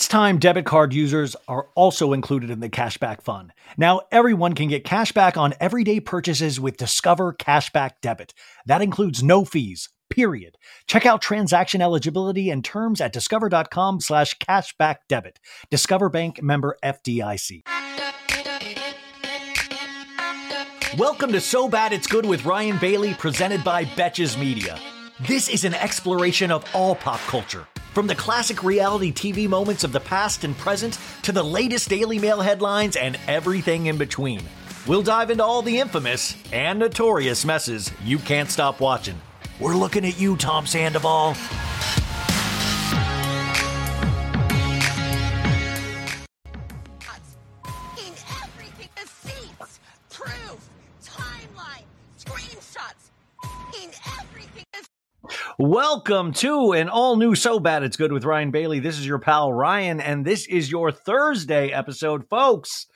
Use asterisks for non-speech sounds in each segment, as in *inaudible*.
It's time debit card users are also included in the cashback fund. Now, everyone can get cashback on everyday purchases with Discover Cashback Debit. That includes no fees, period. Check out transaction eligibility and terms at discover.com slash cashback debit. Discover Bank member FDIC. Welcome to So Bad It's Good with Ryan Bailey, presented by Betches Media. This is an exploration of all pop culture from the classic reality TV moments of the past and present to the latest Daily Mail headlines and everything in between. We'll dive into all the infamous and notorious messes you can't stop watching. We're looking at you, Tom Sandoval. Welcome to an all new So Bad It's Good with Ryan Bailey. This is your pal Ryan, and this is your Thursday episode, folks.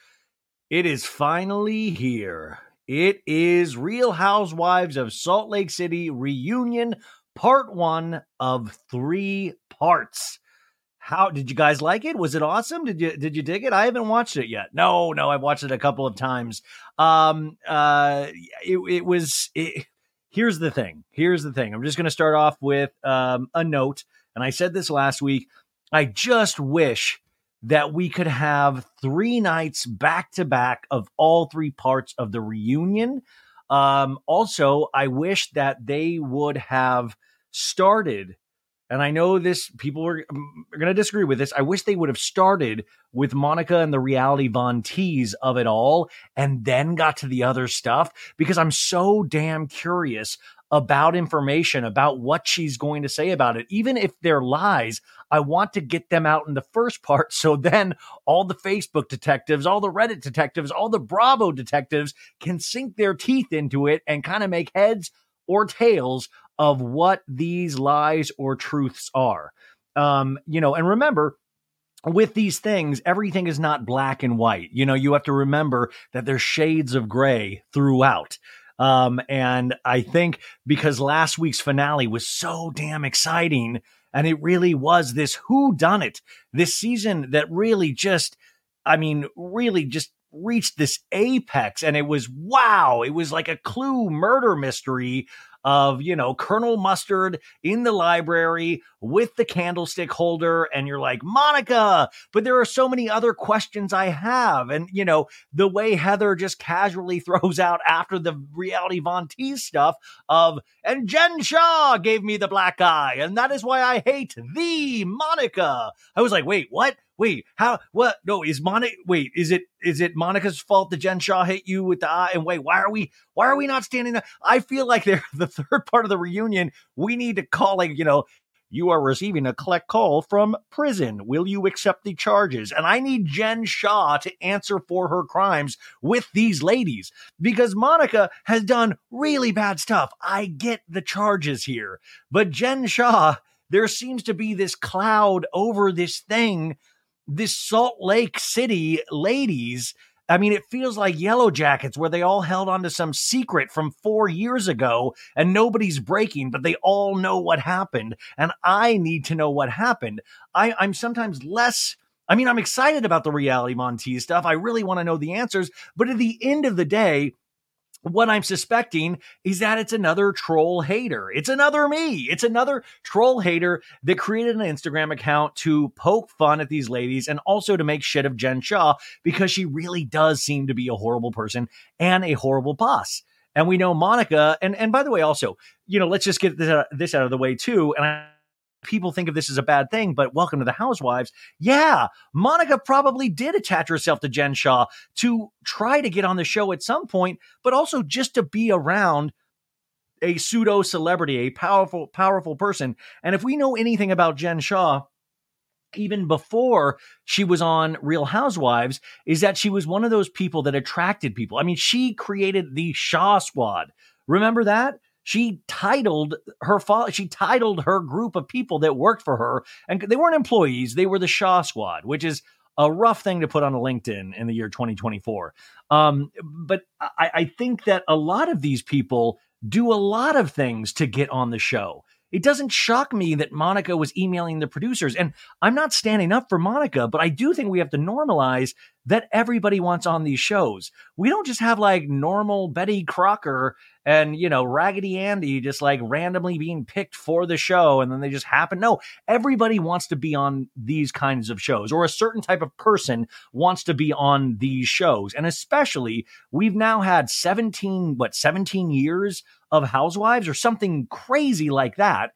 It is finally here. It is Real Housewives of Salt Lake City reunion, part one of three parts. How did you guys like it? Was it awesome? Did you did you dig it? I haven't watched it yet. No, no, I've watched it a couple of times. Um, uh, it, it was. It, here's the thing. Here's the thing. I'm just going to start off with um, a note, and I said this last week. I just wish that we could have three nights back to back of all three parts of the reunion. Um, also, I wish that they would have started. And I know this people um, are, are going to disagree with this. I wish they would have started with Monica and the reality Von Tease of it all and then got to the other stuff because I'm so damn curious about information about what she's going to say about it. Even if they're lies, I want to get them out in the first part. *laughs* So then all the Facebook detectives, all the Reddit detectives, all the Bravo detectives can sink their teeth into it and kind of make heads or tales of what these lies or truths are. Um, you know, and remember, with these things, everything is not black and white. You know, you have to remember that there's shades of gray throughout. Um, and I think because last week's finale was so damn exciting, and it really was this who done it this season that really just, I mean, really just reached this apex, and it was wow! It was like a clue murder mystery of, you know, Colonel Mustard in the library with the candlestick holder. And you're like, Monica, but there are so many other questions I have. And, you know, the way Heather just casually *laughs* throws out after the reality Von Tease stuff of, and Jen Shah gave me the black eye. And that is why I hate the Monica. I was like, wait, what? Wait, how, what? No, is Monica, wait, is it, is it Monica's fault that Jen Shah hit you with the eye? And wait, why are we, why are we not standing there? I feel like they're *laughs* the third part of the reunion. We need to call, like, you know, you are receiving a collect call from prison. Will you accept the charges? And I need Jen Shah to answer for her crimes with these ladies because Monica has done really bad stuff. I get the charges here, but Jen Shah, there seems to be this cloud over this thing this Salt Lake City ladies. I mean, it feels like Yellow Jackets, where they all held on to some secret from four years ago and nobody's breaking, but they all know what happened. And I need to know what happened. I, I'm sometimes less. I mean, I'm excited about the reality Tease stuff. I really want to know the answers. But at the end of the day, what I'm suspecting is that it's another troll hater. It's another me. It's another troll hater that created an Instagram account to poke fun at these ladies and also to make shit of Jen Shah because she really does seem to be a horrible person and a horrible boss. And we know Monica, and and by the way, also, you know, let's just get this out, this out of the way too. And I people think of this as a bad thing, but welcome to the housewives. Yeah, Monica probably did attach herself to Jen Shah to try to get on the show at some point, but also just to be around a pseudo celebrity, a powerful, powerful person. And if we know anything about Jen Shah, even before she was on Real Housewives, is that she was one of those people that attracted people. I mean, she created the Shah Squad. Remember that? She titled her she titled her group of people that worked for her and they weren't employees they were the shah squad which is a rough thing to put on a linkedin in the year 2024 um, but I, I think that a lot of these people do a lot of things to get on the show it doesn't shock me that Monica was emailing the producers. And I'm not standing up for Monica, but I do think we have to normalize that everybody wants on these shows. We don't just have like normal Betty Crocker and, you know, Raggedy Andy just like randomly being picked for the show and then they just happen. No, everybody wants to be on these kinds of shows or a certain type of person wants to be on these shows. And especially, we've now had 17, what, 17 years of Housewives or something crazy like that.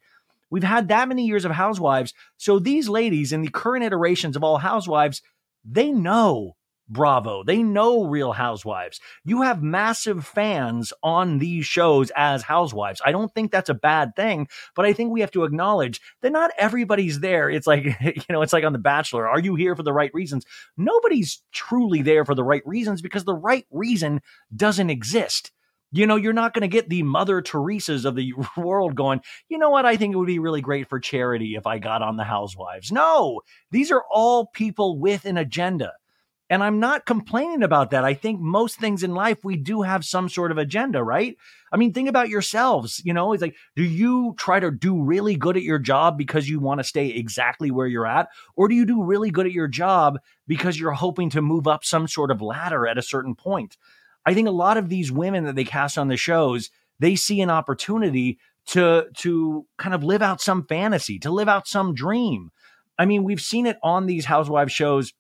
We've had that many years of Housewives. So these ladies in the current iterations of all Housewives, they know Bravo. They know Real Housewives. You have massive fans on these shows as housewives. I don't think that's a bad thing, but I think we have to acknowledge that not everybody's there. It's like, *laughs* you know, it's like on The Bachelor. Are you here for the right reasons? Nobody's truly there for the right reasons because the right reason doesn't exist. You know, you're not going to get the Mother Teresa's of the *laughs* world going, you know what? I think it would be really great for charity if I got on the Housewives. No, these are all people with an agenda. And I'm not complaining about that. I think most things in life, we do have some sort of agenda, right? I mean, think about yourselves. You know, it's like, do you try to do really good at your job because you want to stay exactly where you're at? Or do you do really good at your job because you're hoping to move up some sort of ladder at a certain point? I think a lot of these women that they cast on the shows, they see an opportunity to to kind of live out some fantasy, to live out some dream. I mean, we've seen it on these housewives shows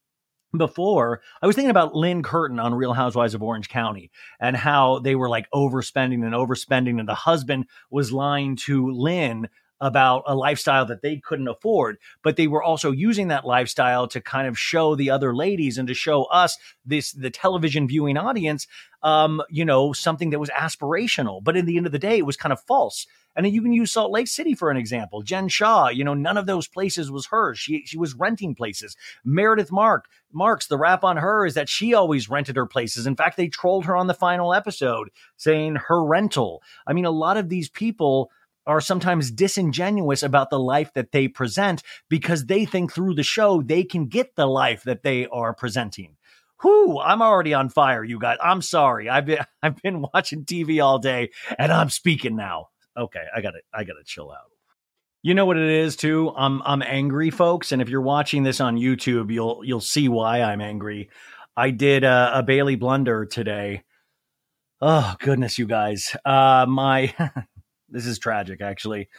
before. I was thinking about Lynne Curtin on Real Housewives of Orange County and how they were like overspending and overspending, and the husband was lying to Lynne about a lifestyle that they couldn't afford, but they were also using that lifestyle to kind of show the other ladies and to show us this the television viewing audience um, you know, something that was aspirational. But in the end of the day, it was kind of false. And you can use Salt Lake City for an example. Jen Shah, you know, none of those places was hers. She she was renting places. Meredith Mark Marks, the rap on her is that she always rented her places. In fact, they trolled her on the final episode saying her rental. I mean, a lot of these people are sometimes disingenuous about the life that they present because they think through the show they can get the life that they are presenting. Whoo, I'm already on fire, you guys. I'm sorry. I've been *laughs* I've been watching TV all day and I'm speaking now. Okay, I got to I got to chill out. You know what it is too? I'm I'm angry, folks, and if you're watching this on YouTube, you'll you'll see why I'm angry. I did a, a Bailey blunder today. Oh goodness, you guys. Uh my *laughs* this is tragic actually.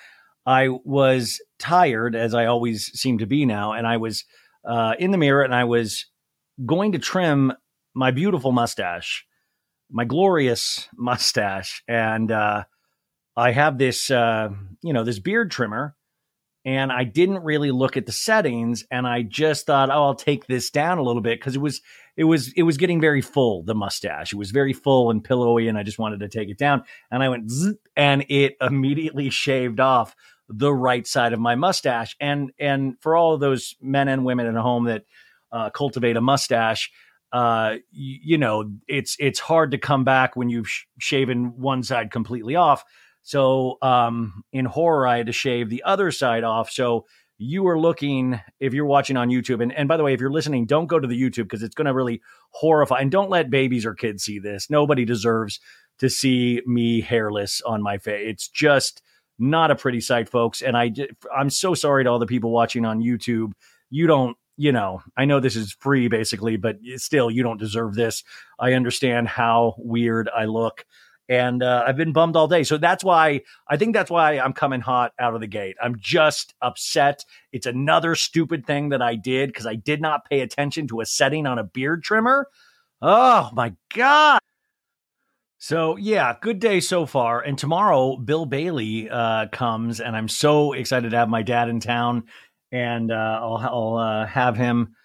I was tired as I always seem to be now and I was uh, in the mirror and I was going to trim my beautiful mustache, my glorious *laughs* mustache, and uh, I have this, uh, you know, this beard trimmer, and I didn't really look at the settings, and I just thought, oh, I'll take this down a little bit because it was, it was, it was getting very full. The mustache, it was very full and pillowy, and I just wanted to take it down, and I went, and it immediately shaved off the right side of my mustache, and and for all of those men and women at home that uh, cultivate a mustache, uh, you, you, know, it's it's hard to come back when you've sh- shaven one side completely off. So um, in horror, I had to shave the other side off. So you are looking if you're watching on YouTube, and, and by the way, if you're listening, don't go to the YouTube because it's going to really horrify. And don't let babies or kids see this. Nobody deserves to see me hairless on my face. It's just not a pretty sight, folks. And I I'm so sorry to all the people watching on YouTube. You don't you know, I know this is free basically, but still, you don't deserve this. I understand how weird I look. And uh, I've been bummed all day. So that's why I think that's why I'm coming hot out of the gate. I'm just upset. It's another stupid thing that I did because I did not pay attention to a setting on a beard trimmer. Oh my God. So yeah, good day so far. And tomorrow, Bill Bailey uh, comes, and I'm so excited to have my dad in town and uh, I'll, I'll uh, have him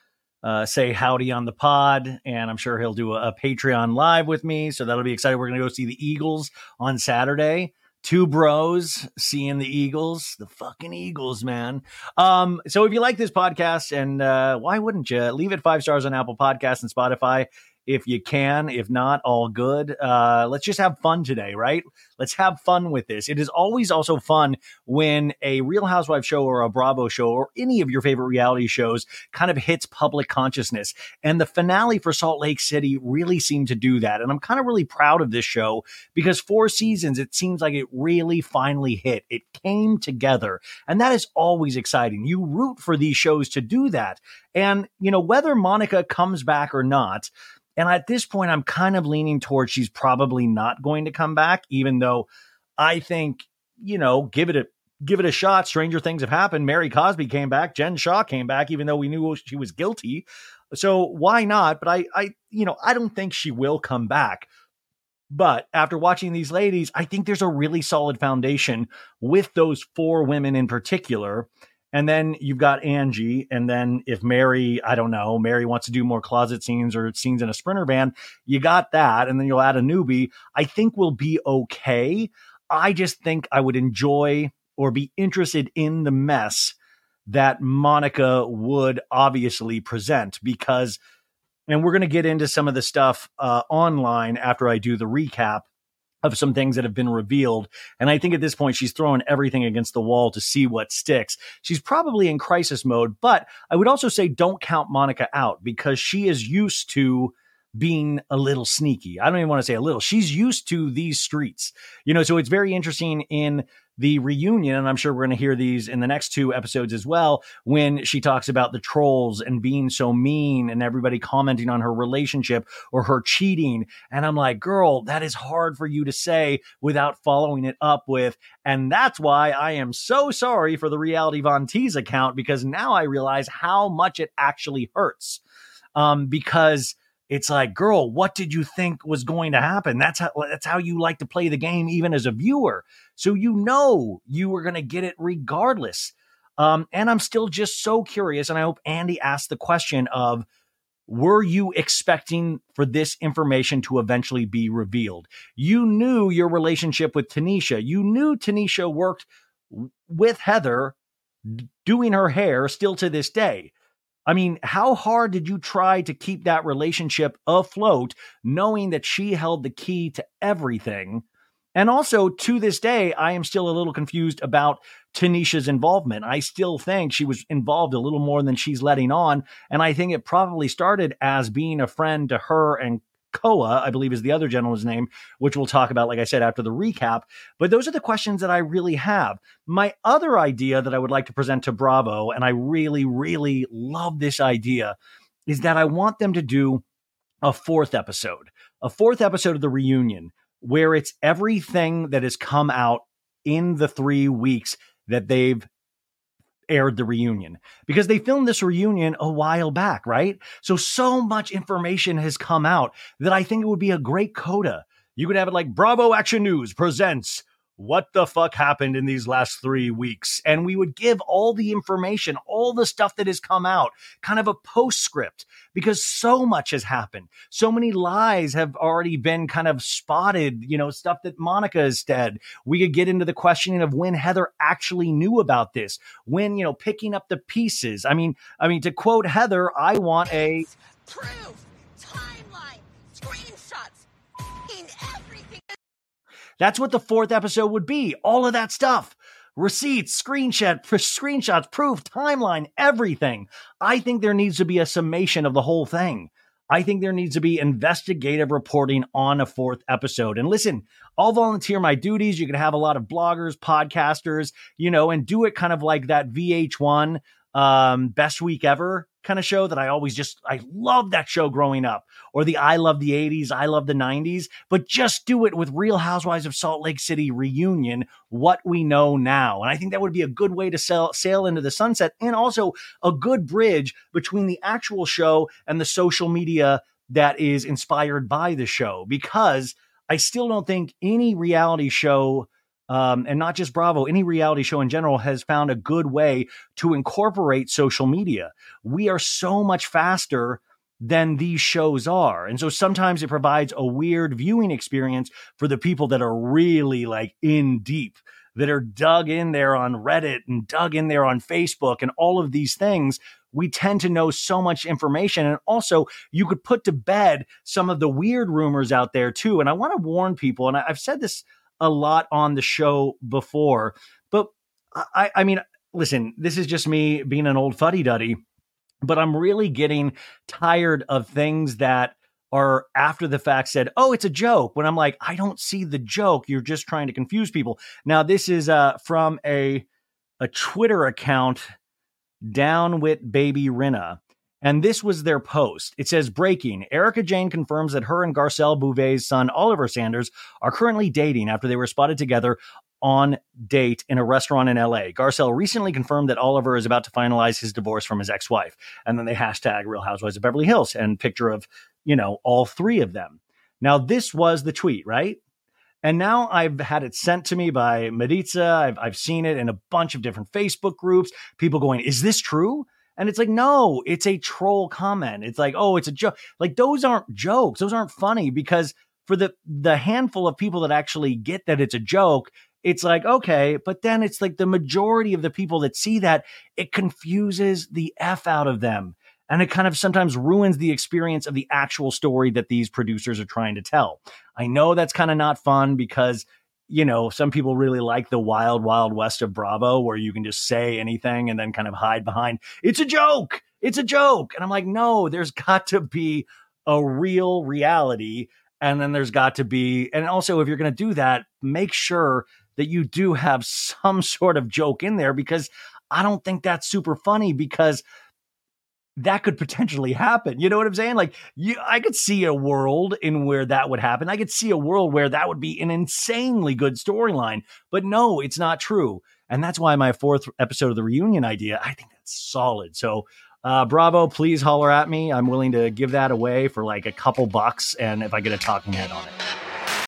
uh, say howdy on the pod, and I'm sure he'll do a, a Patreon live with me. So that'll be exciting. We're going to go see the Eagles on Saturday. Two bros seeing the Eagles, the fucking Eagles, man. Um, so if you like this podcast, and uh, why wouldn't you leave it five stars on Apple Podcasts and Spotify? If you can. If not, all good. Uh, let's just have fun today, right? Let's have fun with this. It is always also fun when a Real Housewives show or a Bravo show or any of your favorite reality shows kind of hits public consciousness. And the finale for Salt Lake City really seemed to do that. And I'm kind of really proud of this show because four seasons, it seems like it really finally hit. It came together. And that is always exciting. You root for these shows to do that. And, you know, whether Monica comes back or not, and at this point, I'm kind of leaning towards she's probably not going to come back, even though I think, you know, give it a give it a shot. Stranger things have happened. Mary Cosby came back. Jen Shah came back, even though we knew she was guilty. So why not? But I, I, you know, I don't think she will come back. But after watching these ladies, I think there's a really solid foundation with those four women in particular. And then you've got Angie. And then if Mary, I don't know, Mary wants to do more closet scenes or scenes in a sprinter van, you got that. And then you'll add a newbie. I think we'll be okay. I just think I would enjoy or be interested in the mess that Monica would obviously present because, and we're going to get into some of the stuff uh, online after I do the recap of some things that have been revealed. And I think at this point, she's throwing everything against the wall to see what sticks. She's probably in crisis mode, but I would also say don't count Monica out because she is used to being a little sneaky. I don't even want to say a little. She's used to these streets, you know, so it's very interesting in the reunion, and I'm sure we're going to hear these in the next two episodes as well, when she talks about the trolls and being so mean and everybody commenting on her relationship or her cheating. And I'm like, girl, that is hard for you to say without following it up with. And that's why I am so sorry for the Reality Von Tease account because now I realize how much it actually hurts. Um, because it's like, girl, what did you think was going to happen? That's how that's how you like to play the game, even as a viewer. So you know you were going to get it regardless. Um, and I'm still just so curious, and I hope Andy asked the question of, were you expecting for this information to eventually be revealed? You knew your relationship with Tanisha. You knew Tanisha worked with Heather doing her hair still to this day. I mean, how hard did you try to keep that relationship afloat, knowing that she held the key to everything? And also, to this day, I am still a little confused about Tanisha's involvement. I still think she was involved a little more than she's letting on. And I think it probably started as being a friend to her and Koa, I believe is the other gentleman's name, which we'll talk about, like I said, after the recap. But those are the questions that I really have. My other idea that I would like to present to Bravo, and I really, really love this idea, is that I want them to do a fourth episode, a fourth episode of the reunion, where it's everything that has come out in the three weeks that they've aired the reunion because they filmed this reunion a while back, right? So, so much information has come out that I think it would be a great coda. You could have it like Bravo Action News presents what the fuck happened in these last three weeks. And we would give all the information, all the stuff that has come out, kind of a postscript, because so much has happened. So many lies have already been kind of spotted, you know, stuff that Monica has said. We could get into the questioning of when Heather actually knew about this, when, you know, picking up the pieces. I mean, I mean, to quote Heather, I want a proof, timeline, screenshots, in everything. That's what the fourth episode would be. All of that stuff. Receipts, screenshot, *laughs* screenshots, proof, timeline, everything. I think there needs to be a summation of the whole thing. I think there needs to be investigative reporting on a fourth episode. And listen, I'll volunteer my duties. You can have a lot of bloggers, podcasters, you know, and do it kind of like that VH1 um, best week ever kind of show that I always just I love that show growing up. Or the I love the 80s, I love the 90s, but just do it with Real Housewives of Salt Lake City reunion, what we know now. And I think that would be a good way to sell, sail into the sunset and also a good bridge between the actual show and the social media that is inspired by the show. Because I still don't think any reality show um, and not just Bravo, any reality show in general has found a good way to incorporate social media. We are so much faster than these shows are. And so sometimes it provides a weird viewing experience for the people that are really like in deep. that are dug in there on Reddit and dug in there on Facebook and all of these things, we tend to know so much information. And also, you could put to bed some of the weird rumors out there too. And I want to warn people, and I've said this a lot on the show before, but I, I mean, listen, this is just me being an old fuddy duddy, but I'm really getting tired of things that are after the fact said, "Oh, it's a joke." When I'm like, I don't see the joke. You're just trying to confuse people. Now, this is uh, from a a Twitter account, down with baby Rinna. And this was their post. It says breaking. Erika Jayne confirms that her and Garcelle Beauvais' son Oliver Saunders are currently dating after they were spotted together on date in a restaurant in LA. Garcelle recently confirmed that Oliver is about to finalize his divorce from his ex-wife. And then they hashtag Real Housewives of Beverly Hills and picture of, you know, all three of them. Now, this was the tweet, right? And now I've had it sent to me by Maritza. I've, I've seen it in a bunch of different Facebook groups. People going, is this true? And it's like, no, it's a troll comment. It's like, oh, it's a joke. Like those aren't jokes. Those aren't funny because for the the handful of people that actually get that it's a joke, it's like, okay, but then it's like the majority of the people that see that, it confuses the F out of them. And it kind of sometimes ruins the experience of the actual story that these producers are trying to tell. I know that's kind of not fun because you know, some people really like the wild, wild west of Bravo where you can just say anything and then kind of hide behind, it's a joke. It's a joke. And I'm like, no, there's *laughs* got to be a real reality. And then there's got to be, and also if you're going to do that, make sure that you do have *laughs* some sort of joke in there because I don't think that's super funny because that could potentially happen. You know what I'm saying? Like you I could see a world in where that would happen. I could see a world where that would be an insanely good storyline. But no, it's not true. And that's why my fourth episode of the reunion idea, I think that's solid. So uh, bravo, please holler at me. I'm willing to give that away for like a couple bucks and if I get a talking head on it.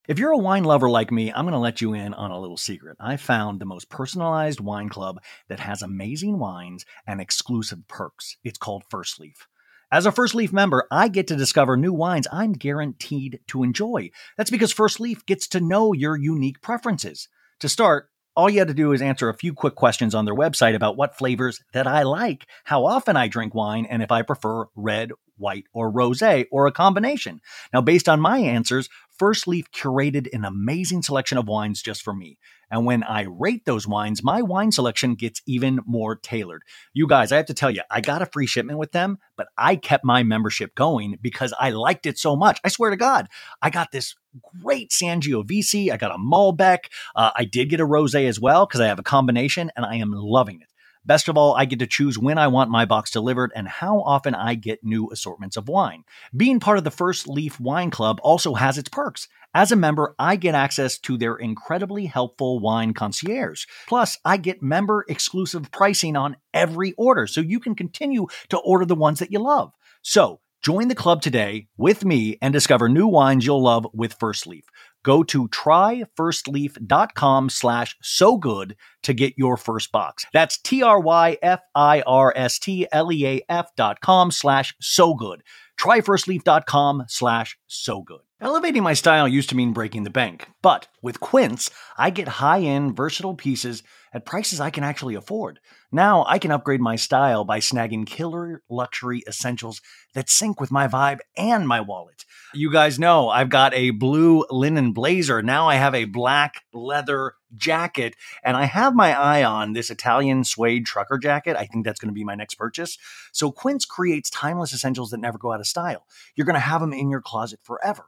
If you're a wine lover like me, I'm going to let you in on a little secret. I found the most personalized wine club that has amazing wines and exclusive perks. It's called First Leaf. As a First Leaf member, I get to discover new wines I'm guaranteed to enjoy. That's because First Leaf gets to know your unique preferences. To start, all you had to do is answer a few quick questions on their website about what flavors that I like, how often I drink wine, and if I prefer red, white, or rosé, or a combination. Now, based on my answers, First Leaf curated an amazing selection of wines just for me. And when I rate those wines, my wine selection gets even more tailored. You guys, I have to tell you, I got a free shipment with them, but I kept my membership going because I liked it so much. I swear to God, I got this great Sangiovese. I got a Malbec. Uh, I did get a rosé as well because I have a combination and I am loving it. Best of all, I get to choose when I want my box delivered and how often I get new assortments of wine. Being part of the First Leaf Wine Club also has its perks. As a member, I get access to their incredibly helpful wine concierge. Plus, I get member exclusive pricing on every order, so you can continue to order the ones that you love. So, join the club today with me and discover new wines you'll love with First Leaf go to tryfirstleaf.com slash so good to get your first box. That's T-R-Y-F-I-R-S-T-L-E-A-F dot com slash so good. Tryfirstleaf.com slash so good. Elevating my style used to mean breaking the bank, but with Quince, I get high end, versatile pieces at prices I can actually afford. Now I can upgrade my style by snagging killer luxury essentials that sync with my vibe and my wallet. You guys know I've got a blue linen blazer. Now I have a black leather jacket, and I have my eye on this Italian suede trucker jacket. I think that's going to be my next purchase. So Quince creates timeless essentials that never go out of style. You're going to have them in your closet forever.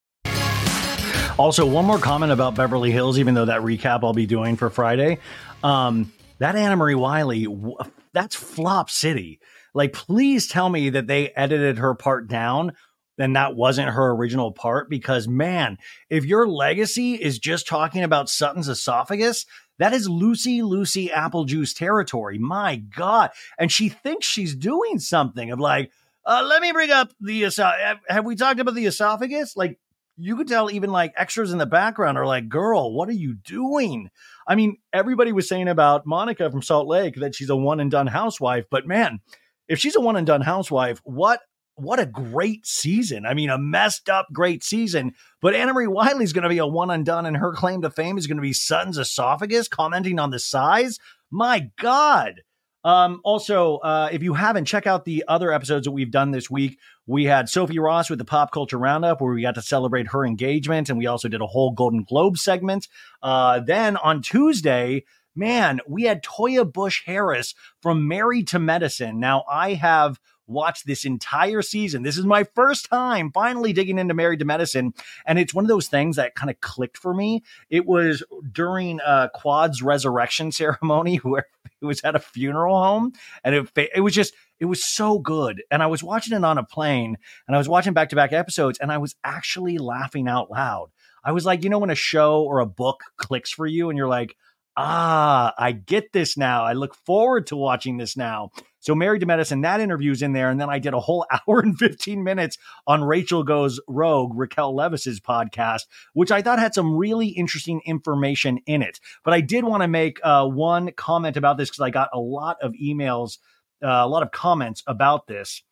Also, one more comment about Beverly Hills, even though that recap I'll be doing for Friday. Um, that Annemarie Wiley, that's Flop City. Like, please tell me that they edited her part down and that wasn't her original part because, man, if your legacy is just talking about Sutton's esophagus, that is Lucy Lucy apple juice territory. My God. And she thinks she's doing something of like, uh, let me bring up the esophagus. Have we talked about the esophagus? Like, you could tell even like extras in the background are like, girl, what are you doing? I mean, everybody was saying about Monica from Salt Lake that she's a one and done housewife, but man, if she's a one and done housewife, what what a great season. I mean, a messed up great season. But Annemarie Wiley's going to be a one and done, and her claim to fame is going to be Sutton's esophagus, commenting on the size. My God. Um, also, uh, if you haven't, check out the other episodes that we've done this week. We had Sophie Ross with the Pop Culture Roundup, where we got to celebrate her engagement, and we also did a whole Golden Globe segment. Uh, then on Tuesday, man, we had Toya Bush Harris from Married to Medicine. Now, I have watched this entire season. This is my first time finally digging into Married to Medicine. And it's one of those things that kind of clicked for me. It was during uh, Quad's resurrection *laughs* ceremony where it was at a funeral home. And it, it was just, it was so good. And I was watching it on a plane and I was watching back to back episodes and I was actually laughing out loud. I was like, you know, when a show or a book clicks for you and you're like, ah, I get this now. I look forward to watching this now. So Married to Medicine, that interview's in there. And then I did a whole *laughs* hour and 15 minutes on Rachel Goes Rogue, Raquel Leviss's podcast, which I thought had some really interesting information in it. But I did want to make uh, one comment about this because I got a lot of emails, a lot of comments about this,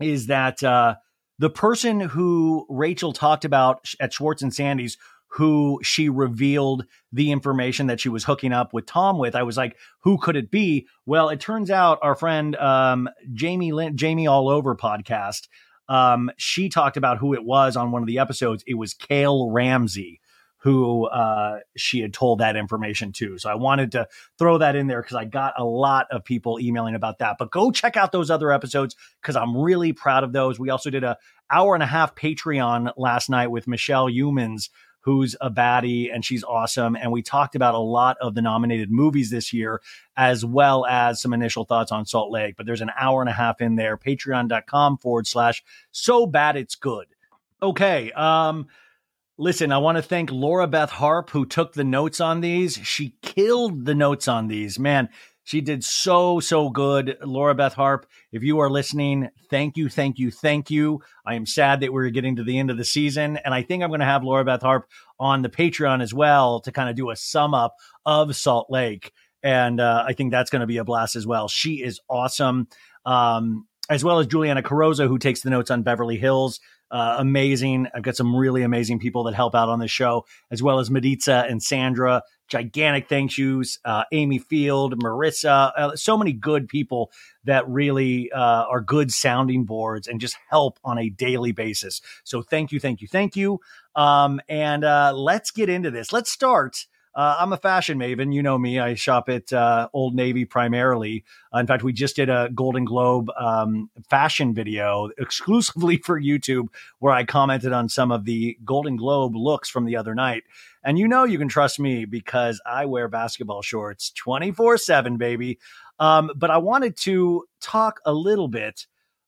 is that uh, the person who Rachel talked about at Schwartz and Sandy's who she revealed the information that she was hooking up with Tom with. I was like, who could it be? Well, it turns out our friend um, Jamie Lin- Jamie All Over podcast. Um, she talked about who it was on one of the episodes. It was Kale Ramsey who uh, she had told that information to. So I wanted to throw that in there because I got a lot of people emailing about that. But go check out those other episodes because I'm really proud of those. We also did a hour and a half Patreon last night with Michelle Humans who's a baddie and she's awesome. And we talked about a lot of the nominated movies this year, as well as some initial thoughts on Salt Lake. But there's an hour and a half in there, patreon.com forward slash so bad it's good. Okay. Um, Listen, I want to thank Laura Beth Harpe, who took the notes on these. She killed the notes on these. Man, she did so, so good. Laura Beth Harpe, if you are listening, thank you, thank you, thank you. I am sad that we're getting to the end of the season. And I think I'm going to have Laura Beth Harpe on the Patreon as well to kind of do a sum up of Salt Lake. And uh, I think that's going to be a blast as well. She is awesome. Um, as well as Juliana Carosa, who takes the notes on Beverly Hills. Uh, amazing. I've got some really amazing people that help out on this show, as well as Maritza and Sandra gigantic thank yous. Uh, Amy Field, Marissa, uh, so many good people that really uh, are good sounding boards and just help on a daily basis. So thank you, thank you, thank you. Um, and uh, let's get into this. Let's start uh, I'm a fashion maven. You know me. I shop at uh, Old Navy primarily. Uh, in fact, we just did a Golden Globe um, fashion video exclusively for YouTube where I commented on some of the Golden Globe looks from the other night. And you know you can trust me because I wear basketball shorts 24 7, baby. Um, but I wanted to talk a little bit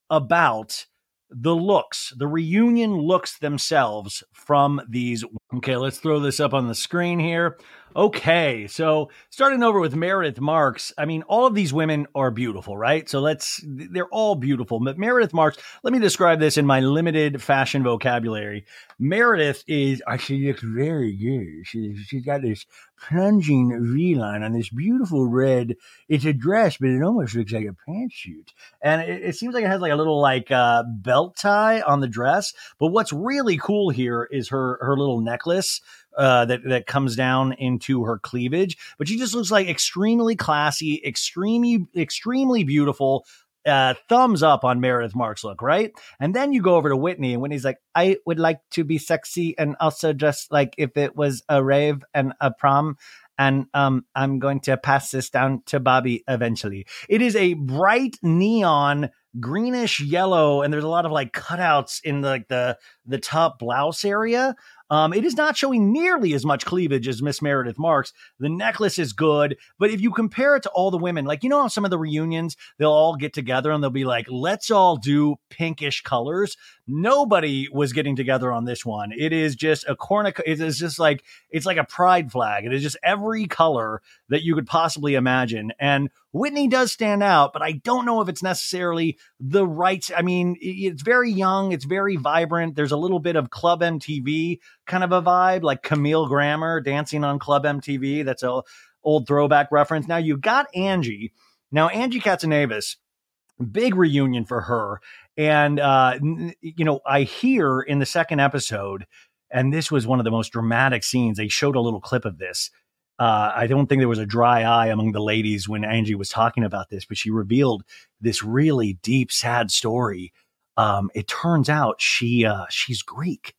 about the looks, the reunion looks themselves from these. Okay, let's throw this up on the screen here. Okay, so starting over with Meredith Marks. I mean, all of these women are beautiful, right? So let's, they're all beautiful. But Meredith Marks, let me describe this in my limited fashion vocabulary. Meredith is, she looks very good. She, she's got this plunging V line on this beautiful red. It's a dress, but it almost looks like a pantsuit. And it, it seems like it has like a little like uh, belt tie on the dress. But what's really cool here is her, her little necklace uh, that that comes down into her cleavage. But she just looks like extremely classy, extremely extremely beautiful. Uh, thumbs up on Meredith Marks look, right? And then you go over to Whitney, and Whitney's like, I would like to be sexy and also just like if it was a rave and a prom. And um, I'm going to pass this down to Bobby eventually. It is a bright neon greenish yellow, and there's a lot of like cutouts in like the the top blouse area. Um, it is not showing nearly as much cleavage as Miss Meredith Marks. The necklace is good, but if you compare it to all the women, like you know how some of the reunions they'll all get together and they'll be like, "Let's all do pinkish colors." Nobody was getting together on this one. It is just a cornic. It is just like it's like a pride flag. It is just every color that you could possibly imagine. And Whitney does stand out, but I don't know if it's necessarily the right. I mean, it's very young, it's very vibrant. There's a little bit of Club MTV kind of a vibe, like Camille Grammer dancing on Club MTV. That's a old throwback reference. Now you got Angie. Now Angie Katsanevas, big reunion for her. And uh, you know, I hear in the second episode, and this was one of the most dramatic scenes. They showed a little clip of this. Uh, I don't think there was a dry eye among the ladies when Angie was talking about this, but she revealed this really deep, sad story. Um, it turns out she uh, she's Greek,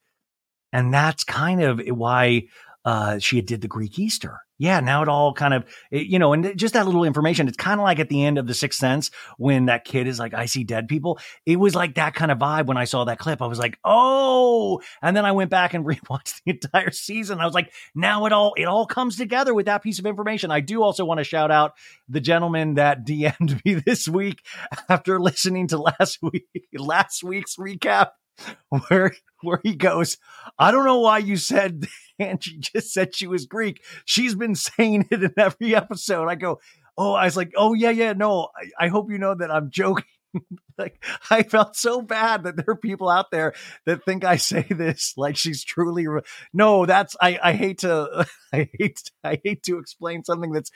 and that's kind of why uh, she did the Greek Easter yeah, now it all kind of, you know, and just that little information. It's kind of like at the end of The Sixth Sense when that kid is like, I see dead people. It was like that kind of vibe when I saw that clip. I was like, oh, and then I went back and *laughs* rewatched the entire season. I was like, now it all, it all comes together with that piece of information. I do also want to shout out the gentleman that *laughs* DM'd me this week after listening to last *laughs* week, last week's recap *laughs* where where he goes, I don't know why you said *laughs* Angie just said she was Greek. She's been saying it in every episode. I go, oh, I was like, oh yeah, yeah, no. I, I hope you know that I'm joking. *laughs* like I felt so bad that there are people out there that think I say this like she's truly re- no that's I I hate to I hate I hate to explain something that's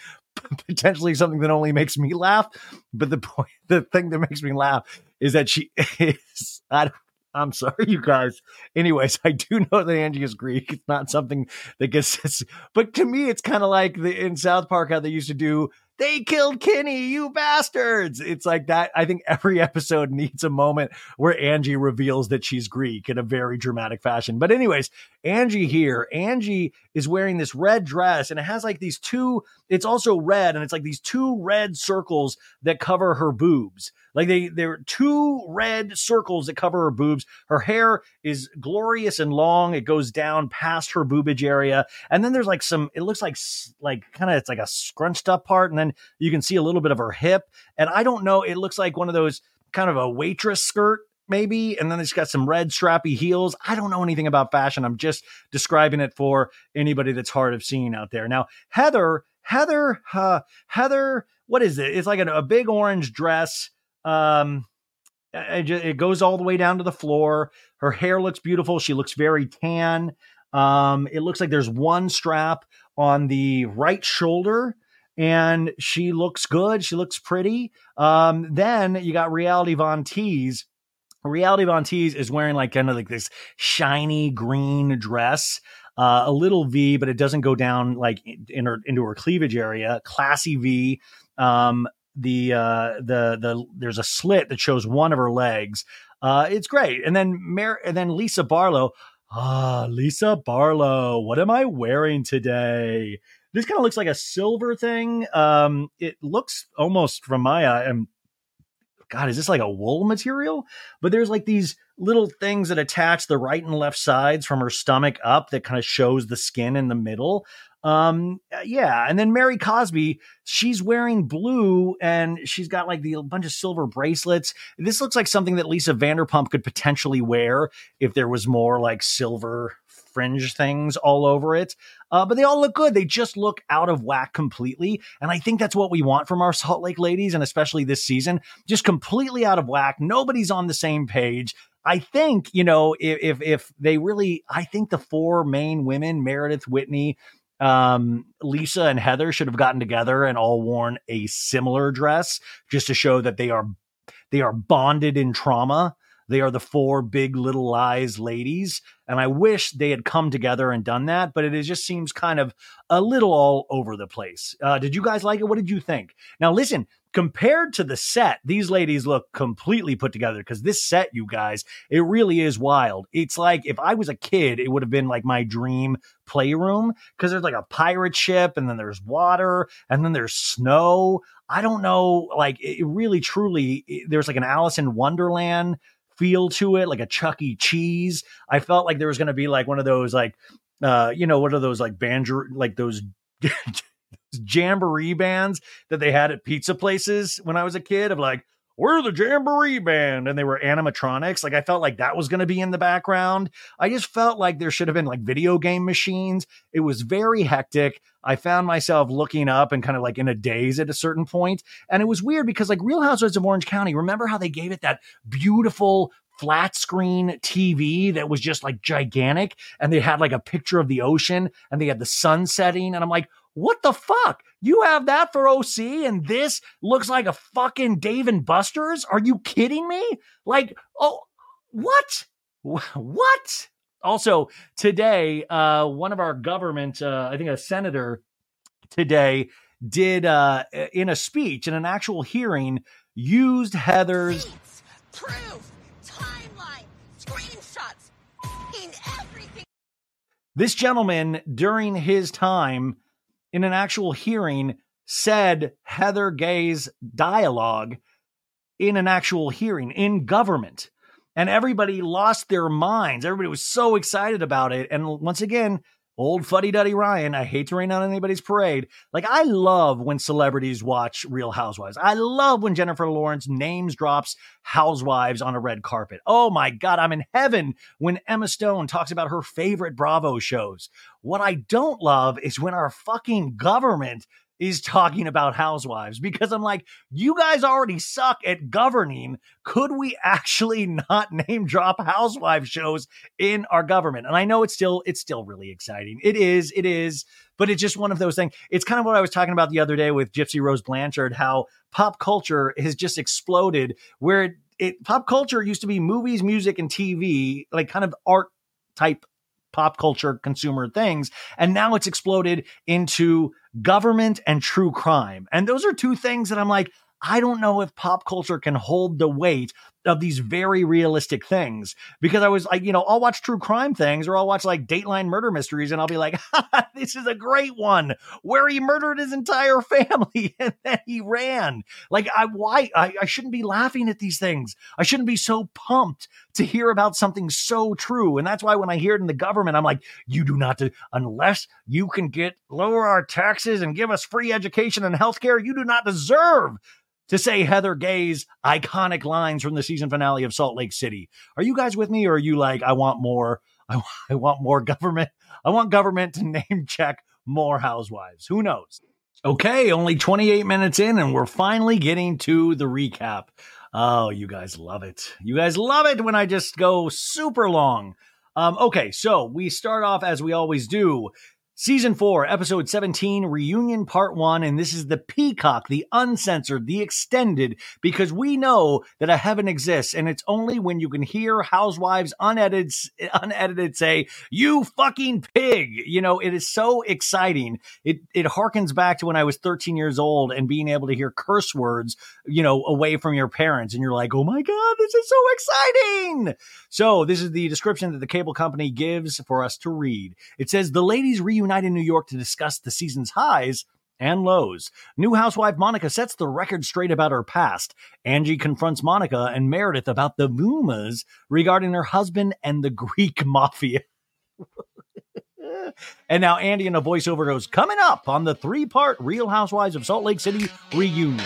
potentially something that only makes me laugh but the point the thing that makes me laugh is that she is I don't I'm sorry, you guys. Anyways, *laughs* I do know that Angie is Greek. It's not something that gets, *laughs* but to me, it's kind of like the in South Park how they used to do they killed Kenny, you bastards. It's like that. I think every *laughs* episode needs a moment where Angie reveals that she's Greek in a very dramatic fashion. But, anyways, Angie here, Angie is wearing this red dress and it has like these two, it's also red and it's like these two red circles that cover her boobs. Like they, they're two red circles that cover her boobs. Her hair is glorious and long. It goes down past her boobage area. And then there's like some, it looks like, like kind of, it's like a scrunched up part. And then you can see a little bit of her hip. And I don't know, it looks like one of those kind of a waitress skirt maybe. And then it's got some red strappy heels. I don't know anything about fashion. I'm just describing it for anybody that's hard of seeing out there. Now heather heather uh, heather what is it? It's like a, a big orange dress. Um it, it, goes all the way down to the floor. Her hair looks beautiful. She looks very tan. Um it looks like there's one strap on the right shoulder and she looks good. She looks pretty. Um, then you got Reality Von Tease. Reality Von Tease is wearing like kind of like this shiny green dress, uh, a little V, but it doesn't go down like in her into her cleavage area. Classy V. Um, the uh, the the there's a slit that shows one of her legs. Uh, it's great. And then Mar- and then Lisa Barlow. Ah, Lisa Barlow. What am I wearing today? This kind of looks like a silver thing. Um, it looks almost from my eye. And God, is this like a wool material? But there's like these little things that attach the right and left sides from her stomach up that kind of shows the skin in the middle. Um, yeah, and then Mary Cosby, she's wearing blue and she's got like the bunch of silver bracelets. This looks like something that Lisa Vanderpump could potentially wear if there was more like silver fringe things all over it. Uh, but they all look good. They just look out of whack completely. And I think that's what we want from our Salt Lake ladies, and especially this season, just completely out of whack. Nobody's on the same page. I think, you know, if, if, if they really, I think the four main women, Meredith, Whitney, um, Lisa and Heather should have gotten together and all worn a similar dress just to show that they are they are bonded in trauma they are the four big little lies ladies. And I wish they had come together and done that, but it just seems kind of a little all over the place. Uh, did you guys like it? What did you think? Now, listen, compared to the set, these ladies look completely put together because this set, you guys, it really is wild. It's like if I was a kid, it would have been like my dream playroom because there's like a pirate ship and then there's water and then there's snow. I don't know, like it really truly, there's like an Alice in Wonderland feel to it, like a Chuck E. Cheese. I felt like there was going to be like one of those like uh you know what are those like banjo like those *laughs* jamboree bands that they had at pizza places when I was a kid of like we're the jamboree band and they were animatronics. Like i felt like that was going to be in the background. I just felt like there should have been like video game machines. It was very hectic. I found myself looking up and kind of like in a daze at a certain point and it was weird because like real housewives of orange county remember how they gave it that beautiful flat screen TV that was just like gigantic and they had like a picture of the ocean and they had the sun setting and I'm like what the fuck? You have that for OC and this looks like a fucking Dave and Buster's? Are you kidding me? Like, oh, what? *laughs* What? Also, today, uh, one of our government, uh, I think a senator today did, uh, in a speech, in an actual hearing, used Heather's Receipts, proof, timeline, screenshots, in everything. this gentleman during his time in an actual hearing said Heather Gay's dialogue in an actual hearing in government. And everybody lost their minds. Everybody was so excited about it. And once again, old fuddy duddy Ryan, I hate to rain on anybody's parade. Like, I love when celebrities watch Real Housewives. I love when Jennifer Lawrence names drops housewives on a red carpet. Oh my God, I'm in heaven when Emma Stone talks about her favorite Bravo shows. What I don't love is when our fucking government is talking about housewives because I'm like, you guys already suck at governing. Could we actually *laughs* not name drop housewife shows in our government? And I know it's still it's still really exciting. It is, it is, but it's just one of those things. It's kind of what I was talking about the other day with Gypsy Rose Blanchard, how pop culture has just exploded where it, it pop culture used to be movies, music, and TV, like kind of art type pop culture consumer things. And now it's exploded into government and true crime. And those are two things that I'm like, I don't know if pop culture can hold the weight of these very realistic things because I was like, you know, I'll watch true crime things or I'll watch like Dateline murder mysteries and I'll be like, *laughs* this is a great one where he murdered his entire *laughs* family and then he ran. Like, I, why? I, I shouldn't be laughing at these things. I shouldn't be so pumped to hear about something so true. And that's why when I hear it in the government, I'm like, you do not, unless you can get lower our taxes and give us free education and healthcare, you do not deserve to say Heather Gay's iconic lines from the season finale of Salt Lake City. Are you guys with me or are you like, I want more? *laughs* I, I want more government. I want government to *laughs* name check more housewives. Who knows? Okay, only 28 minutes in, and we're finally getting to the recap. Oh, you guys love it. You guys love it when I just go super long. Um, okay, so we start off as we always do Season 4, Episode 17, Reunion Part 1, and this is the Peacock, the uncensored, the extended, because we know that a heaven exists, and it's only when you can hear housewives unedited, unedited say, You fucking pig! You know, it is so exciting. It, it harkens back to when I was 13 years old and being able to hear curse words, you know, away from your parents, and you're like, Oh my God, this is so exciting! So, this is the description that the cable company gives for us to read. It says, The ladies reunite in New York to discuss the season's highs and lows. New housewife Monica sets the record straight about her past. Angie confronts Monica and Meredith about the rumors regarding her husband and the *laughs* Greek mafia. and now Andy in a voiceover goes, coming up on the three part Real Housewives of Salt Lake City reunion.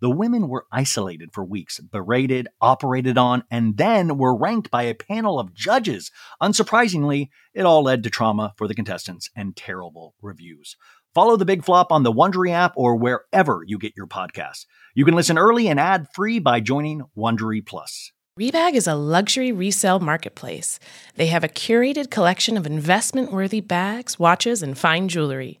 The women were isolated for weeks, berated, operated on, and then were ranked by a panel of judges. Unsurprisingly, it all led to trauma for the contestants and terrible reviews. Follow the Big Flop on the Wondery app or wherever you get your podcasts. You can listen early and ad free by joining Wondery Plus. Rebag is a luxury resale marketplace. They have a curated collection of investment worthy bags, watches, and fine jewelry.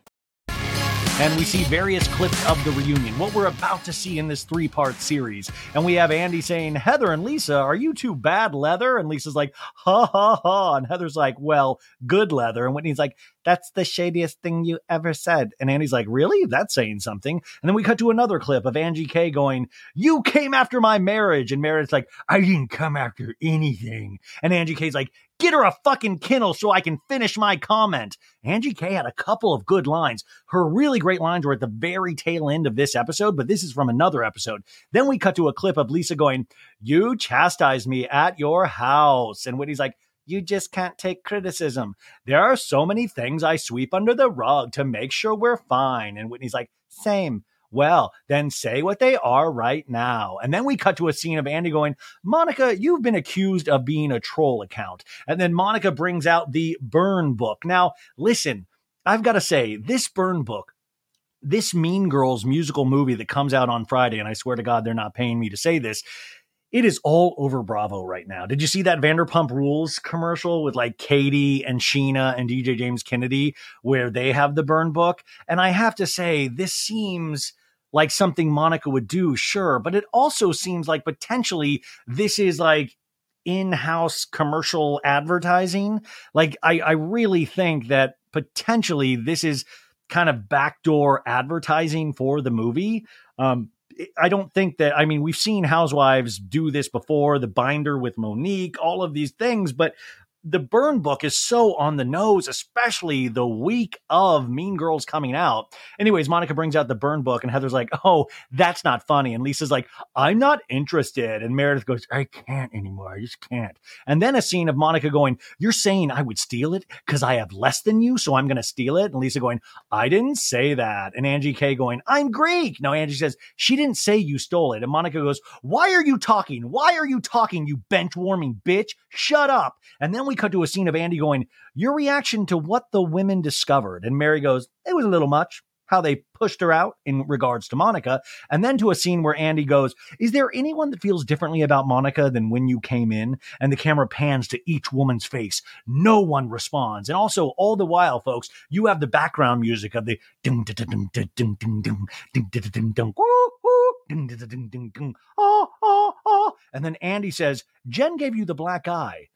and we see various clips of the reunion, what we're about to see in this three part series. And we have Andy saying, Heather and Lisa, are you two bad leather? And Lisa's like, ha ha ha. And Heather's like, well, good leather. And Whitney's like, that's the shadiest thing you ever said. And Andy's like, really? That's saying something. And then we cut to another clip of Angie K going, you came after my marriage. And Meredith's like, I didn't come after anything. And Angie K's like, Get her a fucking Kindle so I can finish my comment. Angie K had a couple of good lines. Her really great lines were at the very tail end of this episode, but this is from another episode. Then we cut to a clip of Lisa going, You chastise me at your house. And Whitney's like, you just can't take criticism. There are so many things I sweep under the rug to make sure we're fine. And Whitney's like, same. Well, then say what they are right now. And then we cut to a scene of Andy going, Monica, you've been accused of being a troll account. And then Monica brings out the burn book. Now, listen, I've got to say, this burn book, this Mean Girls musical movie that comes out on Friday, and I swear to God, they're not paying me to say this. It is all over Bravo right now. Did you see that Vanderpump Rules commercial with like Katie and Scheana and DJ James Kennedy where they have the burn book? And I have to say, this seems like something Monica would do, sure, but it also seems like potentially this is like in-house commercial advertising. Like I, I really think that potentially this is kind of backdoor advertising for the movie. Um, I don't think that, I mean, we've seen housewives do this before, the binder with Monique, all of these things, but the burn book is so on the nose, especially the week of Mean Girls coming out. Anyways, Monica brings out the burn book, and Heather's like, Oh, that's not funny. And Lisa's like, I'm not interested. And Meredith goes, I can't anymore. I just can't. And then a scene of Monica going, You're saying I would steal it because I have less than you, so I'm going to steal it. And Lisa going, I didn't say that. And Angie K going, I'm Greek. No, Angie says, She didn't say you stole it. And Monica goes, Why are you talking? Why are you talking, you bench warming bitch? Shut up. And then we cut to a scene of Andy going, Your reaction to what the women discovered. And Mary goes, It was a little much how they pushed her out in regards to Monica. And then to a scene where Andy goes, Is there anyone that feels differently about Monica than when you came in? And the camera pans to each woman's face. No one responds. And also, all the while, folks, you have the background music of the ding ding ding ding ding ding ding ding ding ding ding ding ding ding ding oh oh oh and then Andy says Jen gave you the black eye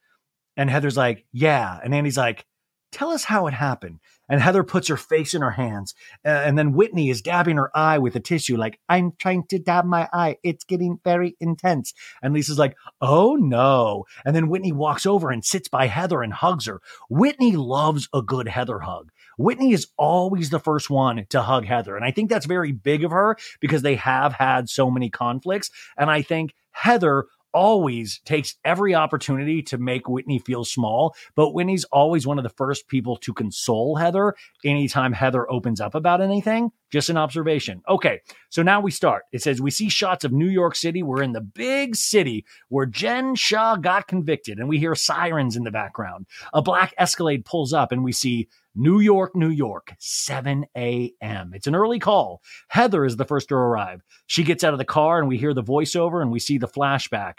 and Heather's like, yeah. And Andy's like, tell us how it happened. And Heather puts her face in her hands. Uh, and then Whitney is dabbing her eye with a tissue, like, I'm trying to dab my eye. It's getting very intense. And Lisa's like, oh no. And then Whitney walks over and sits by Heather and hugs her. Whitney loves a good Heather hug. Whitney is always the first one to hug Heather. And I think that's very big of her because they have had so many conflicts. And I think Heather always takes every opportunity to make Whitney feel small, but Whitney's always one of the first people to console Heather anytime Heather opens up about anything. Just an observation. Okay, so now we start. It says we see shots of New York City. We're in the big city where Jen Shah got convicted, and we hear sirens in the background. A black Escalade pulls up, and we see New York, New York, 7 a.m. It's an early call. Heather is the first to arrive. She gets out of the car and we hear the voiceover and we see the flashback.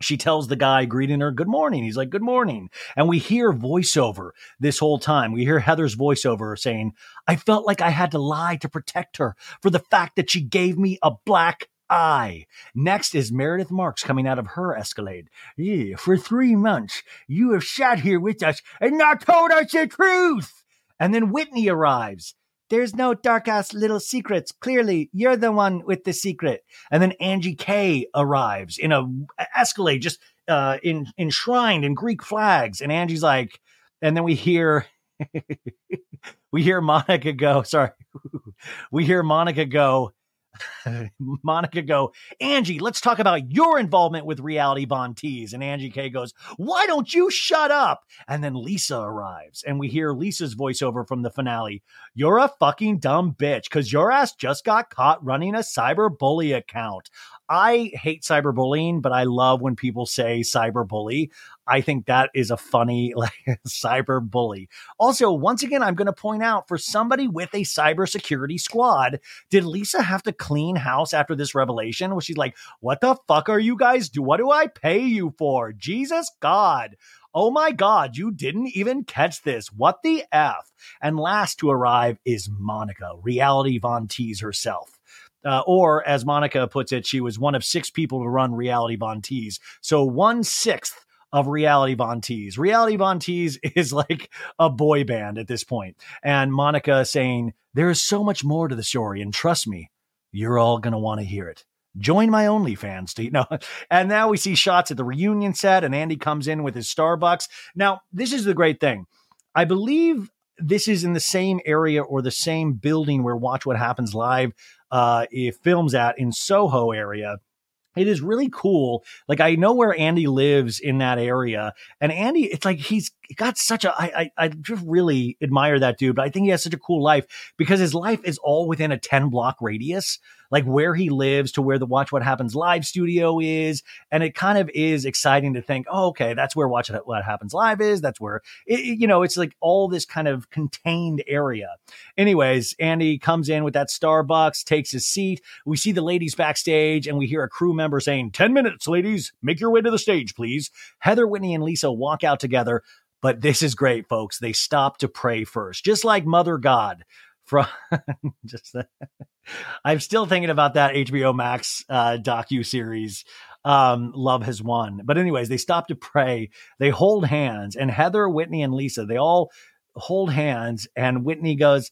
She tells the guy greeting her, Good morning. He's like, Good morning. And we hear voiceover this whole time. We hear Heather's voiceover saying, I felt like I had to lie to protect her for the fact that she gave me a black eye. Next is Meredith Marks coming out of her Escalade. Yeah, for three months, you have sat here with us and not told us the truth. And then Whitney arrives. There's no dark ass little secrets. Clearly, you're the one with the secret. And then Angie K arrives in a Escalade, just uh, in, enshrined in Greek flags. And Angie's like, and then we hear, *laughs* we hear Monica go, sorry, *laughs* we hear Monica go, *laughs* Monica go, Angie, let's talk about your involvement with Reality Von Tease. And Angie K goes, Why don't you shut up? And then Lisa arrives, and we hear Lisa's voiceover from the finale. You're a fucking dumb bitch because your ass just got caught running a cyber bully account. I hate cyberbullying, but I love when people say cyberbully. I think that is a funny *laughs* like cyber bully. Also, once again, I'm going to point out for somebody with a cybersecurity squad, did Lisa have to clean house after this revelation? Was she like, "What the fuck are you guys do? What do I pay you for? Jesus God." Oh my God, you didn't even catch this. What the F? And last to arrive is Monica, reality Von Tease herself. Uh, or as Monica puts it, she was one of six people to run Reality Von Tease. So one sixth of Reality Von Tease. Reality Von Tease *laughs* is like a boy band at this point. And Monica saying, There is so much more to the story, and trust me, you're all going to want to hear it. Join my OnlyFans, you *laughs* know. And now we see shots at the reunion set, and Andy comes in with his Starbucks. Now, this is the great thing. I believe this is in the same area or the same building where Watch What Happens Live uh, films at in Soho area it is really cool. Like I know where Andy lives in that area, and Andy, it's like he's got such a. I I, I just really admire that dude, but I think he has such a cool life because his life is all within a ten block radius like where he lives to where the Watch What Happens live studio is. And it kind of is exciting to think, oh, okay, that's where Watch What Happens live is. That's where, it, you know, it's like all this kind of contained area. Anyways, Andy comes in with that Starbucks, takes his seat. We see the ladies backstage and we hear a crew member saying, 10 minutes, ladies, make your way to the stage, please. Heather, Whitney, and Lisa walk out together. But this is great, folks. They stop to pray first, just like Mother God from *laughs* just I'm still thinking about that HBO Max uh, docu series. Um, Love has won, but anyways, they stop to pray. They hold hands, and Heather, Whitney, and Lisa they all hold hands, and Whitney goes,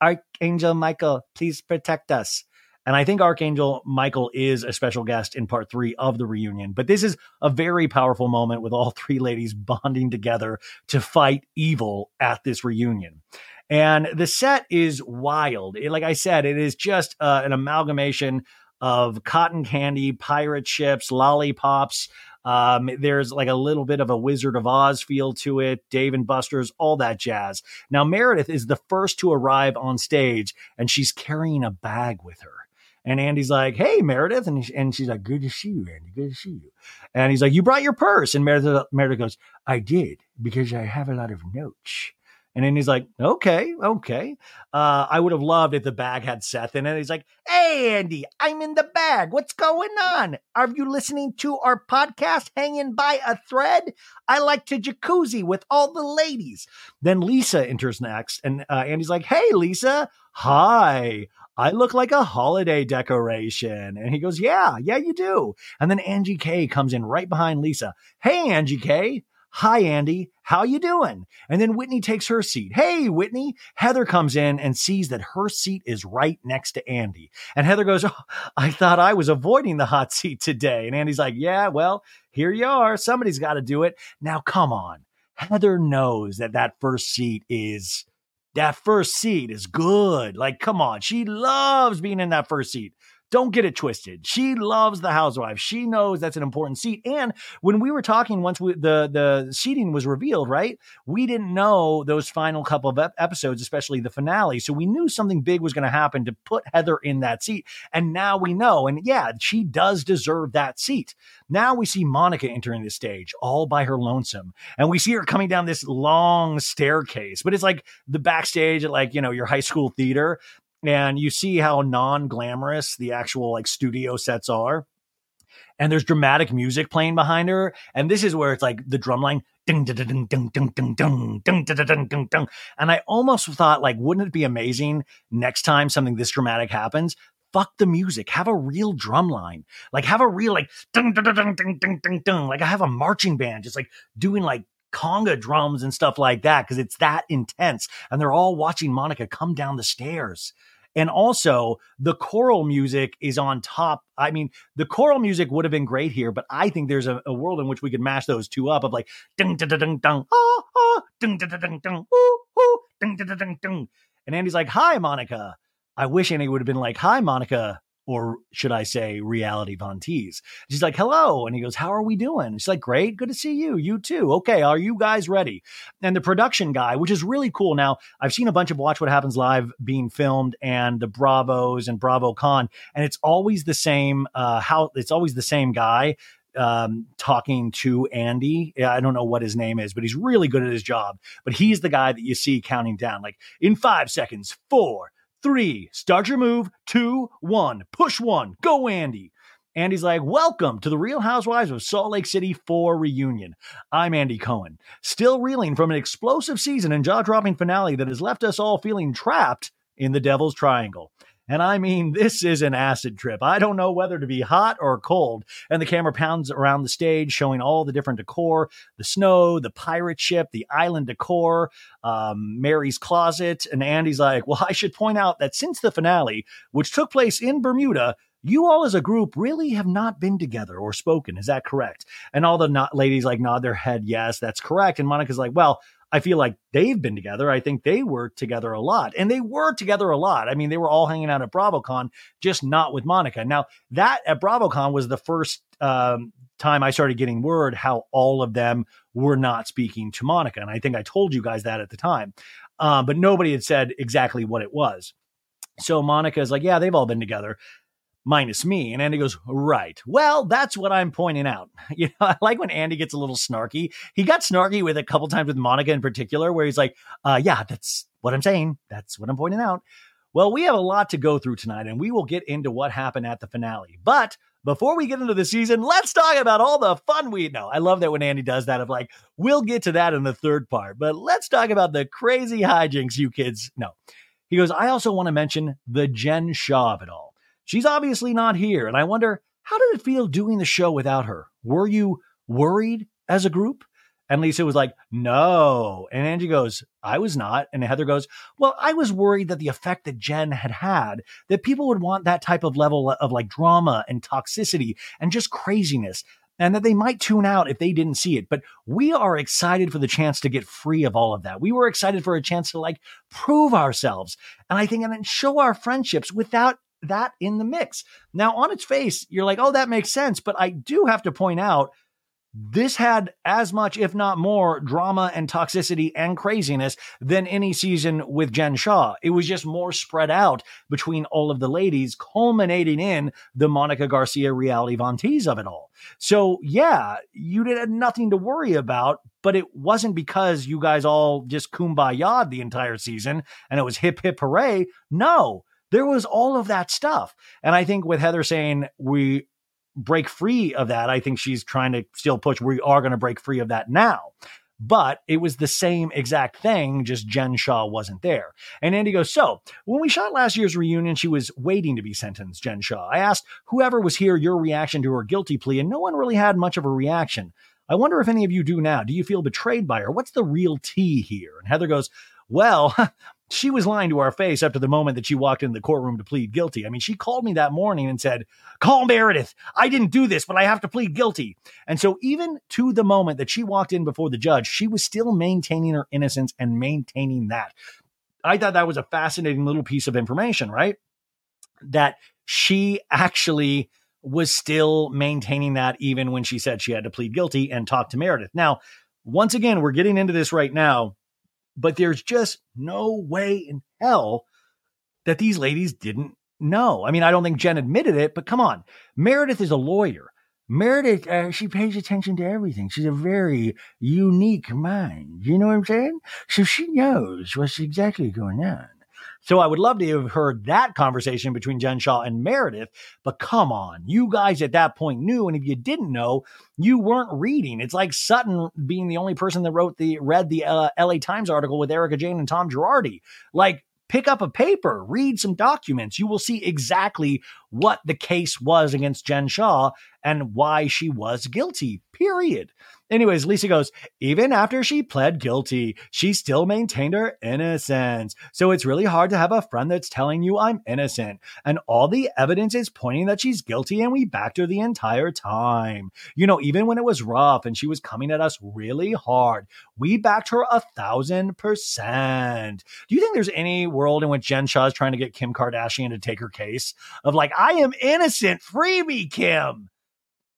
"Archangel Michael, please protect us." And I think Archangel Michael is a special guest in part three of the reunion. But this is a very powerful moment with all three ladies bonding together to fight evil at this reunion. And the set is wild. It, like I said, it is just uh, an amalgamation of cotton candy, pirate ships, lollipops. Um, there's like a little bit of a Wizard of Oz feel to it, Dave and Buster's, all that jazz. Now, Meredith is the first to arrive on stage, and she's carrying a bag with her. And Andy's like, "Hey, Meredith," and, and she's like, "Good to see you, Andy. Good to see you." And he's like, "You brought your purse?" And Meredith, Meredith goes, "I did because I have a lot of notes." And then he's like, okay, okay. Uh, I would have loved if the bag had Seth in it. He's like, hey, Andy, I'm in the bag. What's going on? Are you listening to our podcast hanging by a thread? I like to jacuzzi with all the ladies. Then Lisa enters next. And uh, Andy's like, hey, Lisa, hi. I look like a holiday decoration. And he goes, Yeah, yeah, you do. And then Angie K comes in right behind Lisa. Hey, Angie K. Hi, Andy. How you doing? And then Whitney takes her seat. Hey, Whitney. Heather comes in and sees that her seat is right next to Andy. And Heather goes, oh, I thought I was avoiding the hot seat today. And Andy's like, yeah, well, here you are. Somebody's got to do it. Now, come on. Heather knows that that first seat is that first seat is good. Like, come on. She loves being in that first seat. Don't get it twisted. She loves the housewife. She knows that's an important seat. And when we were talking once we, the the seating was revealed, right? We didn't know those final couple of episodes, especially the finale. So we knew something big was going to happen to put Heather in that seat. And now we know. And yeah, she does deserve that seat. Now we see Monica entering the stage all by her lonesome. And we see her coming down this long staircase, but it's like the backstage at like, you know, your high school theater and you see how non-glamorous the actual like studio sets are. And there's dramatic music playing behind her. And this is where it's like the drum line ding ding ding ding ding ding ding ding ding ding ding. And i almost thought like wouldn't it be amazing next time something this dramatic happens? Fuck the music. Have a real drum line. Like have a real like ding ding ding ding ding ding ding. Like i have a marching band just like doing like conga drums and stuff like that because it's that intense. And they're all watching Monica come down the stairs. And also, the choral music is on top. I mean, the choral music would have been great here, but I think there's a, a world in which we could mash those two up of like ding ding ding ding ah ah ding ding ding ding ooh ooh ding ding ding ding. And Andy's like, "Hi, Monica." I wish Andy would have been like, "Hi, Monica. Or should I say, reality Von Tease. She's like, hello. And he goes, how are we doing? She's like, great. Good to see you. You too. Okay. Are you guys ready? And the production guy, which is really cool. Now, I've seen a bunch of Watch What Happens Live being filmed and the Bravos and BravoCon, and it's always the same, uh, how it's always the same guy um, talking to Andy. I don't know what his name is, but he's really good at his job. But he's the guy that you see counting down, like in five seconds, four, three, start your move, two, one, push one, go Andy. Andy's like, Welcome to the Real Housewives of Salt Lake City 4 reunion. I'm Andy Cohen, still reeling from an explosive season and jaw dropping finale that has left us all feeling trapped in the Devil's Triangle. And I mean, this is an acid trip. I don't know whether to be hot or cold. And the camera pounds around the stage, showing all the different decor the snow, the pirate ship, the island decor, um, Mary's closet. And Andy's like, well, I should point out that since the finale, which took place in Bermuda, you all as a group really have not been together or spoken. Is that correct? And all the ladies like nod their head, yes, that's correct. And Monica's like, well, I feel like they've been together. I think they were together a lot, and they were together a lot. I mean, they were all hanging out at BravoCon, just not with Monica. Now, that at BravoCon was the first um, time I started getting word how all of them were not speaking to Monica, and I think I told you guys that at the time, um, but nobody had said exactly what it was. So Monica is like, "Yeah, they've all been together." Minus me. And Andy goes, Right. Well, that's what I'm pointing out. *laughs* You know, I like when Andy gets a little snarky. He got snarky with a couple times with Monica in particular, where he's like, uh, Yeah, that's what I'm saying. That's what I'm pointing out. Well, we have a lot to go through tonight, and we will get into what happened at the finale. But before we get into the season, let's talk about all the fun we know. I love that when Andy does that of like, we'll get to that in the third part, but let's talk about the crazy hijinks you kids know. He goes, I also want to mention the Jen Shah of it all. She's obviously not here, and I wonder how did it feel doing the show without her? Were you worried as a group? And Lisa was like, no. And Angie goes, I was not. And Heather goes, well, I was worried that the effect that Jen had had, that people would want that type of level of like drama and toxicity and just craziness. And that they might tune out if they didn't see it. But we are excited for the chance to get free of all of that. We were excited for a chance to like prove ourselves. And I think and then show our friendships without that in the mix. Now, on its face, you're like, oh, that makes sense. But I do have to point out this had as much, if not more, drama and toxicity and craziness than any season with Jen Shah. It was just more spread out between all of the ladies, culminating in the Monica Garcia reality Von Tease of it all. So, yeah, you did had nothing to worry about, but it wasn't because you guys all just kumbaya the entire season and it was hip hip hooray. No, there was all of that stuff. And I think with Heather saying we break free of that, I think she's trying to still push, we are going to break free of that now. But it was the same exact thing, just Jen Shah wasn't there. And Andy goes, So, when we shot last year's reunion, she was waiting to be sentenced, Jen Shah. I asked whoever was here your reaction to her guilty plea, and no one really had much of a reaction. I wonder if any of you do now. Do you feel betrayed by her? What's the real tea here? And Heather goes, Well, *laughs* she was lying to our face up to the moment that she walked into the courtroom to plead guilty. I mean, she called me that morning and said, Call Meredith. I didn't do this, but I have to plead guilty. And so, even to the moment that she walked in before the judge, she was still maintaining her innocence and maintaining that. I thought that was a fascinating little piece of information, right? That she actually was still maintaining that even when she said she had to plead guilty and talk to Meredith. Now, once again, we're getting into this right now but there's just no way in hell that these ladies didn't know. I mean, I don't think Jen admitted it, but come on. Meredith is a lawyer. Meredith, uh, she pays attention to everything. She's a very unique mind. You know what I'm saying? So she knows what's exactly going on. So I would love to have heard that conversation between Jen Shah and Meredith. But come on, you guys at that point knew, and if you didn't know, you weren't reading. It's like Sutton being the only person that wrote the read the uh, L.A. Times article with Erika Jayne and Tom Girardi. Like pick up a paper, read some documents. You will see exactly what the case was against Jen Shah and why she was guilty, period. Anyways, Lisa goes, even after she pled guilty, she still maintained her innocence. So it's really hard to have a friend that's telling you I'm innocent. And all the evidence is pointing that she's guilty, and we backed her the entire time. You know, even when it was rough and she was coming at us really hard, we backed her a thousand percent. Do you think there's any world in which Jen Shah is trying to get Kim Kardashian to take her case of like, I am innocent, free me, Kim?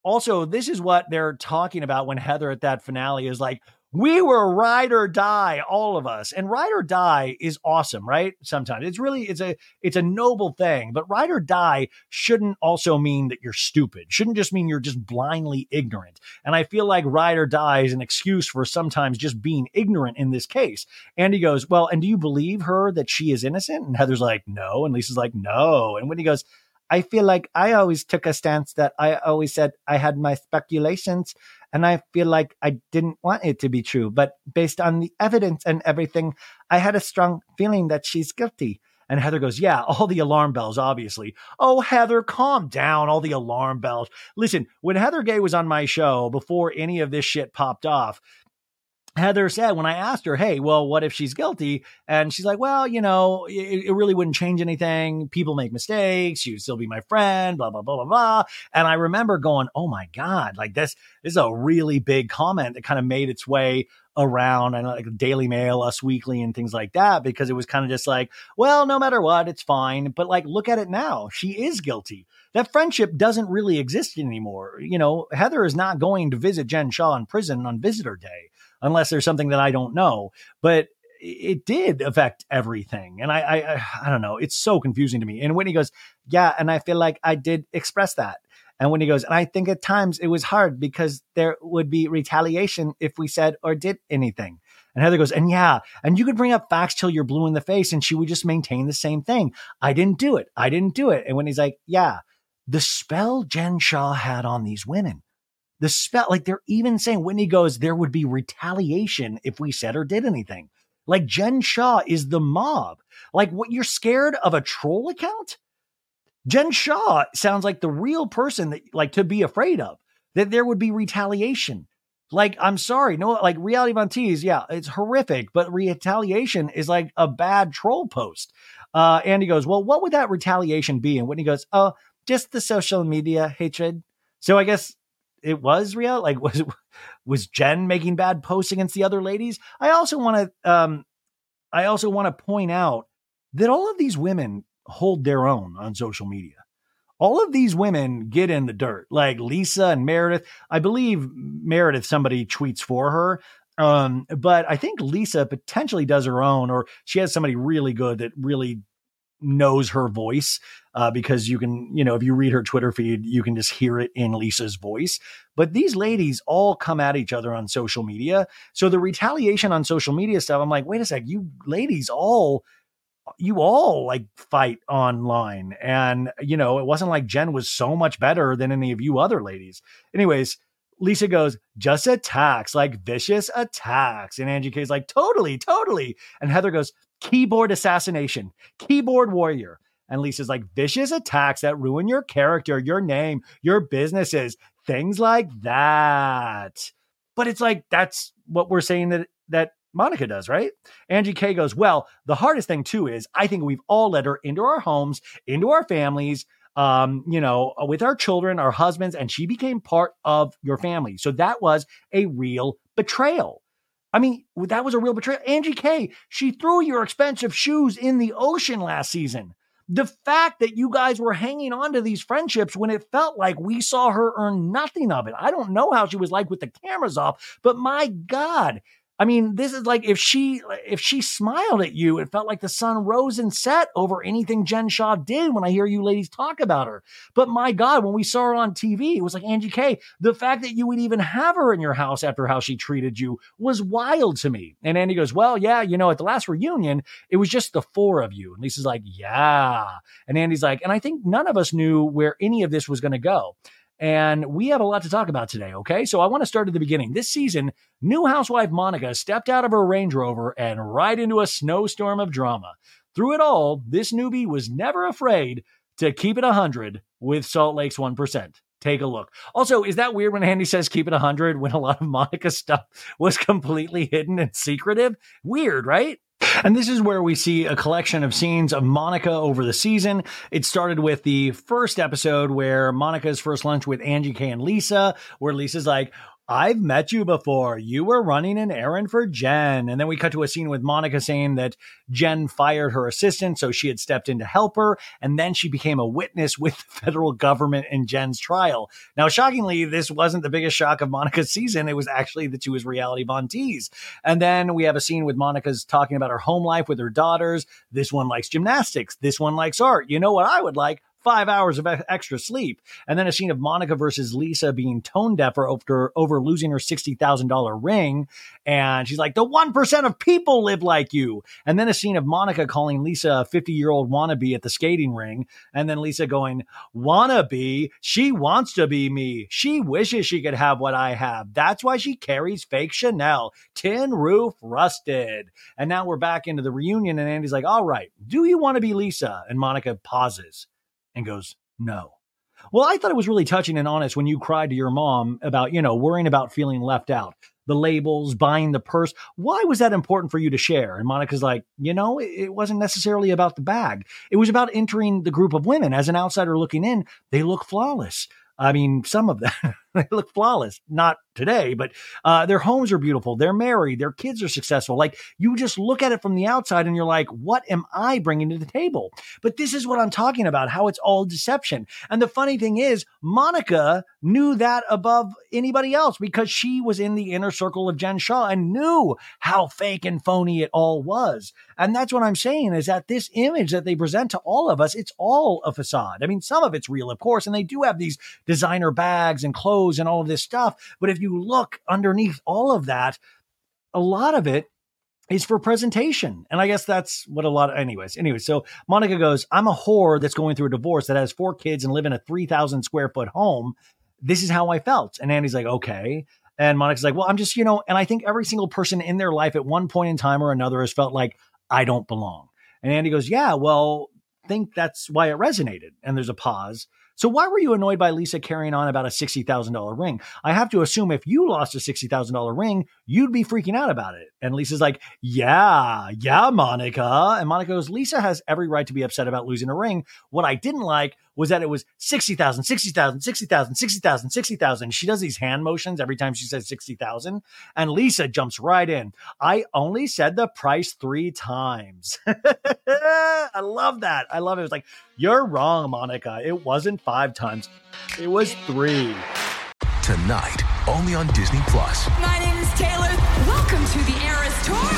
Also, this is what they're talking about when Heather at that finale is like, we were ride or die, all of us. And ride or die is awesome, right? Sometimes it's really it's a it's a noble thing, but ride or die shouldn't also mean that you're stupid. Shouldn't just mean you're just blindly ignorant. And I feel like ride or die is an excuse for sometimes just being ignorant in this case. Andy goes, Well, and do you believe her that she is innocent? And Heather's like, No. And Lisa's like, No. And when he goes, I feel like I always took a stance that I always said I had my speculations and I feel like I didn't want it to be true. But based on the evidence and everything, I had a strong feeling that she's guilty. And Heather goes, Yeah, all the alarm bells, obviously. Oh, Heather, calm down. All the alarm bells. Listen, when Heather Gay was on my show before any of this shit popped off, Heather said when I asked her, "Hey, well, what if she's guilty?" and she's like, "Well, you know, it, it, really wouldn't change anything. People make mistakes. She'd still be my friend." Blah blah blah blah blah. And I remember going, "Oh my god! Like this, this is a really big comment that kind of made its way around and like Daily Mail, Us Weekly, and things like that because it was kind of just like, well, no matter what, it's fine. But like, look at it now. She is guilty. That friendship doesn't really exist anymore. You know, Heather is not going to visit Jen Shah in prison on visitor day unless there's something that I don't know. But it did affect everything. And I, I, I don't know. It's so confusing to me. And Whitney goes, yeah. And I feel like I did express that. And he goes, and I think at times it was hard because there would be retaliation if we said or did anything. And Heather goes, and yeah, and you could bring up facts till you're blue in the face, and she would just maintain the same thing. I didn't do it. I didn't do it. And when he's like, yeah, the spell Jen Shah had on these women the spell, like they're even saying, Whitney goes, there would be retaliation if we said or did anything. Like Jen Shah is the mob. Like what you're scared of a troll account? Jen Shah sounds like the real person that like to be afraid of. That there would be retaliation. Like, I'm sorry, no, like reality Von Tease, yeah, it's horrific, but retaliation is like a bad troll post. Uh, Andy goes, Well, what would that retaliation be? And Whitney goes, Oh, just the social media hatred. So I guess it was real? Like *laughs* was was Jen making bad posts against the other ladies? I also want to um I also want to point out that all of these women hold their own on social media. All of these women get in the dirt, like Lisa and Meredith. I believe Meredith somebody tweets for her. Um, but I think Lisa potentially does her own, or she has somebody really good that really knows her voice uh, because you can, you know, if you read her Twitter feed, you can just hear it in Lisa's voice. But these ladies all come at each other on social media. So the retaliation on social media stuff, I'm like, wait a sec, you ladies all you all like fight online and you know it wasn't like jen was so much better than any of you other ladies anyways lisa goes just attacks like vicious attacks and angie k's like totally totally and heather goes keyboard assassination, keyboard warrior. And Lisa's like, vicious attacks that ruin your character, your name, your businesses, things like that. But it's like, that's what we're saying that, that Monica does, right? Angie K goes, Well, the hardest thing too is I think we've all let her into our homes, into our families, um, you know, with our children, our husbands, and she became part of your family. So that was a real betrayal. I mean, that was a real betrayal. Angie K, she threw your expensive shoes in the ocean last season. The fact that you guys were hanging on to these friendships when it felt like we saw her earn nothing of it. I don't know how she was like with the cameras off, but my God, I mean, this is like if she if she smiled at you, it felt like the sun rose and set over anything Jen Shah did when I hear you ladies talk about her. But my God, when we saw her on TV, it was like Angie K. The fact that you would even have her in your house after how she treated you was wild to me. And Andy goes, Well, yeah, you know, at the last reunion, it was just the four of you. And Lisa's like, Yeah. And Andy's like, and I think none of us knew where any of this was to go. And we have a lot to talk about today, okay? So I want to start at the beginning. This season, new housewife Monica stepped out of her Range Rover and right into a snowstorm of drama. Through it all, this newbie was never afraid to keep it 100 with Salt Lake's 1%. Take a look. Also, is that weird when Andy says keep it 100 when a lot of *laughs* Monica stuff was completely hidden and secretive? Weird, right? And this is where we see a collection of scenes of Monica over the season. It started with the first episode where Monica's first lunch with Angie K and Lisa, where Lisa's like, I've met you before. You were running an errand for Jen. And then we cut to a scene with Monica saying that Jen fired her assistant, so she had stepped in to help her. And then she became a witness with the federal government in Jen's trial. Now, shockingly, this wasn't the biggest shock of Monica's season. It was actually that she was reality Von Tease. And then we have a scene with Monica's talking about her home life with her daughters. This one likes gymnastics. This one likes art. You know what I would like? Five hours of extra sleep. And then a scene of Monica versus Lisa being tone deaf over, over losing her $60,000 ring. And she's like, the 1% of people live like you. And then a scene of Monica calling Lisa a 50 year old wannabe at the skating ring. And then Lisa going, wannabe? She wants to be me. She wishes she could have what I have. That's why she carries fake Chanel. Tin roof rusted. And now we're back into the reunion. And Andy's like, all right, do you want to be Lisa? And Monica pauses and goes, No. Well, I thought it was really touching and honest when you cried to your mom about, you know, worrying about feeling left out, the labels, buying the purse. Why was that important for you to share? And Monica's like, you know, it wasn't necessarily about the bag. It was about entering the group of women. As an outsider looking in, they look flawless. I mean, some of them *laughs* *laughs* they look flawless. Not today, but uh, their homes are beautiful. They're married. Their kids are successful. Like you just look at it from the outside and you're like, what am I bringing to the table? But this is what I'm talking about, how it's all deception. And the funny thing is, Monica knew that above anybody else because she was in the inner circle of Jen Shah and knew how fake and phony it all was. And that's what I'm saying is that this image that they present to all of us, it's all a facade. I mean, some of it's real, of course, and they do have these designer bags and clothes and all of this stuff. But if you look underneath all of that, a lot of it is for presentation. And I guess that's what a lot of, anyways. Anyways, so Monica goes, I'm a whore that's going through a divorce that has four kids and live in a 3,000 square foot home. This is how I felt. And Andy's like, okay. And Monica's like, well, I'm just, you know, and I think every single person in their life at one point in time or another has felt like, I don't belong. And Andy goes, Yeah, well, think that's why it resonated. And there's a pause. So why were you annoyed by Lisa carrying on about a $60,000 ring? I have to assume if you lost a $60,000 ring, you'd be freaking out about it. And Lisa's like, yeah, yeah, Monica. And Monica goes, Lisa has every right to be upset about losing a ring. What I didn't like was that it was 60,000, 60,000, 60,000, 60,000, 60,000. She does these hand motions every time she says 60,000. And Lisa jumps right in. I only said the price three times. *laughs* I love that. I love it. It was like, you're wrong, Monica. It wasn't five times, it was three. Tonight, only on Disney Plus. My name is Taylor. Welcome to the Eras Tour.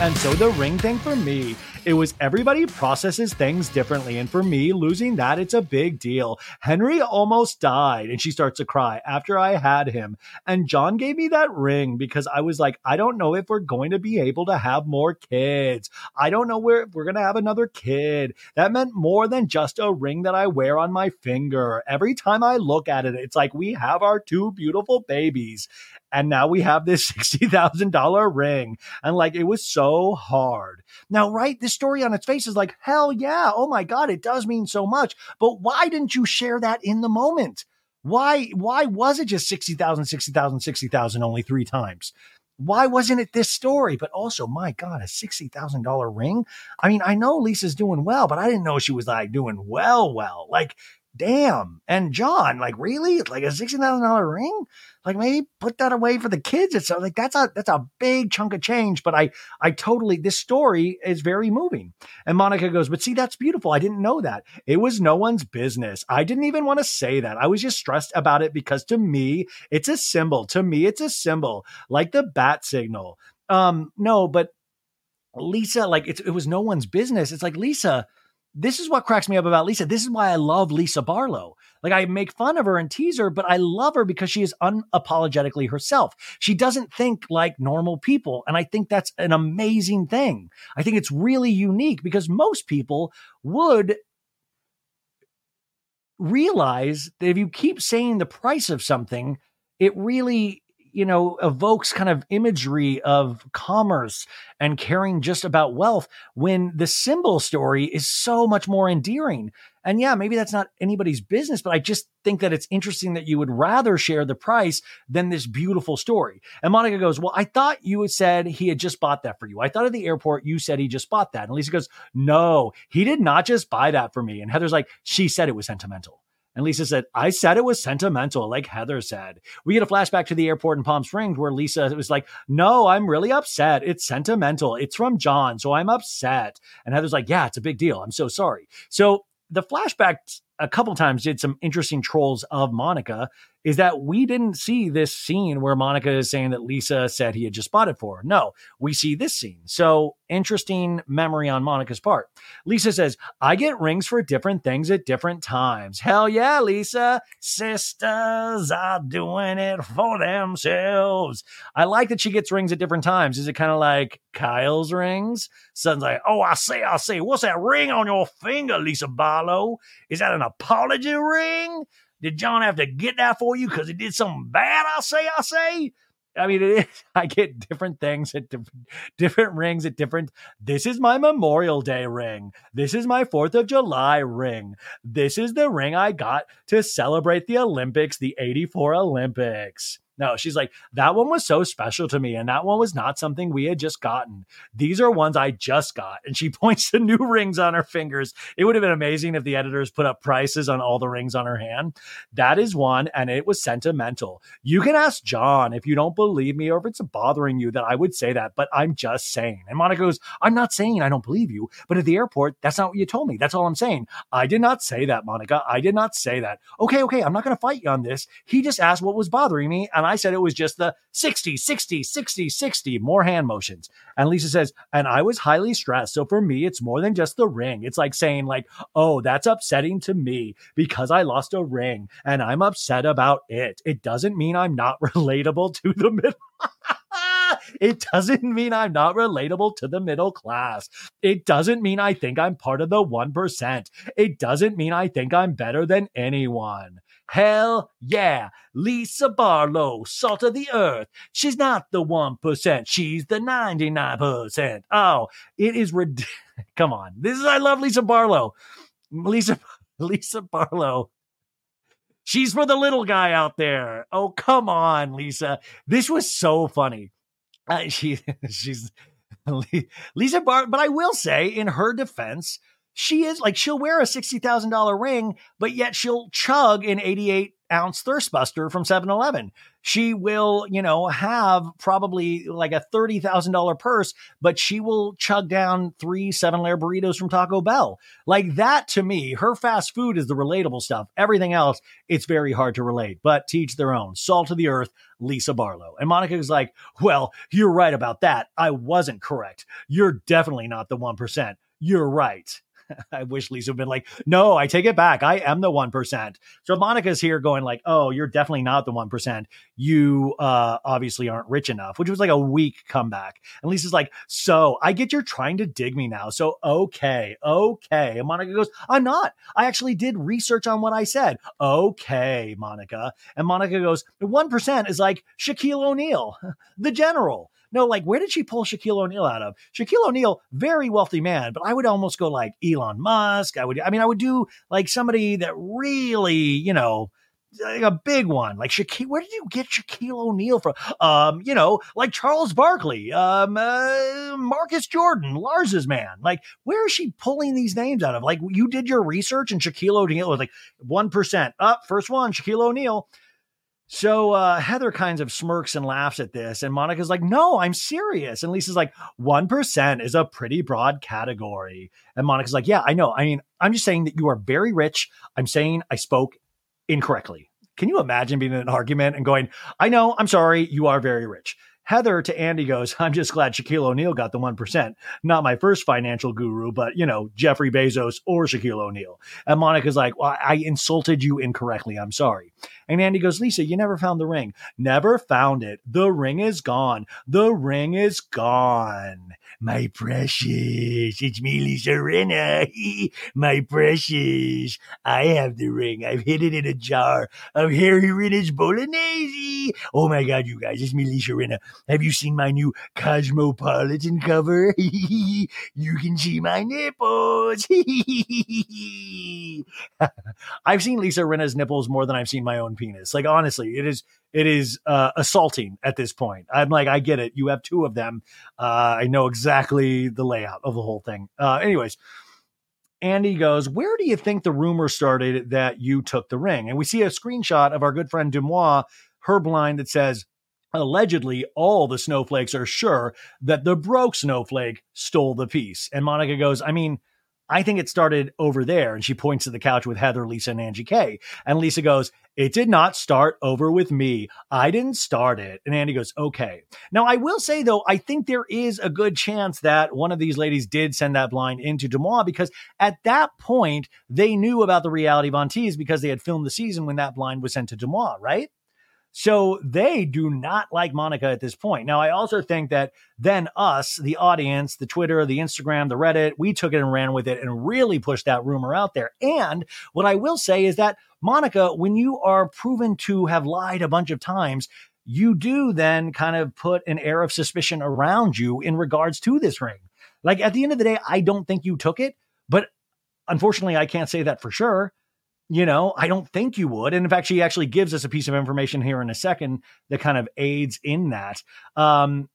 And so the ring thing for me, it was everybody processes things differently. And for me, losing that, it's a big deal. Henry almost died and she starts to cry after I had him. And John gave me that ring because I was like, I don't know if we're going to be able to have more kids. I don't know where we're going to have another kid. That meant more than just a ring that I wear on my finger. Every time I look at it, it's like we have our two beautiful babies and now we have this *laughs* $60,000 ring. And like, it was so hard. Now, right? This story on its face is like, hell yeah. Oh my God, it does mean so much. But why didn't you share that in the moment? Why, why was it just 60,000, 60,000, 60,000 only three times? Why wasn't it this story? But also, my God, a $60,000 ring. I mean, I know Lisa's doing well, but I didn't know she was like doing well, well. Like, damn. And John, like, really? Like a $60,000 ring? Like maybe put that away for the kids. It's like, that's a, that's a big chunk of change. But I, I totally, this story is very moving. And Monica goes, but see, that's beautiful. I didn't know that. It was no one's business. I didn't even want to say that. I was just stressed about it because to me, it's a symbol. To me, it's a symbol like the bat signal. Um, no, but Lisa, like it was no one's business. It's like Lisa, this is what cracks me up about Lisa. This is why I love Lisa Barlow. Like I make fun of her and tease her, but I love her because she is unapologetically herself. She doesn't think like normal people. And I think that's an amazing thing. I think it's really unique because most people would realize that if you keep saying the price of something, it really you know, evokes kind of imagery of commerce and caring just about wealth when the symbol story is so much more endearing. And yeah, maybe that's not anybody's business, but I just think that it's interesting that you would rather share the price than this beautiful story. And Monica goes, Well, I thought you had said he had just bought that for you. I thought at the airport you said he just bought that. And Lisa goes, No, he did not just buy that for me. And Heather's like, She said it was sentimental. And Lisa said, I said it was sentimental, like Heather said. We get a flashback to the airport in Palm Springs where Lisa was like, No, I'm really upset. It's sentimental. It's from John. So I'm upset. And Heather's like, Yeah, it's a big deal. I'm so sorry. So the flashback a couple times did some interesting trolls of Monica is that we didn't see this scene where Monica is saying that Lisa said he had just bought it for her. No, we see this scene. So interesting memory on Monica's part. Lisa says, I get rings for different things at different times. Hell yeah, Lisa. Sisters are doing it for themselves. I like that she gets rings at different times. Is it kind of like Kyle's rings? Son's like, oh, I say, I say, what's that ring on your finger, Lisa Barlow? Is that an apology ring? Did John have to get that for you because he did something bad? I say, I say. I mean, it is, *laughs* I get different things at different, different rings at different. This is my Memorial Day ring. This is my Fourth of July ring. This is the ring I got to celebrate the Olympics, the 84 Olympics. No, she's like, that one was so special to me. And that one was not something we had just gotten. These are ones I just got. And she *laughs* points to new rings on her fingers. It would have been amazing if the editors put up prices on all the rings on her hand. That is one. And it was sentimental. You can ask John if you don't believe me or if it's bothering you that I would say that, but I'm just saying. And Monica goes, I'm not saying I don't believe you, but at the airport, that's not what you told me. That's all I'm saying. I did not say that, Monica. I did not say that. Okay, okay. I'm not going to fight you on this. He just asked what was bothering me. And I said it was just the 60, 60, 60, 60, more hand motions. And Lisa says, and I was highly stressed. So for me, it's more than just the ring. It's like saying, like, oh, that's upsetting to me because I lost a ring and I'm upset about it. It doesn't mean I'm not *laughs* relatable to the middle. *laughs* It doesn't mean I'm not relatable to the middle class. It doesn't mean I think I'm part of the 1%. It doesn't mean I think I'm better than anyone. Hell yeah. Lisa Barlow, salt of the earth. She's not the 1%. She's the 99%. Oh, it is ridiculous. *laughs* Come on. This is, I love Lisa Barlow. Lisa, *laughs* Lisa Barlow. She's for the little guy out there. Oh, come on, Lisa. This was so funny. Uh, *laughs* she, she's Lisa Bar, but I will say, in her defense, she is like she'll wear a $60,000 ring, but yet she'll chug an 88 ounce thirstbuster from 7-Eleven. She will, you know, have probably like a $30,000 purse, but she will chug down three seven layer burritos from Taco Bell. Like that to me, her fast food is the relatable stuff. Everything else, it's very hard to relate, but teach their own. Salt of the earth, Lisa Barlow. And Monica is like, well, you're right about that. I wasn't correct. You're definitely not the 1%. You're right. *laughs* I wish Lisa had been like, no, I take it back. I am the 1%. So Monica's here going like, oh, you're definitely not the 1%. You uh, obviously aren't rich enough, which was like a weak comeback. And Lisa's like, so I get you're trying to dig me now. So, okay, okay. And Monica goes, I'm not. I actually did research on what I said. Okay, Monica. And Monica goes, the 1% is like Shaquille O'Neal, *laughs* the general. No, like where did she pull Shaquille O'Neal out of? Shaquille O'Neal, very wealthy man, but I would almost go like Elon Musk. I would, I mean, I would do like somebody that really, you know, like a big one. Like Shaquille, where did you get Shaquille O'Neal from? Um, you know, like Charles Barkley, um, uh, Marcus Jordan, Larsa's man. Like, where is she pulling these names out of? Like, you did your research and Shaquille O'Neal was like 1%. Up, oh, first one, Shaquille O'Neal. So uh, Heather kind of smirks and laughs at this, and Monica's like, "No, I'm serious." And Lisa's like, "One percent is a pretty broad category." And Monica's like, "Yeah, I know. I mean, I'm just saying that you are very rich. I'm saying I spoke incorrectly." Can you imagine being in an argument and going, "I know. I'm sorry. You are very rich." Heather to Andy goes, *laughs* I'm just glad Shaquille O'Neal got the 1%. Not my first financial guru, but, you know, Jeffrey Bezos or Shaquille O'Neal. And Monica's like, well, I insulted you incorrectly. I'm sorry. And Andy goes, Lisa, you never found the ring. Never found it. The ring is gone. The ring is gone. My precious, it's me, Lisa Rinna. My precious, I have the ring. I've hid it in a jar of Harry Rinna's bolognese. Oh my God, you guys, it's me, Lisa Rinna. Have you seen my new Cosmopolitan cover? *laughs* you can see my nipples. *laughs* I've seen Lisa Rinna's nipples more than I've seen my own penis. Like honestly, it is it is uh, assaulting at this point. I'm like, I get it. You have two of them. Uh, I know exactly the layout of the whole thing. Uh, anyways, Andy goes, Where do you think the rumor started that you took the ring? And we see a screenshot of our good friend Deux Moi, her blind that says, Allegedly, all the snowflakes are sure that the broke snowflake stole the piece. And Monica goes, I mean, I think it started over there. And she points to the couch with Heather, Lisa, and Angie K. And Lisa goes, It did not start over with me. I didn't start it. And Andy goes, Okay. Now, I will say, though, I think there is a good chance that one of these ladies did send that blind into Deux Moi because at that point, they knew about the reality Von Tease because they had filmed the season when that blind was sent to Deux Moi, right? So they do not like Monica at this point. Now, I also think that then us, the audience, the Twitter, the Instagram, the Reddit, we took it and ran with it and really pushed that rumor out there. And what I will say is that Monica, when you are proven to have lied a bunch of times, you do then kind of put an air of suspicion around you in regards to this ring. Like at the end of the day, I don't think you took it, but unfortunately, I can't say that for sure you know, I don't think you would. And in fact, she actually gives us a piece of information here in a second that kind of aids in that. Um,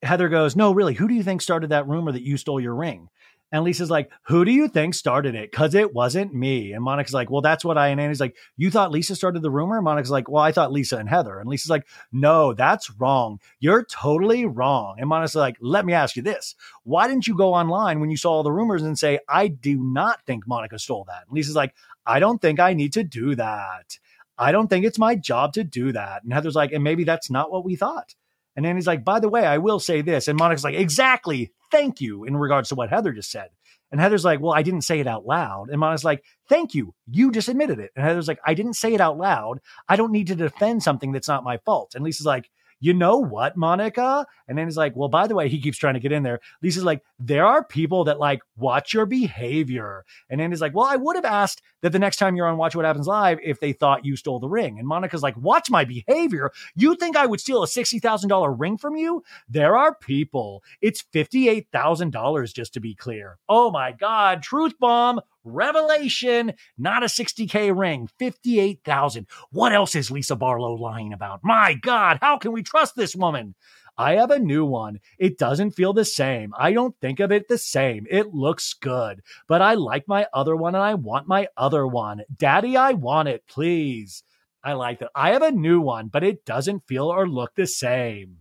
Heather goes, No, really, who do you think started that rumor that you stole your ring? And Lisa's like, Who do you think started it? Because it wasn't me. And Monica's like, Well, that's what I. And Annie's like, You thought Lisa started the rumor? And Monica's like, Well, I thought Lisa and Heather. And Lisa's like, No, that's wrong. You're totally wrong. And Monica's like, Let me ask you this. Why didn't you go online when you saw all the rumors and say, I do not think Monica stole that? And Lisa's like, I don't think I need to do that. I don't think it's my job to do that. And Heather's like, And maybe that's not what we thought. And Andy's like, by the way, I will say this. And Monica's like, exactly thank you in regards to what Heather just said. And Heather's like, well, I didn't say it out loud. And Monica's like, thank you. You just admitted it. And Heather's like, I didn't say it out loud. I don't need to defend something that's not my fault. And Lisa's like, you know what, Monica? And then he's like, well, by the way, he keeps trying to get in there. Lisa's like, there are people that like watch your behavior. And then he's like, well, I would have asked that the next time you're on Watch What Happens Live if they thought you stole the ring. And Monica's like, watch my behavior. You think I would steal a $60,000 ring from you? There are people. It's $58,000 just to be clear. Oh my God, truth bomb Revelation, not a 60K ring, 58,000. What else is Lisa Barlow lying about? My God, how can we trust this woman? I have a new one. It doesn't feel the same. I don't think of it the same. It looks good, but I like my other one and I want my other one. Daddy, I want it, please. I like that. I have a new one, but it doesn't feel or look the same.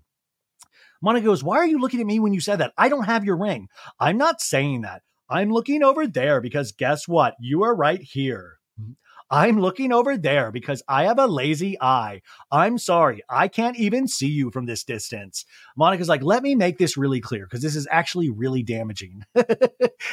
Monica goes, Why are you looking at me when you said that? I don't have your ring. I'm not saying that. I'm looking over there because guess what? You are right here. I'm looking over there because I have a lazy eye. I'm sorry. I can't even see you from this distance. Monica's like, let me make this really clear because this is actually really damaging. *laughs*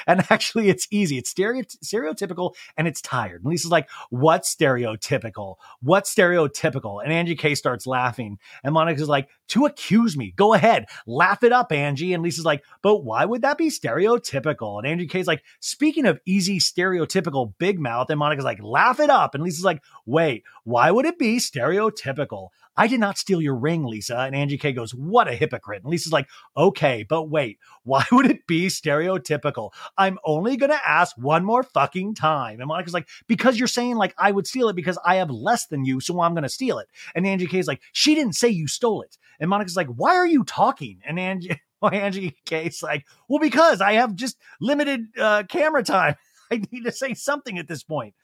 and actually, it's easy. It's stereotypical and it's tired. And Lisa's like, what's stereotypical? What's stereotypical? And Angie K starts laughing. And Monica's like, to accuse me. Go ahead. Laugh it up, Angie. And Lisa's like, but why would that be stereotypical? And Angie K's like, speaking of easy stereotypical big mouth. And Monica's like, laugh it up. And Lisa's like, wait, why would it be stereotypical? I did not steal your ring, Lisa. And Angie K goes, What a hypocrite. And Lisa's like, Okay, but wait, why *laughs* would it be stereotypical? I'm only going to ask one more fucking time. And Monica's like, Because you're saying like I would steal it because I have less than you, so I'm going to steal it. And Angie K's like, She didn't say you stole it. And Monica's like, Why are you talking? And Angie, *laughs* Angie K's like, Well, because I have just limited uh, camera time. *laughs* I need to say something at this point.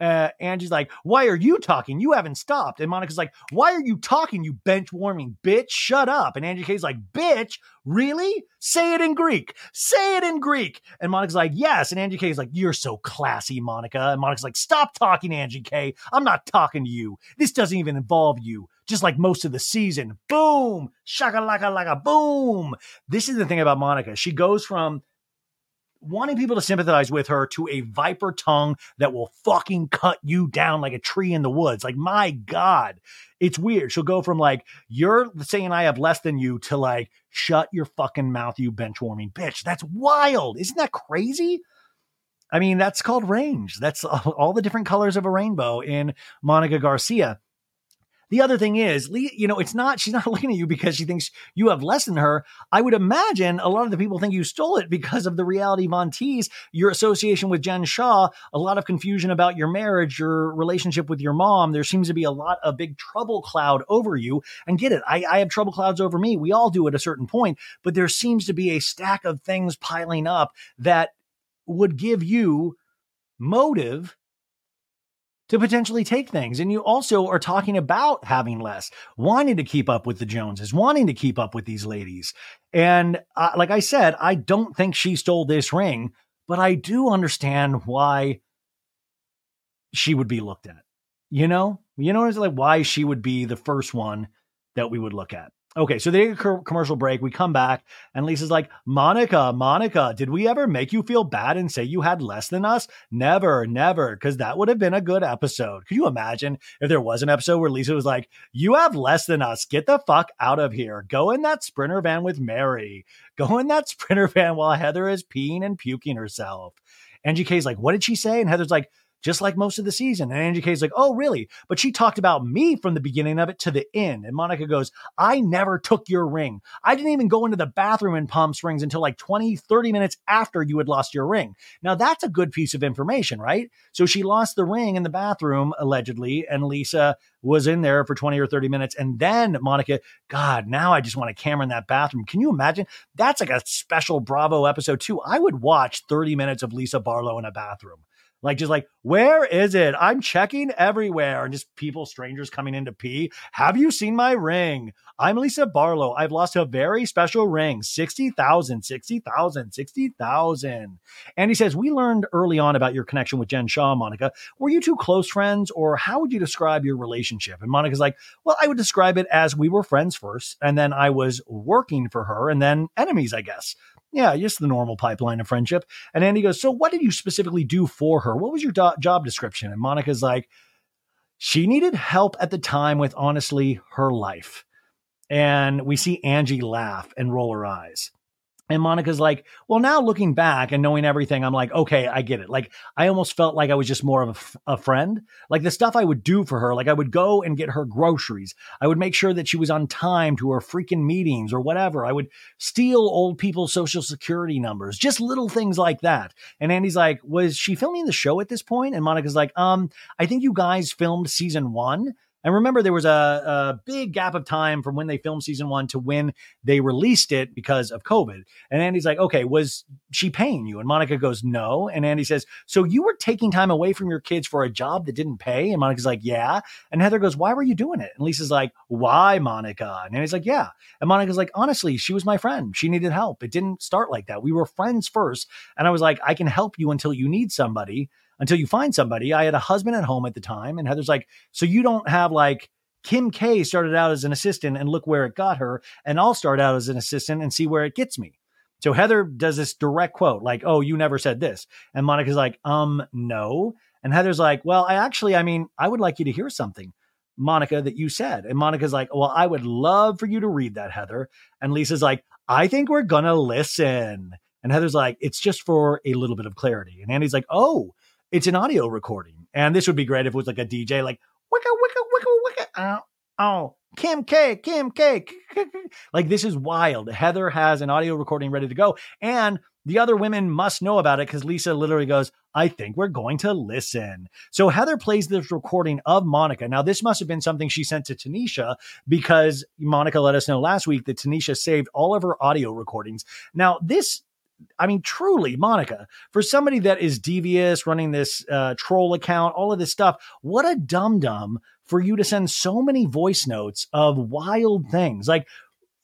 Uh, Angie's like, Why are you talking? You haven't stopped. And Monica's like, Why are you talking, you bench warming bitch? Shut up. And Angie K's like, Bitch, really? Say it in Greek. Say it in Greek. And Monica's like, Yes. And Angie K's like, You're so classy, Monica. And Monica's like, Stop talking, Angie K. I'm not talking to you. This doesn't even involve you. Just like most of the season. Boom. Shaka laka laka boom. This is the thing about Monica. She goes from wanting people to sympathize with her to a viper tongue that will fucking cut you down like a tree in the woods. Like, my God, it's weird. She'll go from like, you're saying I have less than you to like, shut your fucking mouth, you bench warming bitch. That's wild. Isn't that crazy? I mean, that's called range. That's all the different colors of a rainbow in Monica Garcia. The other thing is, you know, it's not, she's not *laughs* looking at you because she thinks you have less than her. I would imagine a lot of the people think you stole it because of the reality Von your association with Jen Shah, a lot of confusion about your marriage, your relationship with your mom. There seems to be a lot of big trouble cloud over you. And get it, I, I have trouble clouds over me. We all do at a certain point, but there seems to be a stack of things piling up that would give you motive to potentially take things. And you also are talking about having less, wanting to keep up with the Joneses, wanting to keep up with these ladies. And uh, like I said, I don't think she stole this ring, but I do understand why she would be looked at. You know, you know, it's like why she would be the first one that we would look at. Okay, so they take a commercial break. We come back, and Lisa's like, Monica, Monica, did we ever make you feel bad and say you had less than us? Never, never, because that would have been a good episode. Could you imagine if there was an episode where Lisa was like, You have less than us. Get the fuck out of here. Go in that sprinter van with Mary. Go in that *laughs* sprinter van while Heather is peeing and puking herself. Angie K's like, What did she say? And Heather's like, just like most of the season. And Angie K's like, oh, really? But she talked about me from the beginning of it to the end. And Monica goes, I never took your ring. I didn't even go into the bathroom in Palm Springs until like 20, 30 minutes after you had lost your ring. Now, that's a good piece of information, right? So she lost the ring in the bathroom, allegedly, and Lisa was in there for 20 or 30 minutes. And then Monica, God, now I just want a camera in that bathroom. Can you imagine? That's like a special Bravo episode, too. I would watch 30 minutes of Lisa Barlow in a bathroom. Like just like, where is it? I'm checking everywhere. And just people, strangers coming in to pee. Have you seen my ring? I'm Lisa Barlow. I've lost a very special ring. 60,000, 60,000, 60,000. And he says, we learned early on about your connection with Jen Shah, Monica. Were you two close friends or how would you describe your relationship? And Monica's like, well, I would describe it as we were friends first. And then I was working for her and then enemies, I guess. Yeah, just the normal pipeline of friendship. And Andy goes, So, what did you specifically do for her? What was your do- job description? And Monica's like, She needed help at the time with honestly her life. And we see Angie laugh and roll her eyes. And Monica's like, well, now looking back and knowing everything, I'm like, okay, I get it. Like, I almost felt like I was just more of a, f- a friend. Like the stuff I would do for her, like I would go and get her groceries. I would make sure that she was on time to her freaking meetings or whatever. I would steal old people's social security numbers, just little things like that. And Andy's like, was she filming the show at this point? And Monica's like, um, I think you guys filmed season one. And remember, there was a, a, big gap of time from when they filmed season one to when they released it because of COVID. And Andy's like, okay, was she paying you? And Monica goes, no. And Andy says, so you were taking time away from your kids for a job that didn't pay? And Monica's like, yeah. And Heather goes, why were you doing it? And Lisa's like, why, Monica? And Andy's like, yeah. And Monica's like, honestly, she was my friend. She needed help. It didn't start like that. We were friends first. And I was like, I can help you until you need somebody until you find somebody. I had a husband at home at the time, and Heather's like, so you don't have like Kim K started out as an assistant and look where it got her, and I'll start out as an assistant and see where it gets me. So Heather does this direct quote, like, "Oh, you never said this," and Monica's like, "Um, no." And Heather's like, "Well, I actually, I mean, I would like you to hear something." Monica, that you said. And Monica's like, Well, I would love for you to read that, Heather. And Lisa's like, I think we're going to listen. And Heather's like, It's just for a little bit of clarity. And Andy's like, Oh, it's an audio recording. And this would be great if it was like a DJ, like wicka, wicka, wicka, wicka. Uh, oh, Kim K, Kim K. Like this is wild. Heather has an audio recording ready to go. And the other women must know about it because Lisa literally goes, I think we're going to listen. So Heather plays this recording of Monica. Now, this must have been something she sent to Tanisha because Monica let us know last week that Tanisha saved all of her audio recordings. Now, this I mean, truly, Monica, for somebody that is devious, running this uh, troll account, all of this stuff, what a dum dum for you to send so many voice notes of wild things. Like,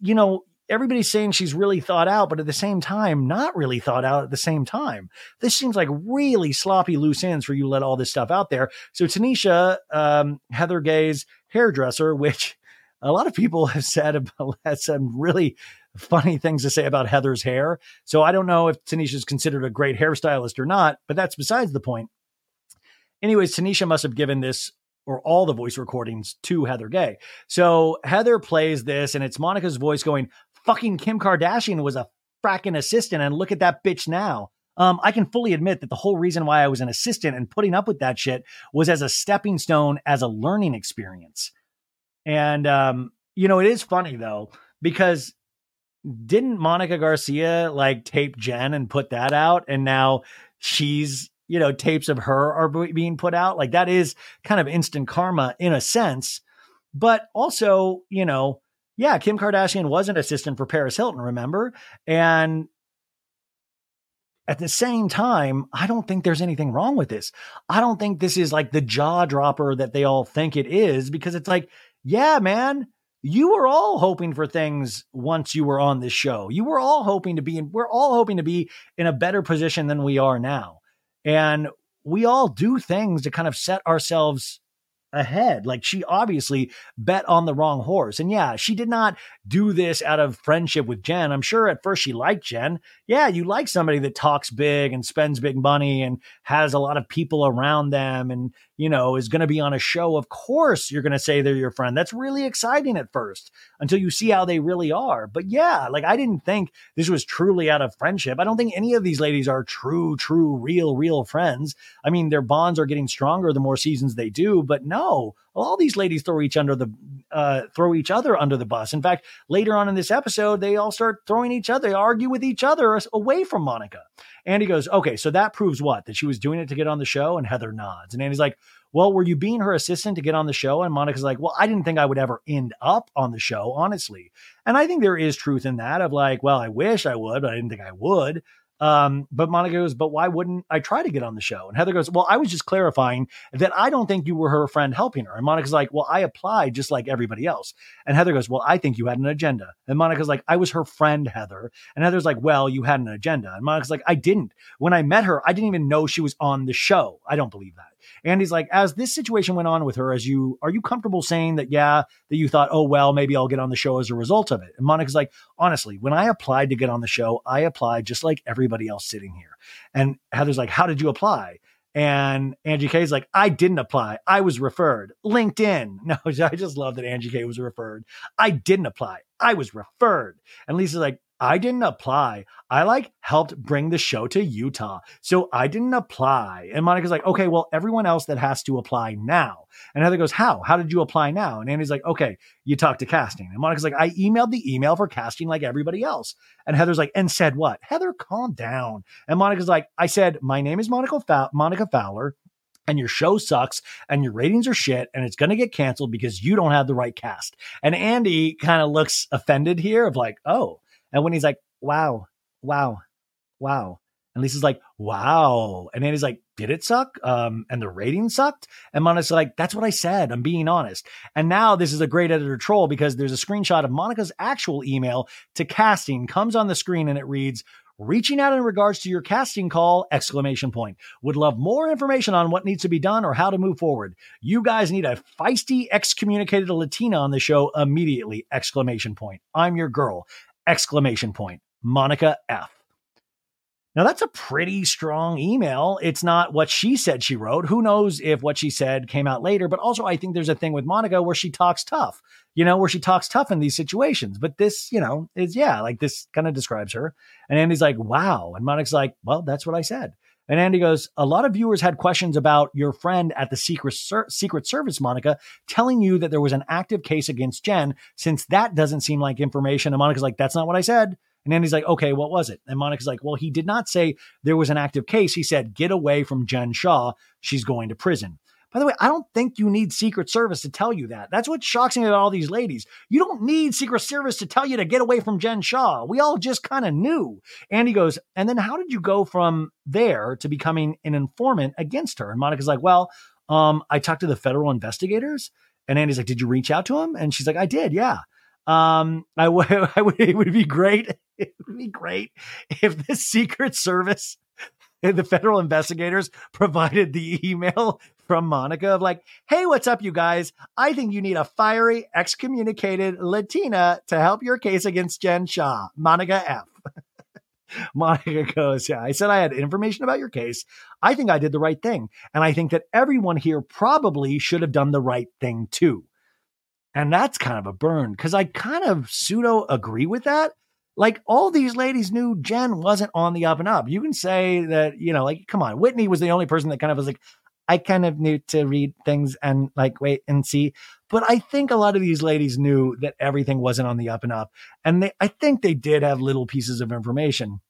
you know, everybody's saying she's really thought out, but at the same time, not really thought out at the same time. This seems like really sloppy loose ends for you to let all this stuff out there. So Tanisha, um, Heather Gay's hairdresser, *laughs* which a lot of people have said about, *laughs* has some really funny *laughs* things to say about Heather's hair. So I don't know if Tanisha is considered a great hairstylist or not, but that's besides the point. Anyways, Tanisha must have given this or all the voice recordings to Heather Gay. So Heather plays this and it's Monica's voice going, fucking Kim Kardashian was a fracking assistant, and look at that bitch now. Um, I can fully admit that the whole reason why I was an assistant and putting up with that shit was as a stepping stone, as a learning experience. And um, you know, it is funny though because didn't Monica Garcia like tape Jen and put that out, and now she's you know tapes of her are being put out. Like that is kind of instant karma in a sense, but also you know yeah, Kim Kardashian was an assistant for Paris Hilton, remember? And at the same time, I don't think there's anything wrong with this. I don't think this is like the jaw dropper that they all think it is because it's like, yeah, man, you were all hoping for things once you were on this show. You were all hoping to be in, we're all hoping to be in a better position than we are now. And we all do things to kind of set ourselves ahead. Like she obviously bet on the wrong horse. And yeah, she did not do this out of friendship with Jen. I'm sure at first she liked Jen. Yeah, you like somebody that talks big and spends big money and has a lot of people around them and, you know, is going to be on a show. Of course, you're going to say they're your friend. That's really exciting at first until you see how they really are. But yeah, like I didn't think this was truly out of friendship. I don't think any of these ladies are true, true, real, real friends. I mean, their bonds are getting stronger the more seasons they do, but no, all these ladies throw each under the uh, throw each other under the bus. In fact, later on in this episode, they all start throwing each other, they argue with each other away from Monica. Andy goes, "Okay, so that proves what? That she was doing it to get on the show?" And Heather nods. And Andy's like, "Well, were you being her assistant to get on the show?" And Monica's like, "Well, I didn't think I would ever end up on the show, honestly." And I think there is truth in that of like, well, I wish I would, but I didn't think I would. Um, but Monica goes, but why wouldn't I try to get on the show? And Heather goes, well, I was just clarifying that I don't think you were her friend helping her. And Monica's like, well, I applied just like everybody else. And Heather goes, well, I think you had an agenda. And Monica's like, I was her friend, Heather. And Heather's like, well, you had an agenda. And Monica's like, I didn't. When I met her, I didn't even know she was on the show. I don't believe that. And he's like, as this situation went on with her, as you are you comfortable saying that, yeah, that you thought, oh, well, maybe I'll get on the show as a result of it? And Monica's like, honestly, when I applied to get on the show, I applied just like everybody else sitting here. And Heather's like, how did you apply? And Angie K's like, I didn't apply. I was referred. LinkedIn. *laughs* No, I just love that Angie K was referred. I didn't apply. I was referred. And Lisa's like, I didn't apply. I like helped bring the show to Utah. So I didn't apply. And Monica's like, okay, well, everyone else that has to apply now. And Heather goes, how? How did you apply now? And Andy's like, okay, you talked to casting. And Monica's like, I emailed the email for casting like everybody else. And Heather's like, and said what? Heather, calm down. And Monica's like, I said, my name is Monica, Fa- Monica Fowler and your show sucks and your ratings are shit and it's going to get canceled because you don't have the right cast. And Andy kind of looks offended here of like, oh, and when he's like, wow, wow, wow. And Lisa's like, wow. And Andy's like, did it suck? Um, and the rating sucked? And Monica's like, that's what I said. I'm being honest. And now this is a great editor troll because there's a screenshot of Monica's actual email to casting comes on the screen and it reads, reaching out in regards to your casting call exclamation point would love more information on what needs to be done or how to move forward you guys need a feisty excommunicated latina on the show immediately exclamation point i'm your girl exclamation point. Monica F. Now that's a pretty strong email. It's not what she said she wrote. Who knows if what she said came out later, but also I think there's a thing with Monica where she talks tough, you know, where she talks tough in these situations. But this, you know, is yeah, like this kind of describes her. And Andy's like, wow. And Monica's like, well, that's what I said. And Andy goes, A lot of viewers had questions about your friend at the Secret, Ser- Secret Service, Monica, telling you that there was an active case against Jen, since that doesn't seem like information. And Monica's like, That's not what I said. And Andy's like, Okay, what was it? And Monica's like, Well, he did not say there was an active case. He said, Get away from Jen Shah. She's going to prison. By the way, I don't think you need Secret Service to tell you that. That's what shocks me about all these ladies. You don't need Secret Service to tell you to get away from Jen Shah. We all just kind of knew. And he goes, and then how did you go from there to becoming an informant against her? And Monica's like, well, um, I talked to the federal investigators. And Andy's like, did you reach out to him? And she's like, I did, yeah. Um, I, w- *laughs* I would, it would be great. It would be great if the Secret Service *laughs* the federal investigators provided the email from Monica of like, hey, what's up, you guys? I think you need a fiery, excommunicated Latina to help your case against Jen Shah, Monica F. *laughs* Monica goes, Yeah, I said I had information about your case. I think I did the right thing. And I think that everyone here probably should have done the right thing too. And that's kind of a burn because I kind of pseudo agree with that. Like all these ladies knew Jen wasn't on the up and up. You can say that, you know, like, come on, Whitney was the only person that kind of was like, I kind of knew to read things and like wait and see. But I think a lot of these ladies knew that everything wasn't on the up and up. And they, I think they did have little pieces of information.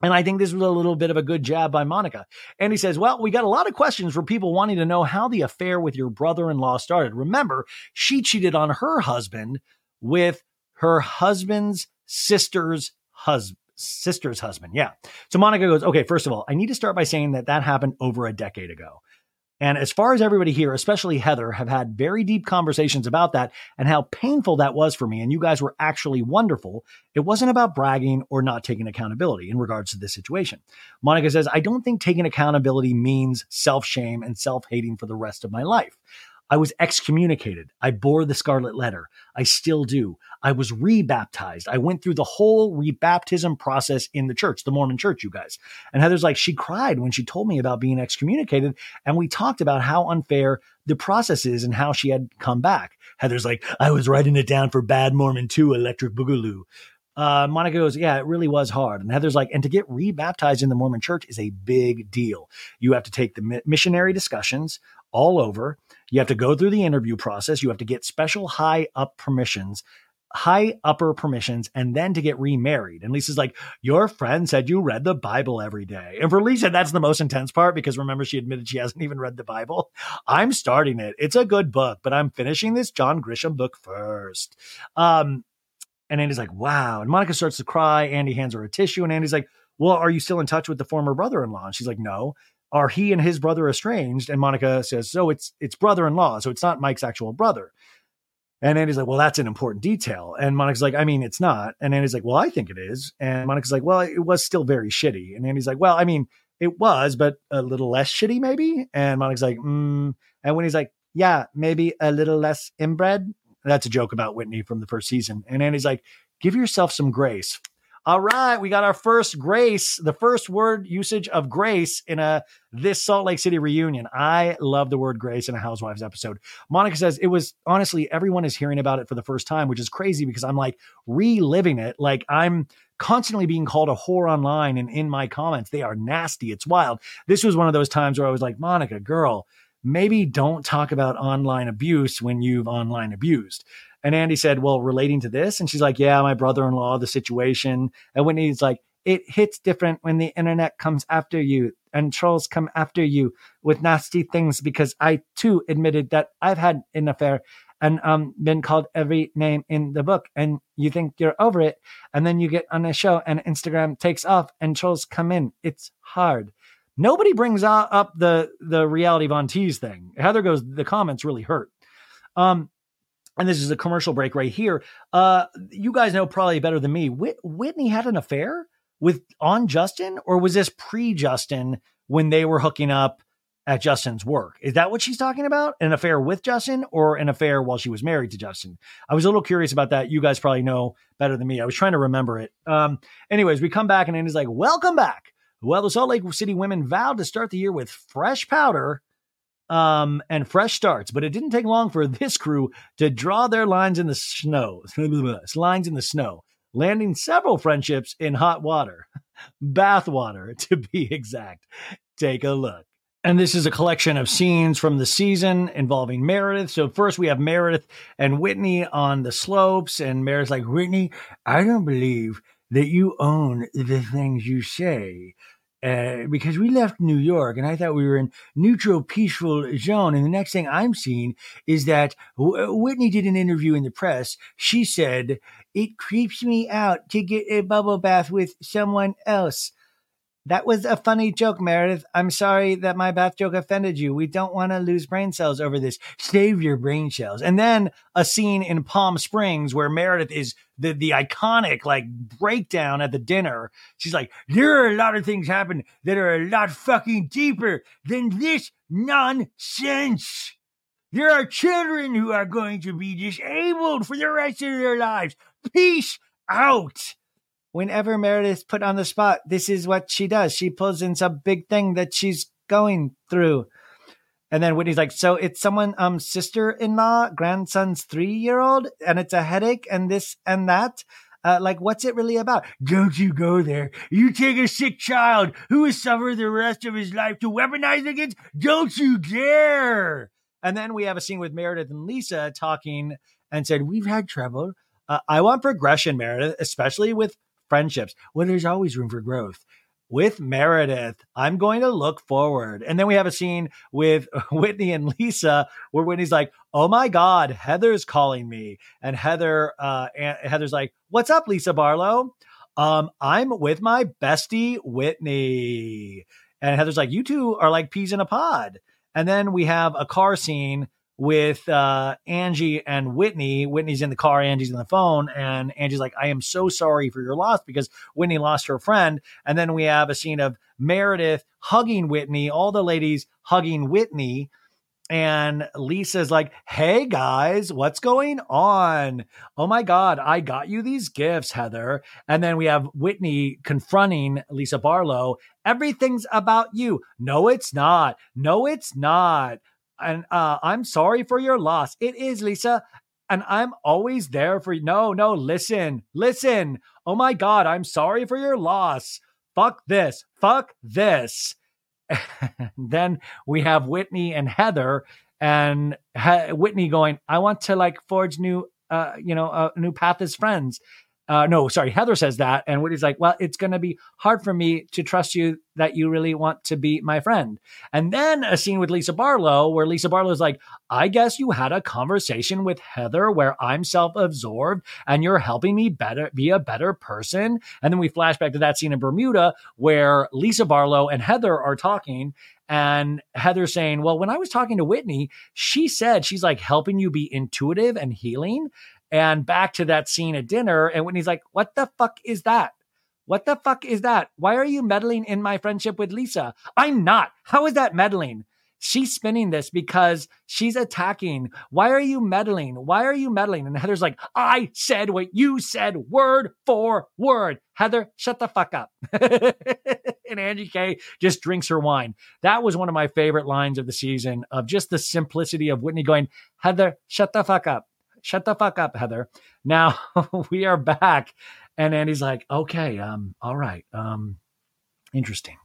And I think this was a little bit of a good jab by Monica. And he says, Well, we got a lot of questions from people wanting to know how the affair with your brother in law started. Remember, she cheated on her husband with her husband's sister's husband. Sister's husband. Yeah. So Monica goes, okay, first of all, I need to start by saying that that happened over a decade ago. And as far as everybody here, especially Heather, have had very deep conversations about that and how painful that was for me. And you guys were actually wonderful. It wasn't about bragging or not taking accountability in regards to this situation. Monica says, I don't think taking accountability means self shame and self hating for the rest of my life. I was excommunicated. I bore the scarlet letter. I still do. I was rebaptized. I went through the whole rebaptism process in the church, the Mormon church, you guys. And Heather's like, she cried when she told me about being excommunicated. And we talked about how unfair the process is and how she had come back. Heather's like, I was writing it down for Bad Mormon 2 Electric Boogaloo. Uh, Monica goes, Yeah, it really was hard. And Heather's like, And to get rebaptized in the Mormon church is a big deal. You have to take the missionary discussions all over. You have to go through the interview process. You have to get special high up permissions, high upper permissions, and then to get remarried. And Lisa's like, Your friend said you read the Bible every day. And for Lisa, that's the most intense part because remember, she admitted she hasn't *laughs* even read the Bible. I'm starting it. It's a good book, but I'm finishing this John Grisham book first. Um, and Andy's like, Wow. And Monica starts to cry. Andy hands her a tissue, and Andy's like, Well, are you still in touch with the former brother in law? And she's like, No are he and his brother estranged? And Monica says, so it's it's brother-in-law, so it's not Mike's actual brother. And Andy's like, well, that's an important detail. And Monica's like, I mean, it's not. And Andy's like, well, I think it is. And Monica's like, well, it was still very shitty. And Andy's like, well, I mean, it was, but a little less shitty, maybe. And Monica's like, mm. and when he's like, yeah, maybe a little less inbred. That's a joke about Whitney from the first season. And Andy's like, give yourself some grace. All right, we got our first grace, the first word usage of grace in a this Salt Lake City reunion. I love the word grace in a Housewives episode. Monica says it was honestly everyone is hearing about it for the first time, which is crazy because I'm like reliving it. Like I'm constantly being called a whore online and in my comments. They are nasty. It's wild. This was one of those times where I was like, Monica, girl, maybe don't talk about online abuse when you've online abused. And Andy said, Well, relating to this? And she's like, Yeah, my brother in law, the situation. And Whitney's like, It hits different when the internet comes after you and trolls come after you with nasty things because I too admitted that I've had an affair and um been called every name in the book and you think you're over it and then you get on a show and Instagram takes off and trolls come in. It's hard. Nobody brings up the the reality Von Tease thing. Heather goes, the comments really hurt. Um, and this is a commercial break right here. Uh, you guys know probably better than me. Whit- Whitney had an affair with on Justin, or was this pre Justin when they were hooking up at Justin's work? Is that what she's talking about? An affair with Justin, or an affair while she was married to Justin? I was a little curious about that. You guys probably know better than me. I was trying to remember it. Um, anyways, we come back and Andy's like, "Welcome back." Well, the Salt Lake City women vowed to start the year with fresh powder um, and fresh starts. But it didn't take long for *laughs* this crew to draw their lines in the snow, *laughs* lines in the snow, landing several friendships in hot water, *laughs* bath water to be exact. take a look. And this is a collection of scenes from the season involving Meredith. So first we have Meredith and Whitney on the slopes, and Meredith's like, Whitney, I don't believe that you own the things you say. Uh, because we left New York and I thought we were in neutral, peaceful zone. And the next thing I'm seeing is that w- Whitney did an interview in the press. She said, it creeps me out to get a bubble bath with someone else. That was a funny joke, Meredith. I'm sorry that my bath joke offended you. We don't want to lose brain cells over this. Save your brain cells. And then a scene in Palm Springs where Meredith is the, the iconic like breakdown at the dinner. She's like, there are a lot of things happen that are a lot fucking deeper than this nonsense. There are children who are going to be disabled for the rest of their lives. Peace out whenever Meredith's put on the spot, this is what she does. She pulls in some big thing that she's going through. And then Whitney's like, so it's someone, um, sister in law, grandson's three year old, and it's a headache and this and that. Uh, like, what's it really about? Don't you go there. You take a sick child who has suffered the rest of his life to weaponize against. Don't you dare. And then we have a scene with Meredith and Lisa talking and said, We've had trouble. Uh, I want progression, Meredith, especially with friendships. Well, there's always room for growth. With Meredith, I'm going to look forward. And then we have a scene with *laughs* Whitney and Lisa where Whitney's like, Oh my God, Heather's calling me. And Heather, uh, and Heather's like, What's up, Lisa Barlow? Um, I'm with my bestie, Whitney. And Heather's like, You two are like peas in a pod. And then we have a car scene with uh, Angie and Whitney. Whitney's in the car, Angie's on the phone, and Angie's like, I am so sorry for your loss because Whitney lost her friend. And then we have a scene of Meredith hugging Whitney, all the ladies hugging Whitney. And Lisa's like, Hey guys, what's going on? Oh my God, I got you these gifts, Heather. And then we have Whitney confronting Lisa Barlow. Everything's about you. No, it's not. No, it's not and uh, I'm sorry for your loss. It is, Lisa. And I'm always there for you. No, no, listen, listen. Oh my God, I'm sorry for your loss. Fuck this. Fuck this. *laughs* then we have Whitney and Heather, and Whitney going, I want to like forge new, uh, you know, a new path as friends. Uh, no, sorry, Heather says that. And Whitney's like, well, it's going to be hard for me to trust you that you really want to be my friend. And then a scene with Lisa Barlow where Lisa Barlow's like, I guess you had a conversation with Heather where I'm self absorbed and you're helping me better be a better person. And then we flash back to that scene in Bermuda where Lisa Barlow and Heather are talking and Heather saying, Well, when I was talking to Whitney, she said she's like helping you be intuitive and healing. And back to that scene at dinner. And Whitney's like, What the fuck is that? What the fuck is that? Why are you meddling in my friendship with Lisa? I'm not. How is that meddling? She's spinning this because she's attacking. Why are you meddling? Why are you meddling? And Heather's like, I said what you said, word for word. Heather, shut the fuck up. *laughs* and Angie K just drinks her wine. That was one of my favorite lines of the season of just the simplicity of Whitney going, Heather, shut the fuck up. Shut the fuck up, Heather. Now *laughs* we are back. And Andy's like, okay, um, all right. Um, interesting.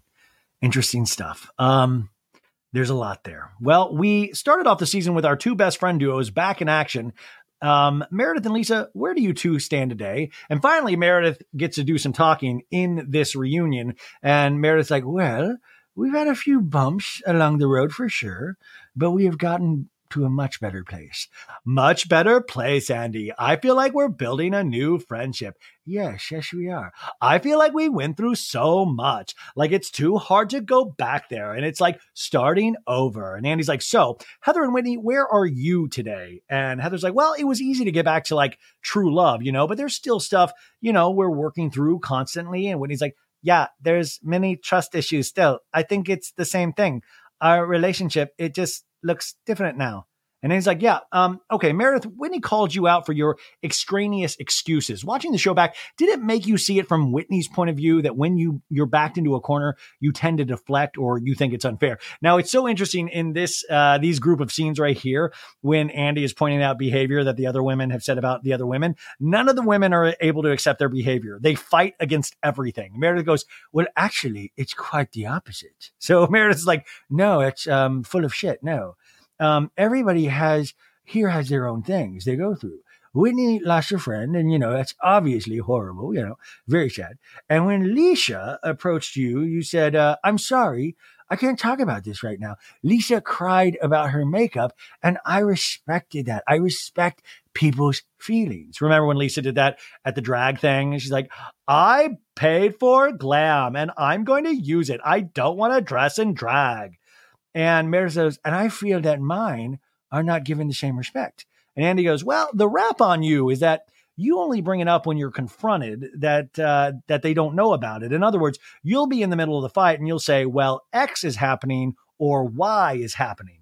Interesting stuff. Um, there's a lot there. Well, we started off the season with our two best friend duos back in action. Um, Meredith and Lisa, where do you two stand today? And finally, Meredith gets to do some talking in this reunion. And Meredith's like, well, we've had a few bumps along the road for sure, but we have gotten to a much better place. Much better place, Andy. I feel like we're building a new friendship. Yes, yes, we are. I feel like we went through so much. Like it's too hard to go back there. And it's like starting over. And Andy's like, So, Heather and Whitney, where are you today? And Heather's like, Well, it was easy to get back to like true love, you know, but there's still stuff, you know, we're working through constantly. And Whitney's like, Yeah, there's many trust issues still. I think it's the same thing. Our relationship, it just looks different now. And he's like, yeah, um, okay, Meredith, Whitney called you out for your extraneous excuses. Watching the show back, did it make you see it from Whitney's point of view that when you you're backed into a corner, you tend to deflect or you think it's unfair? Now, it's so interesting in this uh, these group of scenes right here when Andy is pointing out behavior that the other women have said about the other women. None of the women are able to accept their behavior. They fight against everything. Meredith goes, well, actually, it's quite the opposite. So *laughs* Meredith's like, no, it's um, full of shit. No um, everybody has here has their own things they go through. Whitney lost her friend, and you know that's obviously horrible. You know, very sad. And when Lisa approached you, you said, uh, "I'm sorry, I can't talk about this right now." Lisa cried about her makeup, and I respected that. I respect people's feelings. Remember when Lisa did that at the drag thing? She's like, "I paid for glam, and I'm going to use it. I don't want to dress in drag." And Meredith says, and I feel that mine are not given the same respect. And Andy goes, well, the rap on you is that you only bring it up when you're confronted that uh, that they don't know about it. In other words, you'll be in the middle of the fight and you'll say, well, X is happening or Y is happening.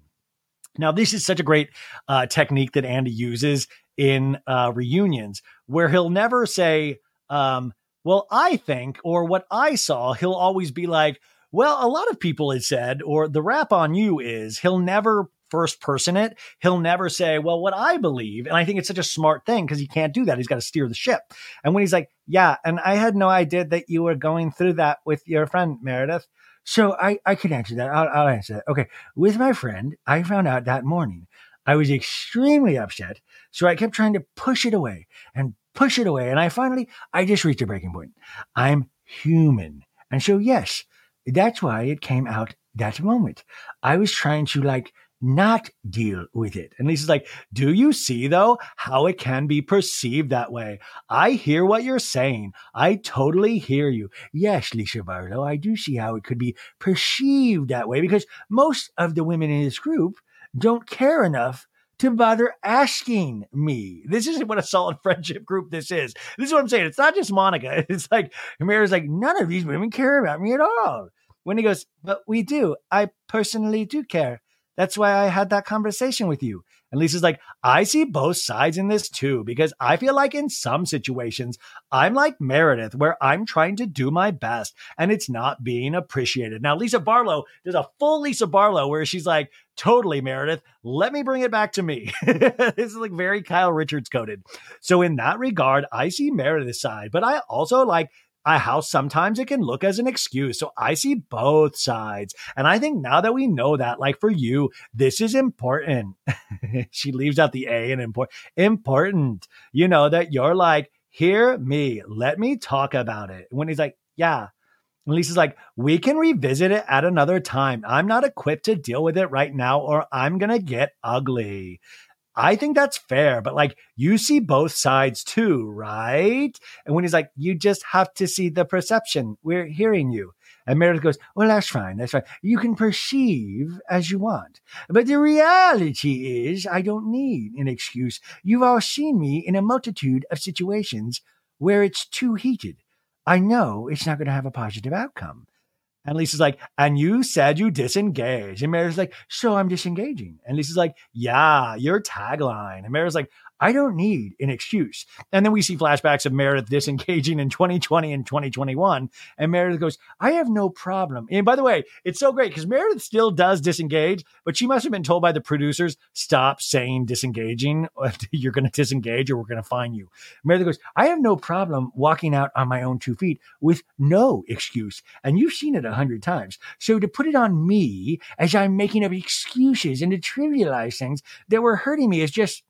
Now, this is such a great uh, technique that Andy uses in uh, reunions where he'll never say, um, well, I think, or what I saw. He'll always be like, well, a lot of people had said, or the rap on you is he'll never first person it. He'll never say, well, what I believe. And I think it's such a smart thing because he can't do that. He's got to steer the ship. And when he's like, yeah, and I had no idea that you were going through that with your friend Meredith. So I, I can answer that. I'll, I'll answer that. Okay. With my friend, I found out that morning. I was extremely upset. So I kept trying to push it away and push it away. And I finally, I just reached a breaking point. I'm human. And so, yes, that's why it came out that moment. I was trying to like not deal with it. And Lisa's like, do you see though how it can be perceived that way? I hear what you're saying. I totally hear you. Yes, Lisa Barlow, I do see how it could be perceived that way because most of the women in this group don't care enough to bother asking me. This isn't what a solid friendship group this is. This is what I'm saying. It's not just Monica. *laughs* It's like Amira's like, none of these women care about me at all. When he goes, but we do. I personally do care. That's why I had that conversation with you. And Lisa's like, I see both sides in this too, because I feel like in some situations, I'm like Meredith, where I'm trying to do my best and it's not being appreciated. Now, Lisa Barlow, there's a full Lisa Barlow where she's like, totally, Meredith, let me bring it back to me. *laughs* this is like very Kyle Richards coded. So, in that regard, I see Meredith's side, but I also like a house sometimes it can look as an excuse. So I see both sides. And I think now that we know that, like for you, this is important. *laughs* she leaves out the A and important important. You know, that you're like, hear me, let me talk about it. Whitney's like, yeah. And Lisa's like, we can revisit it at another time. I'm not equipped to deal with it right now, or I'm gonna get ugly. I think that's fair, but like you see both sides too, right? And Whitney's like, you just have to see the perception. We're hearing you. And Meredith goes, Well, that's fine. That's fine. You can perceive as you want. But the reality is, I don't need an excuse. You've all seen me in a multitude of situations where it's too heated. I know it's not going to have a positive outcome. And Lisa's like, and you said you disengage. And Mary's like, so I'm disengaging. And Lisa's like, yeah, your tagline. And Mary's like, I don't need an excuse. And then we see flashbacks of Meredith disengaging in 2020 and 2021. And Meredith goes, I have no problem. And by the way, it's so great because Meredith still does disengage, but she must have been told by the producers, stop saying disengaging. *laughs* You're going to disengage or we're going to fine you. Meredith goes, I have no problem walking out on my own two feet with no excuse. And you've seen it a hundred times. So to put it on me as I'm making up excuses and to trivialize things that were hurting me is just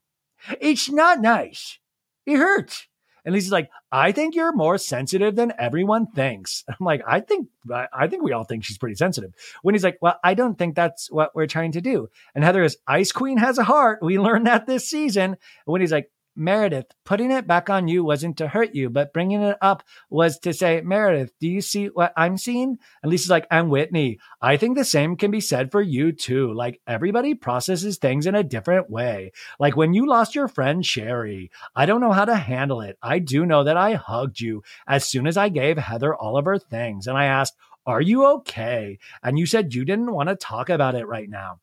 it's not nice. It hurts. And Lisa's like, I think you're more sensitive than everyone thinks. *laughs* I'm like, I think, I think we all think she's pretty sensitive. Whitney's like, well, I don't think that's what we're trying to do. And Heather is, Ice Queen has a heart. We learned that this season. Whitney's like, Meredith, putting it back on you wasn't to hurt you, but bringing it up was to say, Meredith, do you see what I'm seeing? And Lisa's like, I'm Whitney. I think the same can be said for you too. Like everybody processes things in a different way. Like when you lost your friend Sherry, I don't know how to handle it. I do know that I hugged you as soon as I gave Heather all of her things. And I asked, Are you okay? And you said you didn't want to talk about it right now.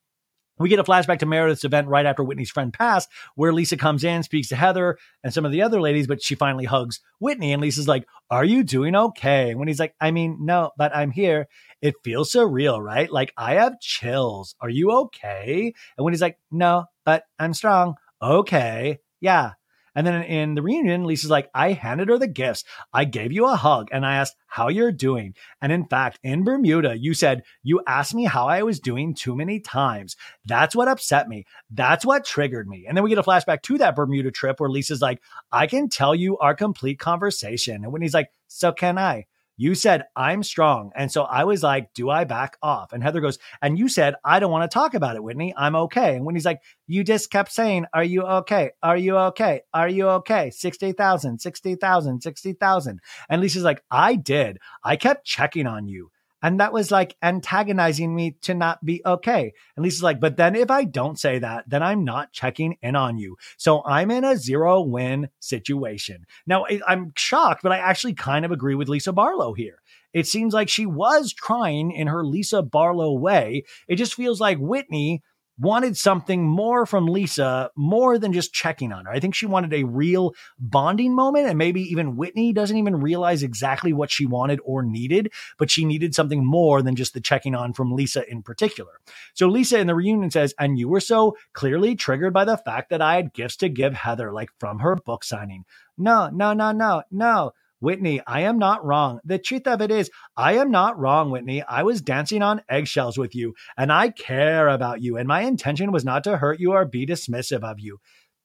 We get a flashback to Meredith's event right after Whitney's friend passed, where Lisa comes in, speaks to Heather and some of the other ladies, but she finally hugs Whitney. And Lisa's like, Are you doing okay? And Whitney's like, I mean, no, but I'm here. It feels surreal, right? Like, I have chills. Are you okay? And Whitney's like, No, but I'm strong. Okay. Yeah. And then in the reunion, Lisa's like, I handed her the gifts. I gave you a hug and I asked how you're doing. And in fact, in Bermuda, you said you asked me how I was doing too many times. That's what upset me. That's what triggered me. And then we get a flashback to that Bermuda trip where Lisa's like, I can tell you our complete conversation. And Whitney's like, so can I? You said, I'm strong. And so I was like, Do I back off? And Heather goes, And you said, I don't want to talk about it, Whitney. I'm okay. And Whitney's like, You just kept saying, Are you okay? Are you okay? Are you okay? 60,000, 60,000, 60,000. And Lisa's like, I did. I kept checking on you. And that was like antagonizing me to not be okay. And Lisa's like, but then if I don't say that, then I'm not checking in on you. So I'm in a zero win situation. Now I'm shocked, but I actually kind of agree with Lisa Barlow here. It seems like she was trying in her Lisa Barlow way. It just feels like Whitney wanted something more from Lisa, more than just checking on her. I think she wanted a real bonding moment, and maybe even Whitney doesn't even realize exactly what she wanted or needed, but she needed something more than just the checking on from Lisa in particular. So Lisa in the reunion says, and you were so clearly triggered by the fact that I had gifts to give Heather, like from her book signing. No, no, no, no, no. Whitney, I am not wrong. The truth of it is, I am not wrong, Whitney. I was dancing on eggshells with you, and I care about you, and my intention was not to hurt you or be dismissive of you.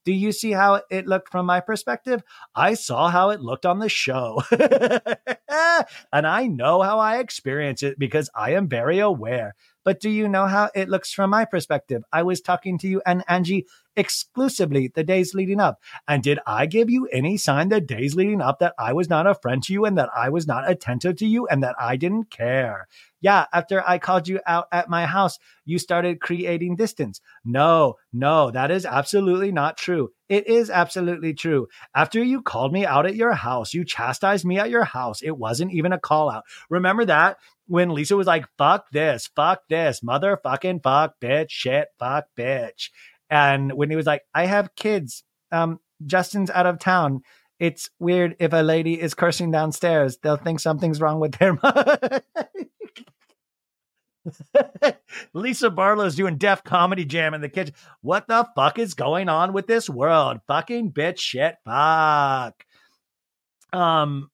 Do you see how it looked from my perspective? I saw how it looked on the show. *laughs* and I know how I experience it because I am very aware. But do you know how it looks from my perspective? I was talking to you and Angie exclusively the days leading up. And did I give you any sign the days leading up that I was not a friend to you and that I was not attentive to you and that I didn't care? Yeah, after I called you out at my house, you started creating distance. No, no, that is absolutely not true. It is absolutely true. After you called me out at your house, you chastised me at your house. It wasn't even a call out. Remember that? When Lisa was like, fuck this, fuck this, motherfucking fuck, bitch, shit, fuck, bitch. And Whitney was like, I have kids, um, Justin's out of town. It's weird if a lady is cursing downstairs, they'll think something's wrong with their *laughs* mother. *laughs* Lisa Barlow's doing Def Comedy Jam in the kitchen. What the fuck is going on with this world? Fucking bitch shit fuck. Um,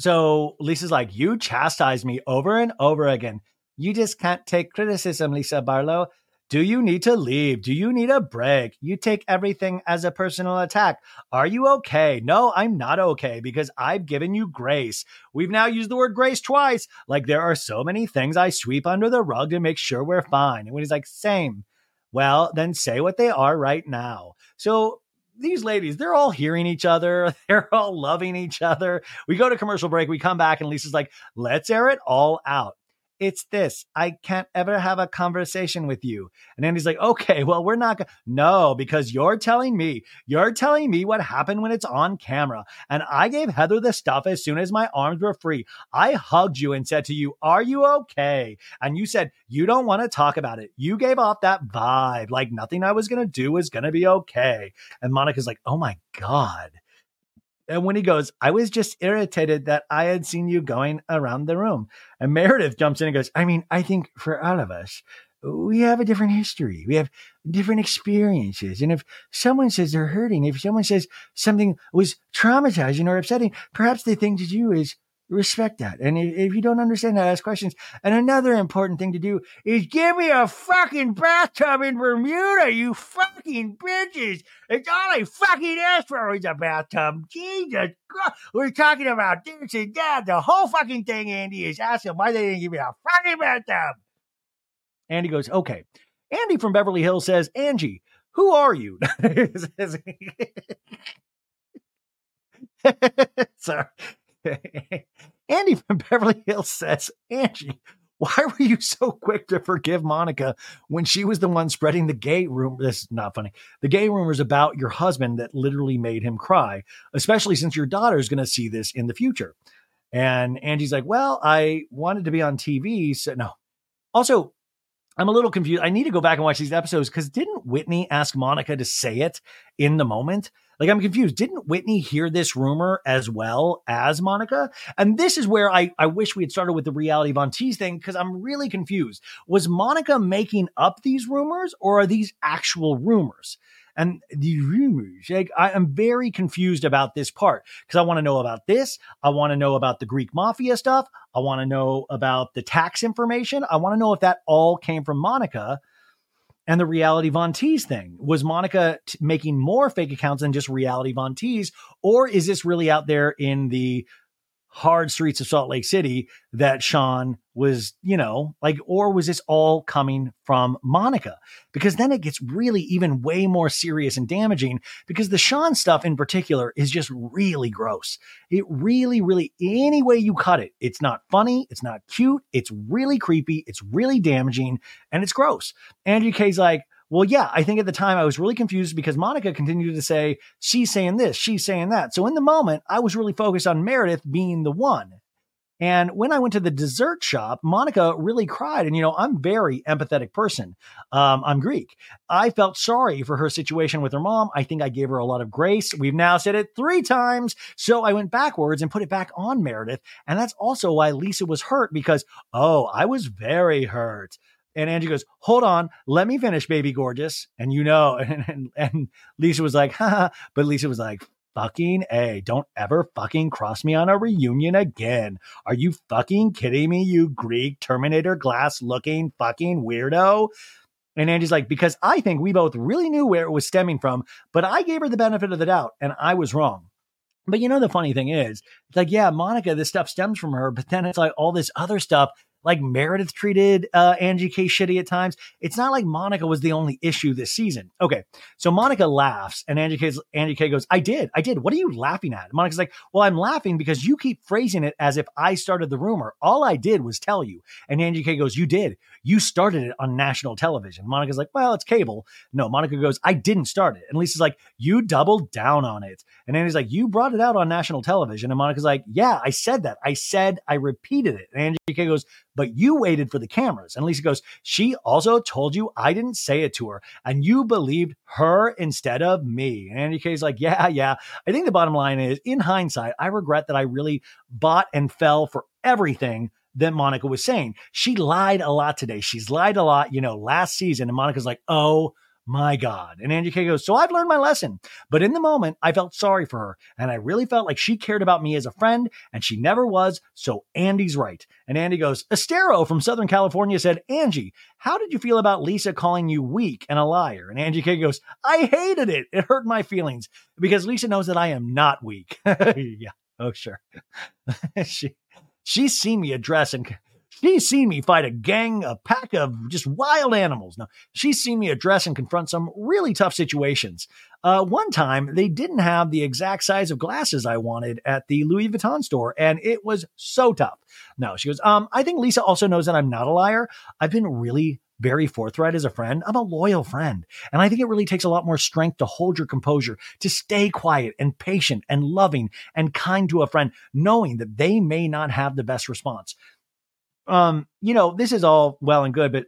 so Lisa's like, You chastise me over and over again. You just can't take criticism, Lisa Barlow. Do you need to leave? Do you need a break? You take everything as a personal attack. Are you okay? No, I'm not okay because I've given you grace. We've now used the word grace twice. Like there are so many things I sweep under the rug to make sure we're fine. And Whitney's like, same. Well, then say what they are right now. So these ladies, they're all hearing each other. *laughs* They're all loving each other. We go to commercial break. We come back, and Lisa's like, let's air it all out it's this. I can't ever have a conversation with you. And Andy's like, okay, *laughs* well, we're not going. No, because you're telling me, you're telling me what happened when it's on camera. And I gave Heather the stuff as soon as my arms were free. I hugged you and said to you, are you okay? And you said, you don't want to talk about it. You gave off that vibe, like nothing I was going to do was going to be okay. And Monica's like, oh my God. And Whitney goes, I was just irritated that I had seen you going around the room. And Meredith jumps in and goes, I mean, I think for all of us, we have a different history. We have different experiences. And if someone says they're hurting, if someone says something was traumatizing or upsetting, perhaps the thing to do is respect that. And if you don't understand that, ask questions. And another important thing to do is give me a fucking bathtub in Bermuda, you fucking bitches. It's all I fucking asked for is a bathtub. Jesus Christ. We're talking about this and that. The whole fucking thing, Andy, is asking why they didn't give me a fucking bathtub. Andy goes, okay. Andy from Beverly Hills says, Angie, who are you? *laughs* *laughs* Sorry. *laughs* Andy from Beverly Hills says, Angie, why were you so quick to forgive Monica when she was the one spreading the gay rumor? This is not funny. The gay rumors about your husband that literally made him cry, especially since your daughter is going to see this in the future. And Angie's like, well, I wanted to be on TV. So no. Also, I'm a little confused. I need to go back and watch these episodes because didn't Whitney ask Monica to say it in the moment? Like, I'm confused. Didn't Whitney hear this rumor as well as Monica? And this is where I, I wish we had started with the reality Von Tease thing because I'm really confused. Was Monica making up these rumors or are these actual rumors? And the rumors. Like, I am very confused about this part because I want to know about this. I want to know about the Greek mafia stuff. I want to know about the tax information. I want to know if that all came from Monica and the reality Von Tease thing. Was Monica t- making more fake accounts than just reality Von Tease, or is this really out there in the hard streets of Salt Lake City that Sean was, you know, like, or was this all coming from Monica? Because then it gets really even way more serious and damaging because the Sean stuff in particular is just really gross. It really, really, any way you cut it, it's not funny, it's not cute, it's really creepy, it's really damaging, and it's gross. Angie K's like, well, yeah, I think at the time I was really confused because Monica continued to say, she's saying this, she's saying that. So in the moment, I was really focused on Meredith being the one. And when I went to the dessert shop, Monica really cried. And, you know, I'm very empathetic person. Um, I'm Greek. I felt sorry for her situation with her mom. I think I gave her a lot of grace. We've now said it three times. So I went backwards and put it back on Meredith. And that's also why Lisa was hurt because, oh, I was very hurt. And Angie goes, hold on, let me finish, baby gorgeous. And you know, *laughs* and, and, and Lisa was like, ha, but Lisa was like, fucking A, don't ever fucking cross me on a reunion again. Are you fucking kidding me, you Greek Terminator glass looking fucking weirdo? And Angie's like, because I think we both really knew where it was stemming from, but I gave her the benefit of the doubt and I was wrong. But you know, the funny thing is, it's like, yeah, Monica, this stuff stems from her, but then it's like all this other stuff like Meredith treated uh, Angie K shitty at times. It's not like Monica was the only issue this season. Okay, so Monica laughs, and Angie, K's, Angie K goes, "I did, I did. What are you laughing at?" Monica's like, "Well, I'm laughing because you keep phrasing it as if I started the rumor. All I did was tell you." And Angie K goes, "You did. You started it on national television." Monica's like, "Well, it's cable." No, Monica goes, "I didn't start it." And Lisa's like, "You doubled down on it." And Andy's like, "You brought it out on national television." And Monica's like, "Yeah, I said that. I said I repeated it." And Angie K goes, but you waited for the cameras. And Lisa goes, She also told you I didn't say it to her, and you believed her instead of me. And Angie K's like, Yeah, yeah. I think the bottom line is, in hindsight, I regret that I really bought and fell for everything that Monica was saying. She lied a lot today. She's lied a lot, you know, last season. And Monica's like, Oh, my God. And Angie K goes, So I've learned my lesson. But in the moment, I felt sorry for her. And I really felt like she cared about me as a friend, and she never was. So Andy's right. And Andy goes, Estero from Southern California said, Angie, how did you feel about Lisa calling you weak and a liar? And Angie K goes, I hated it. It hurt my feelings because Lisa knows that I am not weak. *laughs* yeah. Oh, sure. *laughs* she she's seen me address and She's seen me fight a gang, a pack of just wild animals. Now, she's seen me address and confront some really tough situations. Uh, one time, they didn't have the exact size of glasses I wanted at the Louis Vuitton store, and it was so tough. No, she goes, um, I think Lisa also knows that I'm not a liar. I've been really very forthright as a friend. I'm a loyal friend. And I think it really takes a lot more strength to hold your composure, to stay quiet and patient and loving and kind to a friend, knowing that they may not have the best response um, you know, this is all well and good, but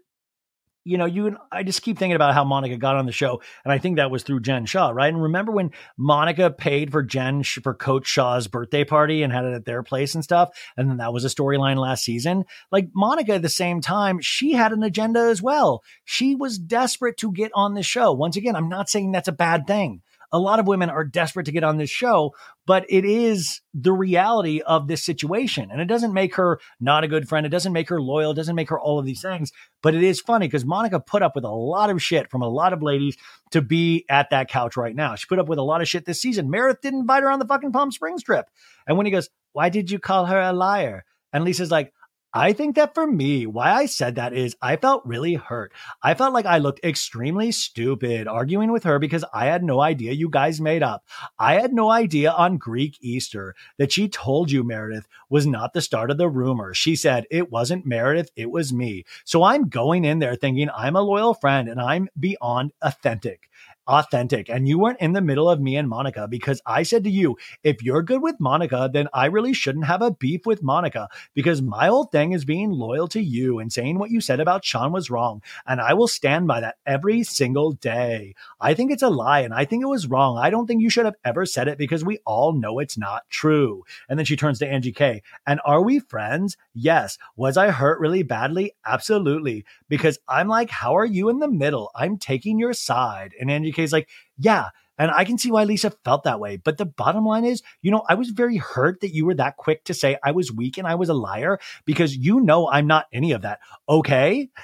you know, you and I just keep thinking about how Monica got on the show, and I think that was through Jen Shah, right? And remember when Monica paid for Jen for Coach Shah's birthday party and had it at their place and stuff, and then that was a storyline last season. Like Monica, at the same time, she had an agenda as well. She was desperate to get on the show. Once again, I'm not saying that's a bad thing a lot of women are desperate to get on this show, but it is the reality of this situation. And it doesn't make her not a good friend. It doesn't make her loyal. It doesn't make her all of these things. But it is funny because Monica put up with a lot of shit from a lot of ladies to be at that couch right now. She put up with a lot of shit this season. Meredith didn't invite her on the fucking Palm Springs trip. And when he goes, Why did you call her a liar? And Lisa's like, I think that for me, why I said that is I felt really hurt. I felt like I looked extremely stupid arguing with her because I had no idea you guys made up. I had no idea on Greek Easter that she told you Meredith was not the start of the rumor. She said it wasn't Meredith, it was me. So I'm going in there thinking I'm a loyal friend and I'm beyond authentic. Authentic and you weren't in the middle of me and Monica because I said to you, if you're good with Monica, then I really shouldn't have a beef with Monica because my whole thing is being loyal to you and saying what you said about Sean was wrong. And I will stand by that every single day. I think it's a lie and I think it was wrong. I don't think you should have ever said it because we all know it's not true. And then she turns to Angie K. And are we friends? Yes. Was I hurt really badly? Absolutely. Because I'm like, how are you in the middle? I'm taking your side. And Angie is like, yeah. And I can see why Lisa felt that way. But the bottom line is, you know, I was very hurt that you were that quick to say I was weak and I was a liar because you know I'm not any of that. Okay. *laughs*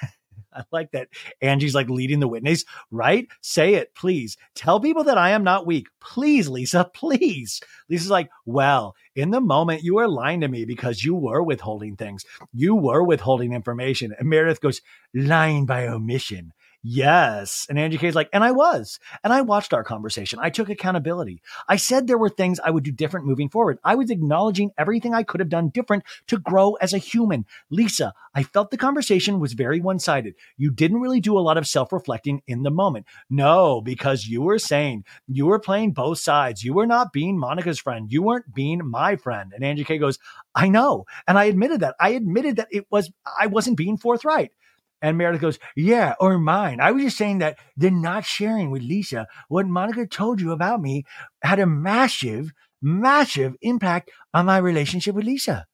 I like that Angie's like leading the witness, right? Say it, please. Tell people that I am not weak. Please, Lisa, *laughs* please. Lisa's like, well, in the moment, you were lying to me because you were withholding things. You were withholding information. And Meredith goes, lying by omission. Yes. And Angie K's like, and I was. And I watched our conversation. I took accountability. I said there were things I would do different moving forward. I was acknowledging everything I could have done different to grow as a human. Lisa, I felt the conversation was very one sided. You didn't really do a lot of self reflecting in the moment. No, because you were saying you were playing both sides. You were not being Monica's friend. You weren't being my friend. And Angie K goes, I know. And I admitted that. I admitted that it was, I wasn't being forthright. And Meredith goes, Yeah, or mine. I was just saying that the not sharing with Lisa what Monica told you about me had a massive, massive impact on my relationship with Lisa.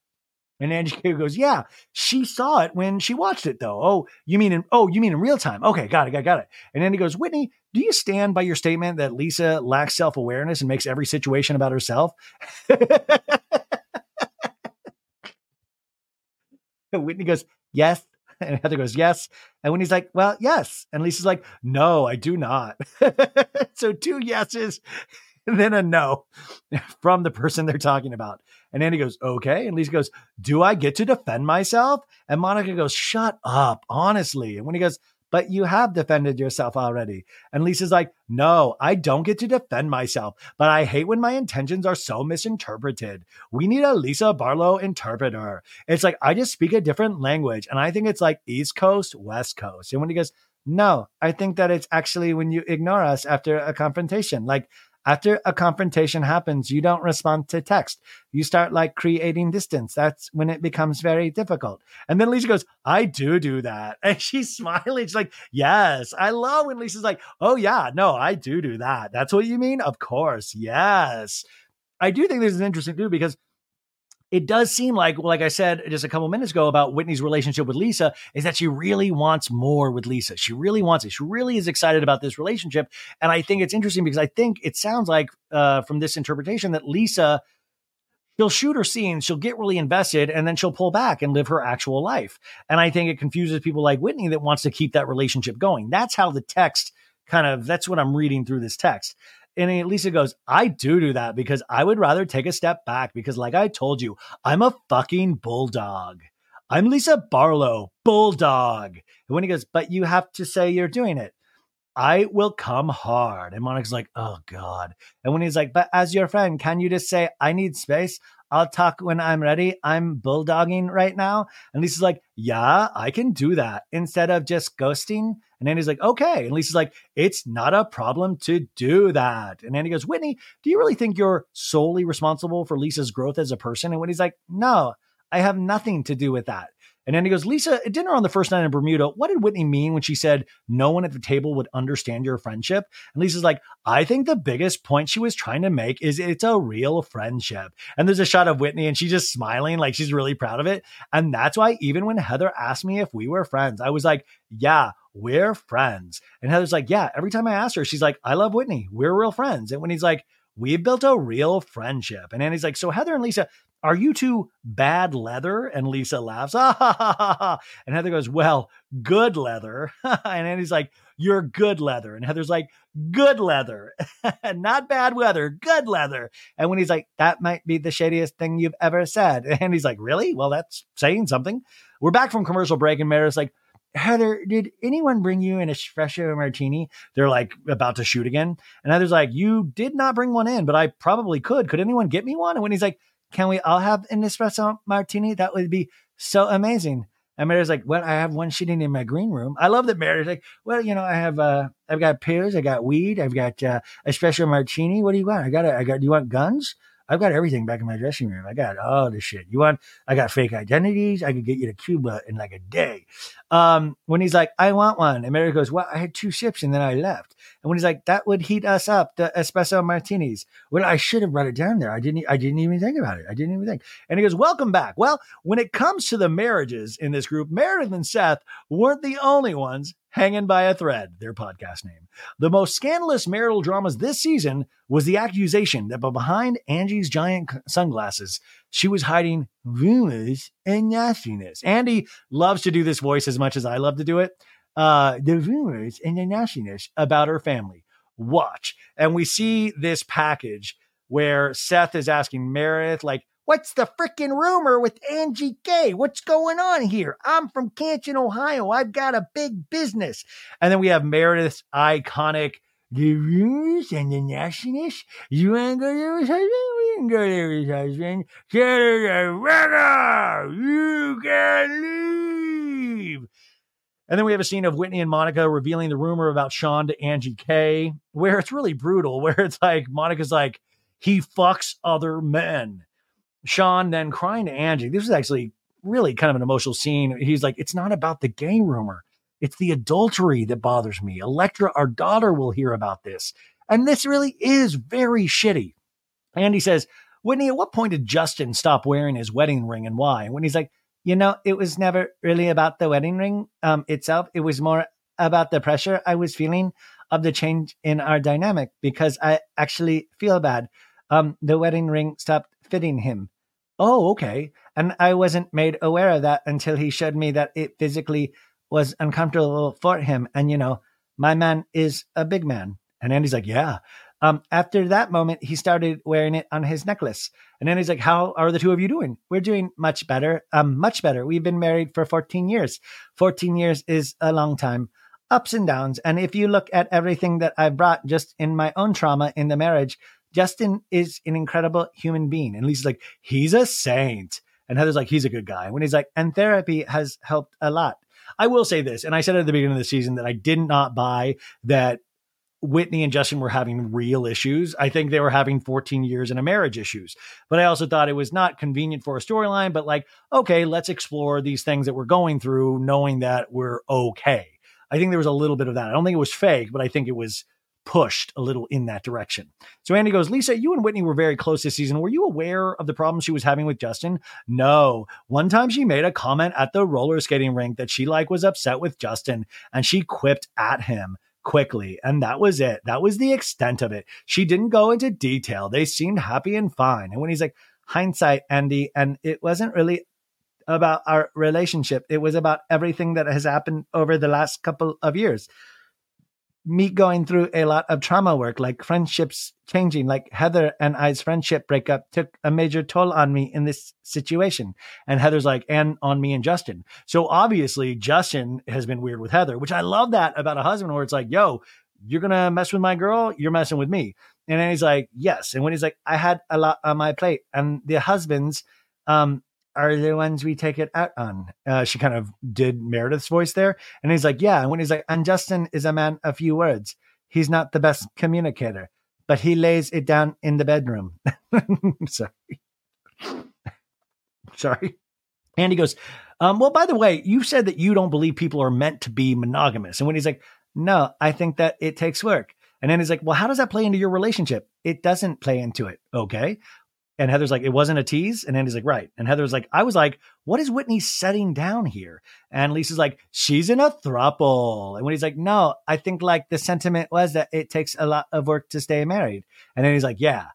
And Angie *laughs* goes, Yeah, she saw it when she watched it, though. Oh, you mean in oh, you mean in real time? Okay, got it, got it, got it. And Andy goes, Whitney, do you stand by your statement that Lisa lacks self-awareness and makes every situation about herself? *laughs* Whitney goes, Yes, *laughs* and Heather goes, Yes. And Whitney's like, Well, yes. And Lisa's like, No, I do not. *laughs* so two yeses and then a no *laughs* from the person they're talking about. And Andy goes, Okay. And Lisa goes, Do I get to defend myself? And Monica goes, Shut up, honestly. And Whitney goes, but you have defended yourself already. And Lisa's like, no, I don't get to defend myself, but I hate when my intentions are so misinterpreted. We need a Lisa Barlow interpreter. It's like, I just speak a different language. And I think it's like East Coast, West Coast. And Whitney goes, no, I think that it's actually when you ignore us after a confrontation. Like, after a confrontation happens, you don't respond to text. You start like creating distance. That's when it becomes very difficult. And then Lisa goes, I do do that. *laughs* And she's smiling. She's like, Yes. I love when Lisa's like, Oh, yeah, no, I do do that. That's what you mean? Of course. Yes. I do think this is interesting too, because it does seem like, like I said just a couple minutes ago about Whitney's relationship with Lisa, is that she really wants more with Lisa. She really wants it. She really is excited about this relationship. And I think it's interesting because I think it sounds like uh, from this interpretation that Lisa she'll shoot her scenes, she'll get really invested, and then she'll pull back and live her actual life. And I think it confuses people like Whitney that wants to keep that relationship going. That's how the text kind of that's what I'm reading through this text. And Lisa goes, I do do that because I would rather take a step back because, like I told you, I'm a fucking bulldog. I'm Lisa Barlow, bulldog. And Whitney goes, but you have to say you're doing it. I will come hard. And Monica's like, oh God. And Whitney's like, but as your friend, can you just say, I need space? I'll talk when I'm ready. I'm bulldogging right now. And Lisa's like, yeah, I can do that instead of just ghosting. And Andy's like, okay. And Lisa's like, it's not a problem to do that. And Andy goes, Whitney, do you really think you're solely responsible for Lisa's growth as a person? And Whitney's like, no, I have nothing to do with that. And then he goes, Lisa, at dinner on the first night in Bermuda, what did Whitney mean when she said no one at the table would understand your friendship? And Lisa's like, I think the biggest point she was trying to make is it's a real friendship. And there's a shot of Whitney and she's just smiling like she's really proud of it. And that's why even when Heather asked me if we were friends, I was like, yeah, we're friends. And Heather's like, yeah, every time I ask her, she's like, I love Whitney. We're real friends. And Whitney's like, we've built a real friendship. And Andy's like, so Heather and Lisa, are you two bad leather? And Lisa laughs. Ah, ha, ha, ha, ha. And Heather goes, Well, good leather. *laughs* and Andy's like, You're good leather. And Heather's like, Good leather. *laughs* Not bad weather, good leather. And Whitney's like, That might be the shadiest thing you've ever said. *laughs* And he's like, Really? Well, that's saying something. We're back from commercial break, and Meredith's like, Heather, did anyone bring you an espresso martini? They're like about to shoot again. And Heather's like, You did not bring one in, but I probably could. Could anyone get me one? And Whitney's like, can we all have an espresso martini? That would be so amazing. And Meredith's like, well, I have one sitting in my green room. I love that Meredith's like, well, you know, I have, uh, I've got pills, I got weed, I've got uh, a special martini. What do you want? I got, a, I got. Do you want guns? I've got everything back in my dressing room. I got all the shit. You want, I got fake identities. I could get you to Cuba in like a day. Um, Whitney's like, I want one. And Mary goes, well, I had two sips and then I left. And Whitney's like, that would heat us up, the espresso martinis. Well, I should have brought it down there. I didn't, I didn't even think about it. I didn't even think. And he goes, welcome back. Well, when it comes to the marriages in this group, Meredith and Seth weren't the only ones hanging by a thread, their podcast name. The most scandalous marital dramas this season was the accusation that behind Angie's giant sunglasses, she was hiding rumors and nastiness. Andy loves to do this voice as much as I love to do it. Uh, the rumors and the nastiness about her family. Watch. And we see this package where Seth is asking Meredith, like, What's the freaking rumor with Angie K? What's going on here? I'm from Canton, Ohio. I've got a big business. And then we have Meredith's iconic the rumors and the nastiness. You to go to his husband? We can go to his husband. You can leave. And then we have a scene of Whitney and Monica revealing the rumor about Sean to Angie K, where it's really brutal, *laughs* where it's like Monica's like, he fucks other men. Sean then crying to Angie. This is actually really kind of an emotional scene. He's like, it's not about the gay rumor. It's the adultery that bothers me. Elektra, our daughter, will hear about this. And this really is very shitty. Andy says, Whitney, at what point did Justin stop wearing his wedding ring and why? Whitney's like, you know, it was never really about the wedding ring um, itself. It was more about the pressure I was feeling of the change in our dynamic because I actually feel bad. Um, the wedding ring stopped fitting him. Oh, okay. And I wasn't made aware of that until he showed me that it physically was uncomfortable for him. And, you know, my man is a big man. And Andy's like, yeah. Um, after that moment, he started wearing it on his necklace. And then he's like, how are the two of you doing? We're doing much better. Um, much better. We've been married for 14 years. 14 years is a long time. Ups and downs. And if you look at everything that I've brought just in my own trauma in the marriage, Justin is an incredible human being. And Lisa's like, he's a saint. And Heather's like, he's a good guy. Whitney's like, and therapy has helped a lot. I will say this, and I said at the beginning of the season that I did not buy that Whitney and Justin were having real issues. I think they were having 14 years in a marriage issues. But I also thought it was not convenient for a storyline, but like, okay, let's explore these things that we're going through, knowing that we're okay. I think there was a little bit of that. I don't think it was fake, but I think it was pushed a little in that direction. So Andy goes, Lisa, you and Whitney were very close this season. Were you aware of the problems she was having with Justin? No. One time she made a comment at the roller skating rink that she like was upset with Justin and she quipped at him quickly. And that was it. That was the extent of it. She didn't go into detail. They seemed happy and fine. And Whitney's like, hindsight, Andy, and it wasn't really about our relationship. It was about everything that has happened over the last couple of years me going through a lot of trauma work, like friendships changing, like Heather and I's friendship breakup took a major toll on me in this situation. And Heather's like, and on me and Justin. So obviously, Justin has been weird with Heather, which I love that about a husband where it's like, yo, you're going to mess with my girl, you're messing with me. And then he's like, yes. And Whitney's like, I had a lot on my plate, and the husbands, um, are the ones we take it out on. Uh, she kind of did Meredith's voice there. And he's like, yeah. And Whitney's like, and Justin is a man of few words. He's not the best communicator, but he lays it down in the bedroom. *laughs* Sorry. *laughs* Sorry. And he goes, um, well, by the way, you said that you don't believe people are meant to be monogamous. And Whitney's like, no, I think that it takes work. And then he's like, well, how does that play into your relationship? It doesn't play into it. Okay. And Heather's like, it wasn't a tease. And Andy's like, right. And Heather's like, I was like, what is Whitney setting down here? And Lisa's like, she's in a thruple. And Whitney's like, no, I think like the sentiment was that it takes a lot of work to stay married. And then he's like, yeah.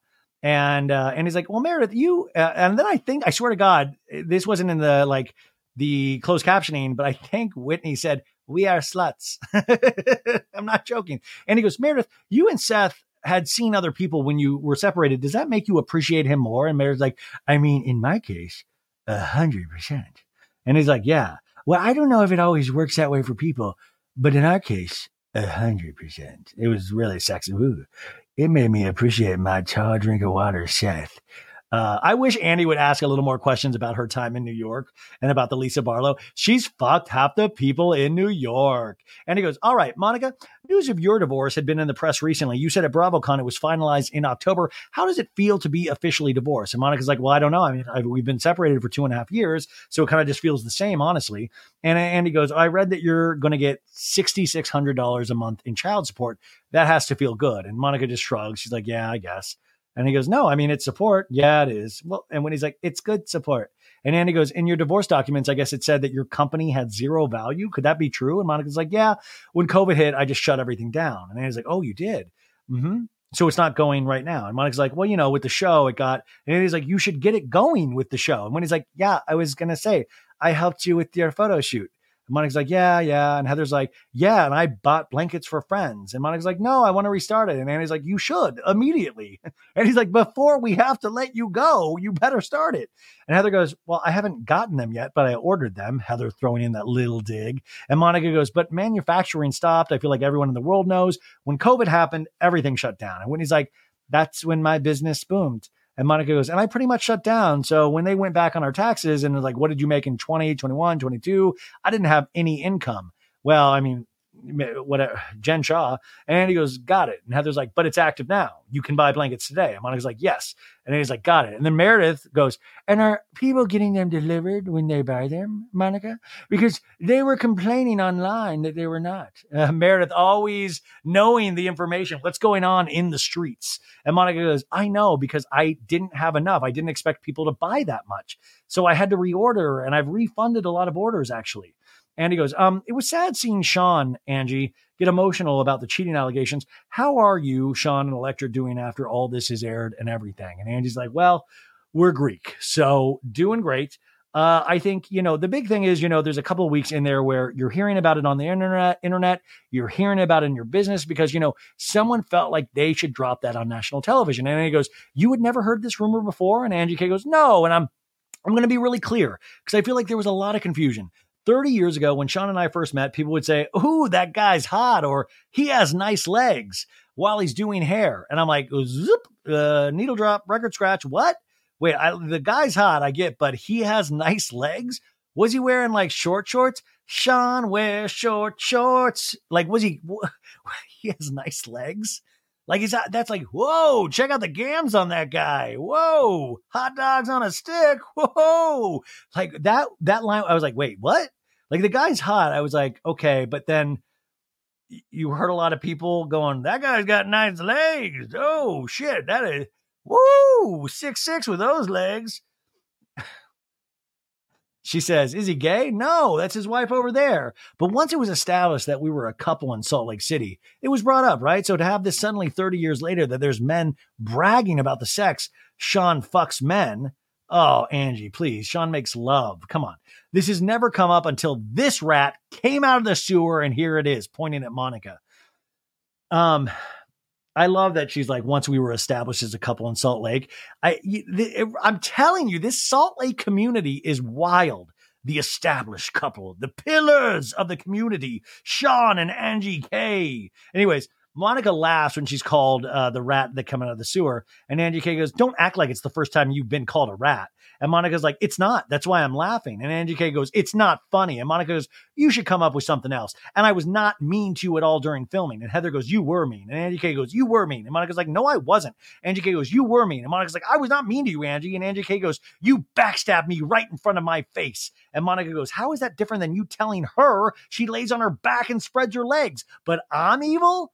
And uh, and he's like, well, Meredith, you. Uh, and then I think, I swear to God, this wasn't in the like the closed captioning, but I think Whitney said, we are sluts. *laughs* I'm not joking. And he goes, Meredith, you and Seth had seen other people when you were separated, does that make you appreciate him more? And Mary's like, I mean, in my case, a hundred percent. And he's like, yeah. Well, I don't know if it always works that way for people, but in our case, a hundred percent. It was really sexy. Ooh, it made me appreciate my tall drink of water, Seth. Uh, I wish Andy would ask a little more questions about her time in New York and about the Lisa Barlow. She's fucked half the people in New York. And he goes, All right, Monica, news of your divorce had been in the press recently. You said at BravoCon it was finalized in October. How does it feel to be officially divorced? And Monica's like, Well, I don't know. I mean, I, we've been separated for two and a half years. So it kind of just feels the same, honestly. And Andy goes, I read that you're going to get $6,600 a month in child support. That has to feel good. And Monica just shrugs. She's like, Yeah, I guess. And he goes, No, I mean, it's support. Yeah, it is. Well, and Whitney's like, It's good support. And Andy goes, In your divorce documents, I guess it said that your company had zero value. Could that be true? And Monica's like, Yeah, when COVID hit, I just shut everything down. And Andy's like, Oh, you did? Mm-hmm. So it's not going right now. And Monica's like, Well, you know, with the show, it got, and Andy's like, You should get it going with the show. And Whitney's like, Yeah, I was going to say, I helped you with your photo shoot. And Monica's like, yeah, yeah. And Heather's like, yeah. And I bought blankets for friends. And Monica's like, no, I want to restart it. And Andy's like, you should immediately. *laughs* And he's like, before we have to let you go, you better start it. And Heather goes, well, I haven't gotten them yet, but I ordered them. Heather throwing in that little dig. And Monica goes, but manufacturing stopped. I feel like everyone in the world knows when COVID happened, everything shut down. And Whitney's like, that's when my business boomed. And Monica goes, and I pretty much shut down. So when they went back on our taxes and was like, what did you make in 20, 21, 22? I didn't have any income. Well, I mean, whatever, Jen Shah. And he goes, got it. And Heather's like, but it's active now. You can buy blankets today. And Monica's like, yes. And he's like, got it. And then Meredith goes, and are people getting them delivered when they buy them, Monica? Because they were complaining online that they were not. Uh, Meredith always knowing the information, what's going on in the streets. And Monica goes, I know because I didn't have enough. I didn't expect people to buy that much. So I had to reorder and I've refunded a lot of orders actually. Andy goes, um, it was sad seeing Sean, Angie, get emotional about the cheating allegations. How are you, Sean and Elektra, doing after all this is aired and everything? And Angie's like, well, we're Greek, so doing great. Uh, I think you know the big thing is you know there's a couple of weeks in there where you're hearing about it on the internet. Internet, you're hearing about it in your business because you know someone felt like they should drop that on national television. And he goes, "You had never heard this rumor before?" And Angie K goes, "No." And I'm I'm going to be really clear because I feel like there was a lot of confusion. 30 years ago, when Sean and I first met, people would say, Ooh, that guy's hot, or he has nice legs while he's doing hair. And I'm like, Zip, uh, needle drop, record scratch. What? Wait, I, the guy's hot, I get, but he has nice legs. Was he wearing like short shorts? Sean wears short shorts. Like, was he? *laughs* He has nice legs. Like he's that's like, whoa, check out the gams on that guy. Whoa, hot dogs on a stick. Whoa. Like that that line, I was like, wait, what? Like the guy's hot. I was like, okay, but then you heard a lot of people going, that guy's got nice legs. Oh shit, that is woo six six with those legs. *sighs* She says, Is he gay? No, that's his wife over there. But once it was established that we were a couple in Salt Lake City, it was brought up, right? So to have this suddenly 30 years later that there's men bragging about the sex, Sean fucks men. Oh, Angie, please. Sean makes love. Come on. This has never come up until this rat came out of the sewer, and here it is, pointing at Monica. Um, I love that she's like, once we were established as a couple in Salt Lake, I, I'm telling you, this Salt Lake community is wild. The established couple, the pillars of the community, Sean and Angie K. Anyways, Monica laughs when she's called uh, the rat that come out of the sewer, and Angie K goes, "Don't act like it's the first time you've been called a rat." And Monica's like, it's not. That's why I'm laughing. And Angie K goes, it's not funny. And Monica goes, you should come up with something else. And I was not mean to you at all during filming. And Heather goes, you were mean. And Angie K goes, you were mean. And Monica's like, no, I wasn't. Angie K goes, you were mean. And Monica's like, I was not mean to you, Angie. And Angie K goes, you backstabbed me right in front of my face. And Monica goes, how is that different than you telling her she lays on her back and spreads her legs? But I'm evil?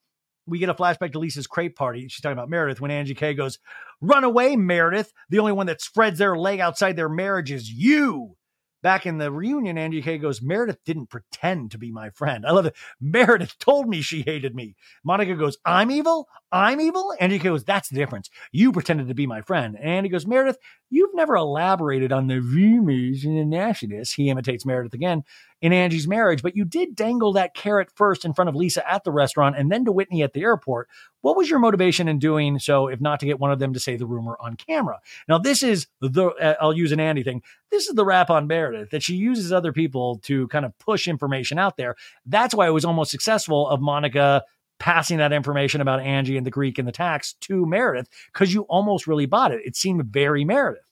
We get a flashback to Lisa's crepe party. She's talking about Meredith when Angie K goes, Run away, Meredith. The only one that spreads their leg outside their marriage is you. Back in the reunion, Angie K goes, Meredith didn't pretend to be my friend. I love it. Meredith told me she hated me. Monica goes, I'm evil? I'm evil? Angie K goes, That's the difference. You pretended to be my friend. And he goes, Meredith, you've never elaborated on the rumors and the nastiness. He imitates Meredith again in Angie's marriage, but you did dangle that carrot first in front of Lisa at the restaurant and then to Whitney at the airport. What was your motivation in doing so, if not to get one of them to say the rumor on camera? Now, this is the, uh, I'll use an Andy thing. This is the rap on Meredith that she uses other people to kind of push information out there. That's why it was almost successful of Monica passing that information about Angie and the Greek and the tax to Meredith because you almost really bought it. It seemed very Meredith.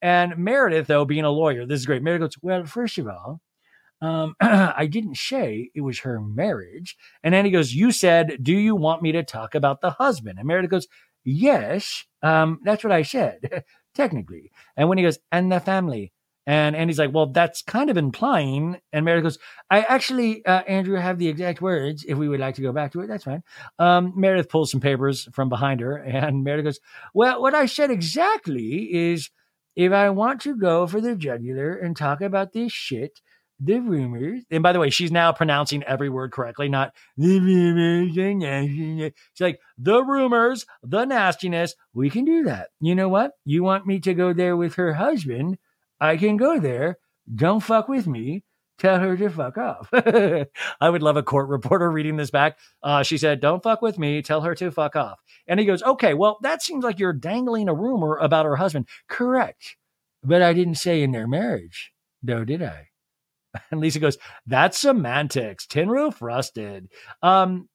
And Meredith, though, being a lawyer, this is great. Meredith goes, Well, first of all, um, *clears throat* I didn't say it was her marriage. And Andy goes, You said, Do you want me to talk about the husband? And Meredith goes, Yes, um, that's what I said, *laughs* technically. And Whitney goes, And the family. And Andy's like, Well, that's kind of implying. And Meredith goes, I actually, uh, Andrew, have the exact words. If we would like to go back to it, that's fine. Um, Meredith pulls some papers from behind her. And Meredith goes, Well, what I said exactly is if I want to go for the jugular and talk about this shit, the rumors. And by the way, she's now pronouncing every word correctly, not the rumors. She's like, the rumors, the nastiness. We can do that. You know what? You want me to go there with her husband? I can go there. Don't fuck with me. Tell her to fuck off. *laughs* I would love a court reporter reading this back. Uh, she said, Don't fuck with me. Tell her to fuck off. And he goes, Okay, well, that seems like you're dangling a rumor about her husband. Correct. But I didn't say in their marriage, though, did I? *laughs* And Lisa goes, That's semantics. Tin roof rusted. Um,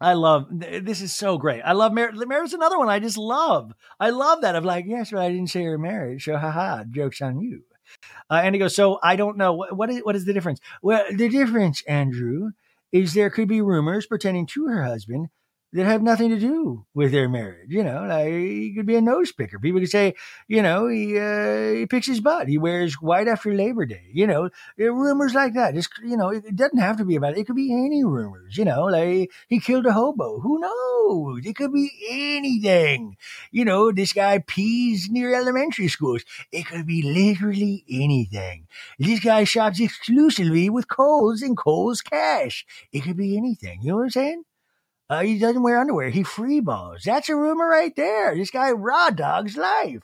I love this is so great. I love marriage. Marriage is another one I just love. I love that. I'm like, yes, but I didn't say you're married. So haha, joke's on you. Uh, and he goes, so I don't know what what is what is the difference? Well, the difference, Andrew, is there could be rumors pertaining to her husband that have nothing to do with their marriage. You know, like he could be a nose picker. People could say, you know, he uh, he picks his butt. He wears white after Labor Day. You know, rumors like that. Just you know, it, doesn't have to be about it. It could be any rumors. You know, like he killed a hobo. Who knows? It could be anything. You know, this guy pees near elementary schools. It could be literally anything. This guy shops exclusively with Kohl's and Kohl's cash. It could be anything. You know what I'm saying? Uh, he doesn't wear underwear. He freeballs. That's a rumor right there. This guy raw dogs life.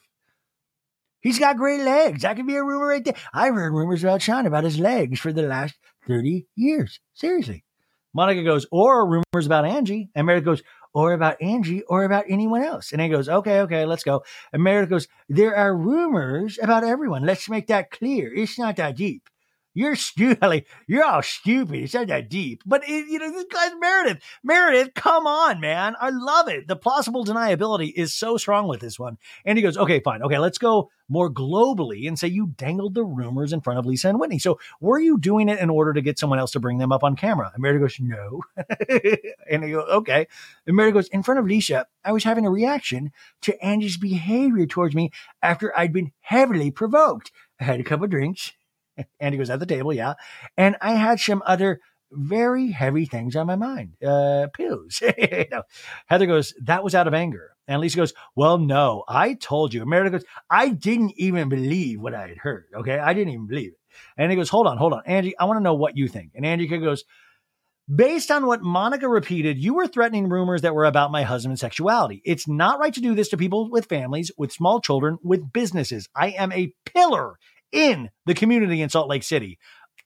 He's got great legs. That could be a rumor right there. I've heard rumors about Sean about his legs for the last 30 years. Seriously. Monica goes, or rumors about Angie. And Meredith goes, or about Angie or about anyone else. And he goes, okay, okay, let's go. And Meredith goes, there are rumors about everyone. Let's make that clear. It's not that deep. You're stupid. *laughs* You're all stupid. It's not that deep. But, it, you know, this guy's Meredith. Meredith, come on, man. I love it. The plausible deniability is so strong with this one. And he goes, okay, fine. Okay, let's go more globally and say you dangled the rumors in front of Lisa and Whitney. So were you doing it in order to get someone else to bring them up on camera? And Meredith goes, no. *laughs* and he goes, okay. And Meredith goes, in front of Lisa, I was having a reaction to Angie's behavior towards me after I'd been heavily provoked. I had a couple drinks *laughs* Andy goes at the table, yeah. And I had some other very heavy things on my mind. Uh, pills. *laughs* no. Heather goes, that was out of anger. And Lisa goes, well, no, I told you. Meredith goes, I didn't even believe what I had heard. Okay. I didn't even believe it. And he goes, hold on, hold on. Angie, I want to know what you think. And Angie goes, Based on what Monica repeated, you were threatening rumors that were about my husband's sexuality. It's not right to do this to people with families, with small children, with businesses. I am a pillar in the community in Salt Lake City.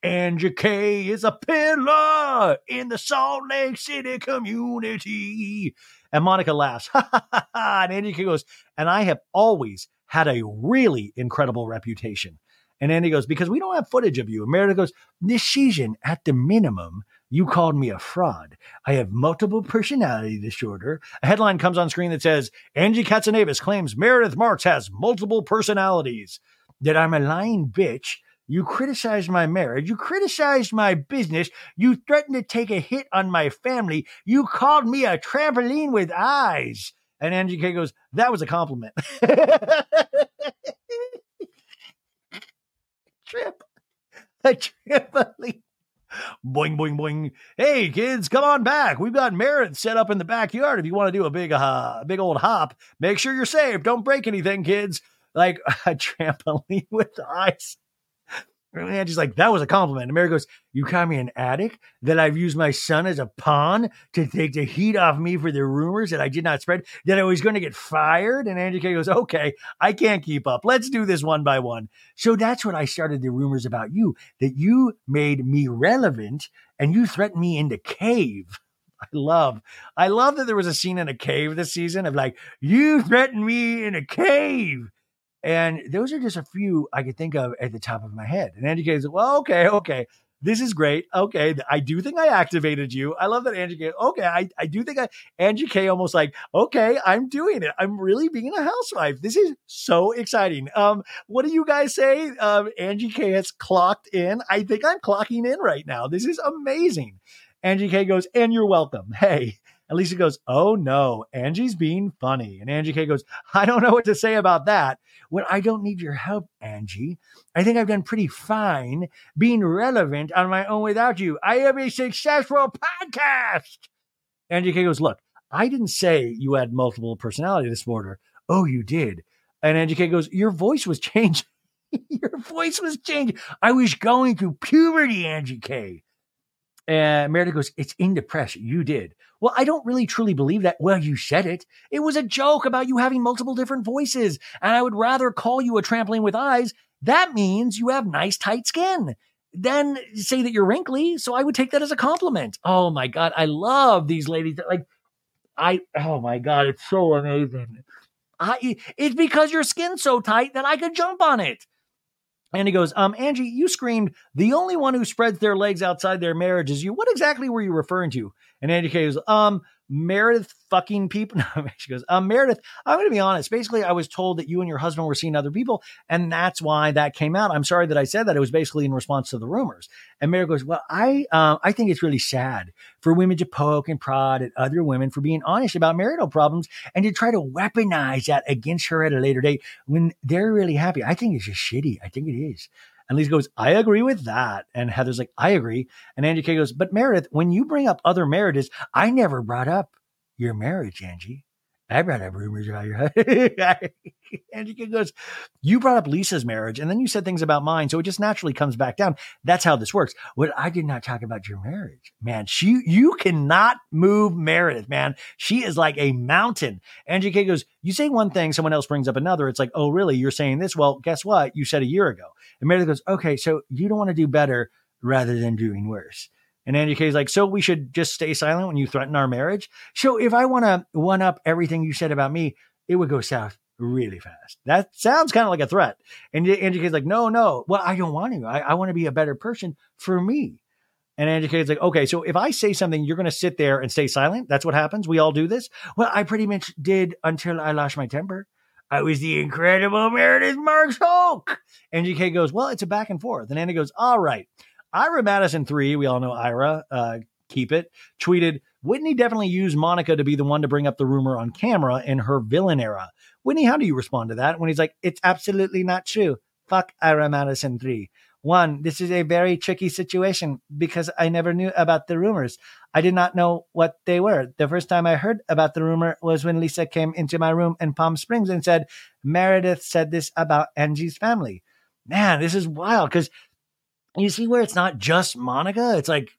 Angie K is a pillar in the Salt Lake City community. And Monica laughs. *laughs* and Angie K goes, and I have always had a really incredible reputation. And Andy goes, because we don't have footage of you. And Meredith goes, this season, at the minimum, you called me a fraud. I have multiple personality disorder. A headline comes on screen that says, Angie Katsanevas claims Meredith Marks has multiple personalities that I'm a lying bitch. You criticized my marriage. You criticized my business. You threatened to take a hit on my family. You called me a trampoline with eyes. And Angie K goes, that was a compliment. *laughs* Trip. A trampoline. Boing, boing, boing. Hey, kids, come on back. We've got Meredith set up in the backyard. If you want to do a big, uh, big old hop, make sure you're safe. Don't break anything, kids like *laughs* a trampoline with eyes. And Angie's like, that was a compliment. And Mary goes, You call me an addict? That I've used my son as a pawn to take the heat off me for the rumors that I did not spread, that I was going to get fired? And Angie K goes, Okay, I can't keep up. Let's do this one by one. So that's when I started the rumors about you, that you made me relevant and you threatened me into cave. I love, I love that there was a scene in a cave this season of like, you threatened me in a cave. And those are just a few I could think of at the top of my head. And Angie K said, well, okay, okay. This is great. Okay. I do think I activated you. I love that Angie K. Okay. I, I do think I, Angie K almost like, okay, I'm doing it. I'm really being a housewife. This is so exciting. Um, what do you guys say? Um, Angie K has clocked in. I think I'm clocking in right now. This is amazing. Angie K goes, and you're welcome. Hey, and Lisa goes, Oh no, Angie's being funny. And Angie K goes, I don't know what to say about that. When I don't need your help, Angie, I think I've done pretty fine being relevant on my own without you. I have a successful podcast. Angie K goes, Look, I didn't say you had multiple personality disorder. Oh, you did. And Angie K goes, Your voice was *laughs* changing. your voice was changing. I was going through puberty, Angie K. And Meredith goes, It's in the press. You did. Well, I don't really truly believe that. Well, you said it. It was a joke about you having multiple different voices. And I would rather call you a trampoline with eyes. That means you have nice, tight skin. Then say that you're wrinkly. So I would take that as a compliment. Oh my God. I love these ladies. Like, I, oh my God. It's so amazing. I, it's because your skin's so tight that I could jump on it. And he goes, um, Angie, you screamed, the only one who spreads their legs outside their marriage is you. What exactly were you referring to? And Angie goes, um, Meredith fucking people. *laughs* She goes, um, Meredith, I'm going to be honest. Basically, I was told that you and your husband were seeing other people, and that's why that came out. I'm sorry that I said that. It was basically in response to the rumors. And Meredith goes, well, I, uh, I think it's really sad for women to poke and prod at other women for being honest about marital problems and to try to weaponize that against her at a later date when they're really happy. I think it's just shitty. I think it is. And Lisa goes, I agree with that. And Heather's like, I agree. And Angie K goes, But Meredith, when you bring up other marriages, I never brought up your marriage, Angie. I brought up rumors about your *laughs* husband. Angie K goes, You brought up Lisa's marriage, and then you said things about mine. So it just naturally comes back down. That's how this works. What I did not talk about your marriage. Man, she you cannot move Meredith, man. She is like a mountain. Angie K goes, You say one thing, someone else brings up another. It's like, oh, really? You're saying this? Well, guess what? You said a year ago. And Meredith goes, Okay, so you don't want to do better rather than doing worse. And Angie K's like, so we should just stay silent when you threaten our marriage. So if I want to one up everything you said about me, it would go south really fast. That sounds kind of like a threat. And Angie K's like, no, no. Well, I don't want to. I, I want to be a better person for me. And Angie K's like, okay, so if I say something, you're going to sit there and stay silent. That's what happens. We all do this. Well, I pretty much did until I lost my temper. I was the incredible Meredith Marks Hulk. Angie K goes, well, it's a back and forth. And Andy goes, all right. Ira Madison 3, we all know Ira, uh, keep it, tweeted, Whitney definitely used Monica to be the one to bring up the rumor on camera in her villain era. Whitney, how do you respond to that when he's like, it's absolutely not true? Fuck Ira Madison 3. One, this is a very tricky situation because I never knew about the rumors. I did not know what they were. The first time I heard about the rumor was when Lisa came into my room in Palm Springs and said, Meredith said this about Angie's family. Man, this is wild because you see where it's not just Monica. It's like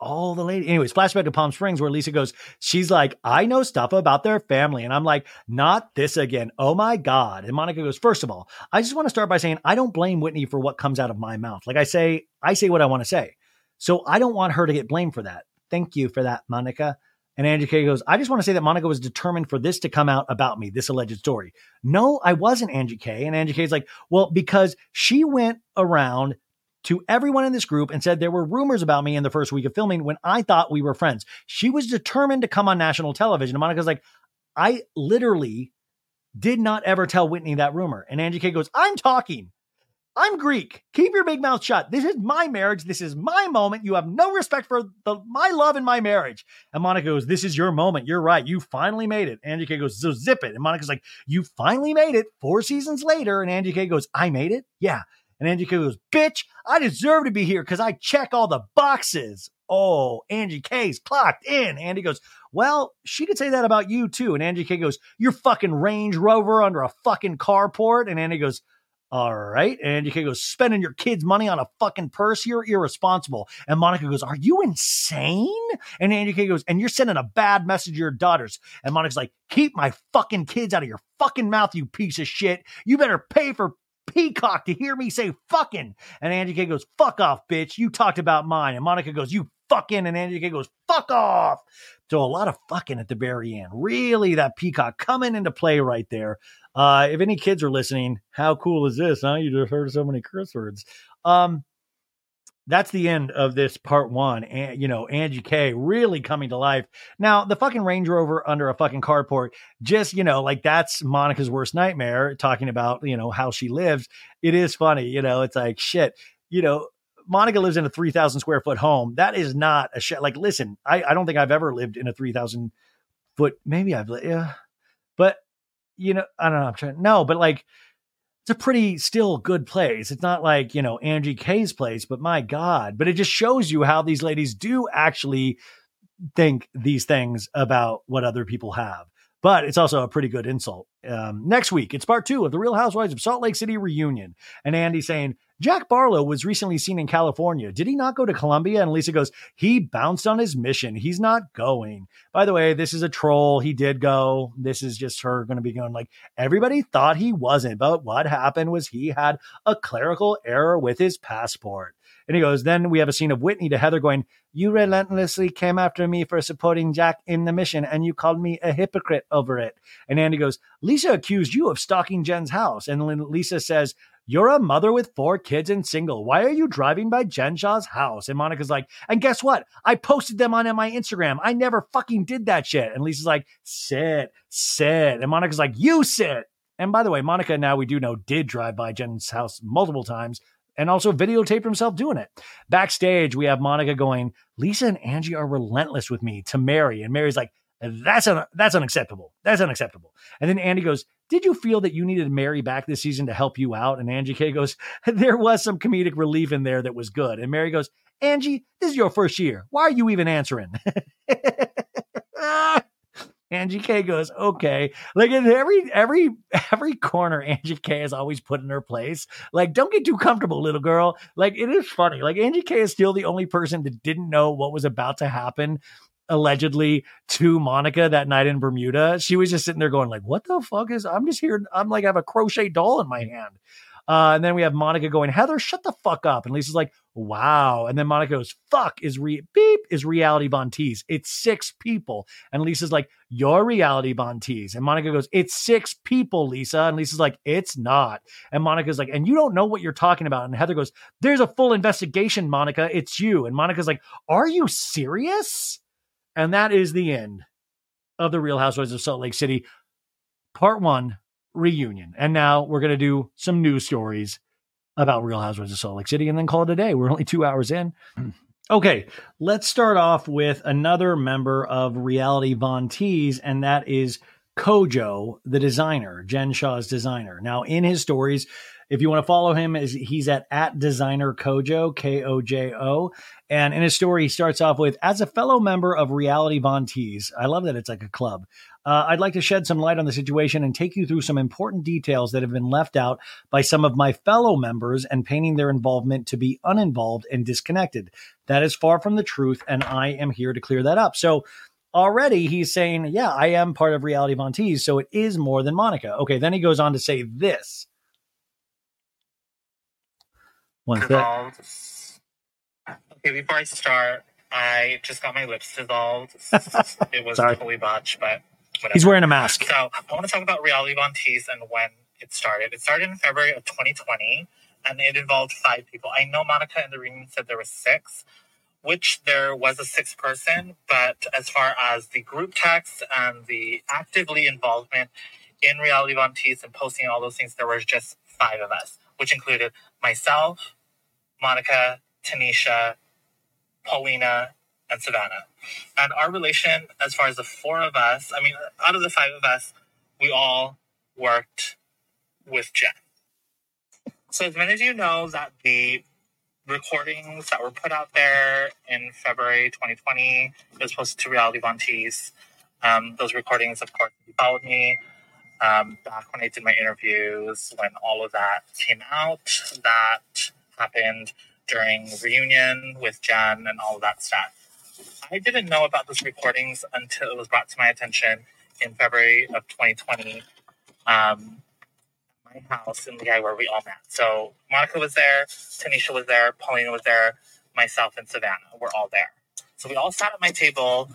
all the ladies. Anyways, flashback to Palm Springs where Lisa goes, she's like, I know stuff about their family. And I'm like, not this again. Oh my God. And Monica goes, first of all, I just want to start by saying I don't blame Whitney for what comes out of my mouth. Like I say, I say what I want to say. So I don't want her to get blamed for that. Thank you for that, Monica. And Angie K goes, I just want to say that Monica was determined for this to come out about me, this alleged story. No, I wasn't Angie K. And Angie K is like, well, because she went around to everyone in this group and said there were rumors about me in the first week of filming when I thought we were friends. She was determined to come on national television. And Monica's like, I literally did not ever tell Whitney that rumor. And Angie K goes, I'm talking. I'm Greek. Keep your big mouth shut. This is my marriage. This is my moment. You have no respect for the, my love and my marriage. And Monica goes, This is your moment. You're right. You finally made it. Angie K goes, So zip it. And Monica's like, You finally made it four seasons later. And Angie K goes, I made it? Yeah. And Angie K goes, Bitch, I deserve to be here because I check all the boxes. Oh, Angie K's clocked in. Andy goes, Well, she could say that about you too. And Angie K goes, Your fucking Range Rover under a fucking carport. And Andy goes, all right. And you can go spending your kids' money on a fucking purse. You're irresponsible. And Monica goes, Are you insane? And Angie K goes, And you're sending a bad message to your daughters. And Monica's like, Keep my fucking kids out of your fucking mouth, you piece of shit. You better pay for Peacock to hear me say fucking. And Angie K goes, Fuck off, bitch. You talked about mine. And Monica goes, You fucking. And Angie K goes, Fuck off. So a lot of fucking at the very end. Really, that Peacock coming into play right there. Uh, if any kids are listening, how cool is this? Huh? You just heard so many curse words. Um, that's the end of this part one. And you know, Angie K really coming to life. Now, the fucking Range Rover under a fucking carport, just you know, like that's Monica's worst nightmare. Talking about you know how she lives. It is funny, you know. It's like shit, you know. Monica lives in a three thousand square foot home. That is not a shit. Like, listen, I, I don't think I've ever lived in a three thousand foot. Maybe I've, yeah, but you know, I don't know. I'm trying. No, but like it's a pretty still good place. It's not like, you know, Angie K's place, but my God. But it just shows you how these ladies do actually think these things about what other people have. But it's also a pretty good insult. Um, next week, it's part two of the Real Housewives of Salt Lake City reunion. And Andy saying, Jack Barlow was recently seen in California. Did he not go to Colombia? And Lisa goes, he bounced on his mission. He's not going. By the way, this is a troll. He did go. This is just her going to be going like, everybody thought he wasn't. But what happened was he had a clerical error with his passport. And he goes, then we have a scene of Whitney to Heather going, You relentlessly came after me for supporting Jack in the mission, and you called me a hypocrite over it. And Andy goes, Lisa accused you of stalking Jen's house. And Lisa says, you're a mother with four kids and single. Why are you driving by Jen Shah's house? And Monica's like, and guess what? I posted them on my Instagram. I never fucking did that shit. And Lisa's like, sit, sit. And Monica's like, you sit. And by the way, Monica now we do know did drive by Jen's house multiple times and also videotaped himself doing it. Backstage, we have Monica going, Lisa and Angie are relentless with me to Mary. And Mary's like, that's un- that's unacceptable. That's unacceptable. And then Andy goes, "Did you feel that you needed Mary back this season to help you out?" And Angie K goes, *laughs* "There was some comedic relief in there that was good." And Mary goes, "Angie, this is your first year. Why are you even answering?" *laughs* Ah! Angie K goes, okay. Like in every every *laughs* every corner, Angie K is always put in her place. Like, don't get too comfortable, little girl. Like, it is funny. Like Angie K is still the only person that didn't know what was about to happen allegedly to Monica that night in Bermuda. She was just sitting there going like, "What the fuck is?" I'm just here. I'm like, I have a crochet doll in my hand. Uh, and then we have Monica going, Heather, shut the fuck up. And Lisa's like, wow. And then Monica goes, fuck is re beep is reality Von. It's six people. And Lisa's like, your reality Von. And Monica goes, it's six people, Lisa. And Lisa's like, it's not. And Monica's like, and you don't know what you're talking about. And Heather goes, there's a full investigation, Monica. It's you. And Monica's like, are you serious? And that is the end of the Real Housewives of Salt Lake City, part one reunion. And now we're going to do some news stories about Real Housewives of Salt Lake City and then call it a day. We're only two hours in. *clears throat* Okay, let's start off with another member of Reality Von Tease, and that is Kojo, the designer, Jen Shah's designer. Now, in his stories, if you want to follow him, is he's at at designer Kojo K O J O, and in his story he starts off with as a fellow member of Reality Von Tease. I love that it's like a club. Uh, I'd like to shed some light on the situation and take you through some important details that have been left out by some of my fellow members and painting their involvement to be uninvolved and disconnected. That is far from the truth, and I am here to clear that up. So already he's saying, Yeah, I am part of Reality Von so it is more than Monica. Okay, then he goes on to say this. One dissolved. Okay, before I start, I just got my lips dissolved. *laughs* it was totally botched, but whatever. He's wearing a mask. So I want to talk about Reality Von Tease and when it started. It started in February of 2020, and it involved five people. I know Monica in the reunion said there was six, which there was a sixth person, but as far as the group text and the actively involvement in Reality Von Tease and posting all those things, there was just five of us, which included myself, Monica, Tanisha, Paulina, and Savannah. And our relation, as far as the four of us, I mean, out of the five of us, we all worked with Jen. So, as many of you know, that the recordings that were put out there in February 2020 was posted to Reality Von. Um, those recordings, of course, you followed me um, back when I did my interviews, when all of that came out. That happened during reunion with Jen and all of that stuff. I didn't know about those recordings until it was brought to my attention in February of 2020. Um, my house in Lehi where we all met. So Monica was there, Tanisha was there, Paulina was there, myself and Savannah were all there. So we all sat at my table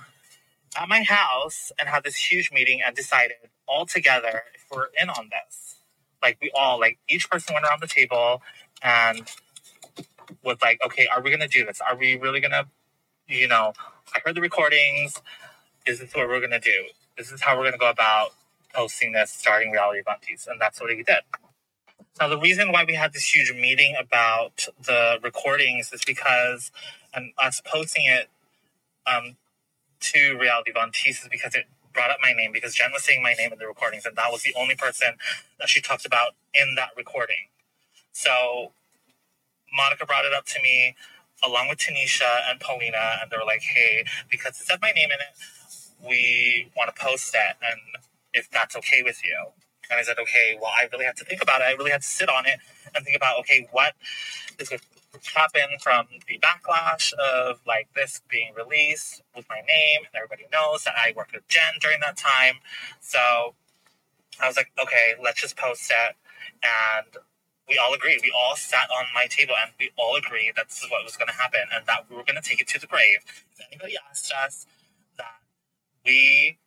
at my house and had this huge meeting and decided all together if we're in on this. Like we all, like each person went around the table and was like, okay, are we gonna do this? Are we really gonna, you know, I heard the recordings. This is what we're gonna do? This is how we're gonna go about posting this starting reality Von Tease, and that's what he did. Now, the reason why we had this huge meeting about the recordings is because, and us posting it um, to Reality Von Tease is because it brought up my name because Jen was saying my name in the recordings, and that was the only person that she talked about in that recording. So Monica brought it up to me along with Tanisha and Paulina, and they were like, hey, because it said my name in it, we want to post it, and if that's okay with you. And I said, okay, well, I really have to think about it. I really have to sit on it and think about, okay, what is going to happen from the backlash of like this being released with my name, and everybody knows that I worked with Jen during that time. So I was like, okay, let's just post it. And we all agreed. We all sat on my table and we all agreed that this is what was going to happen and that we were going to take it to the grave. If anybody asked us that we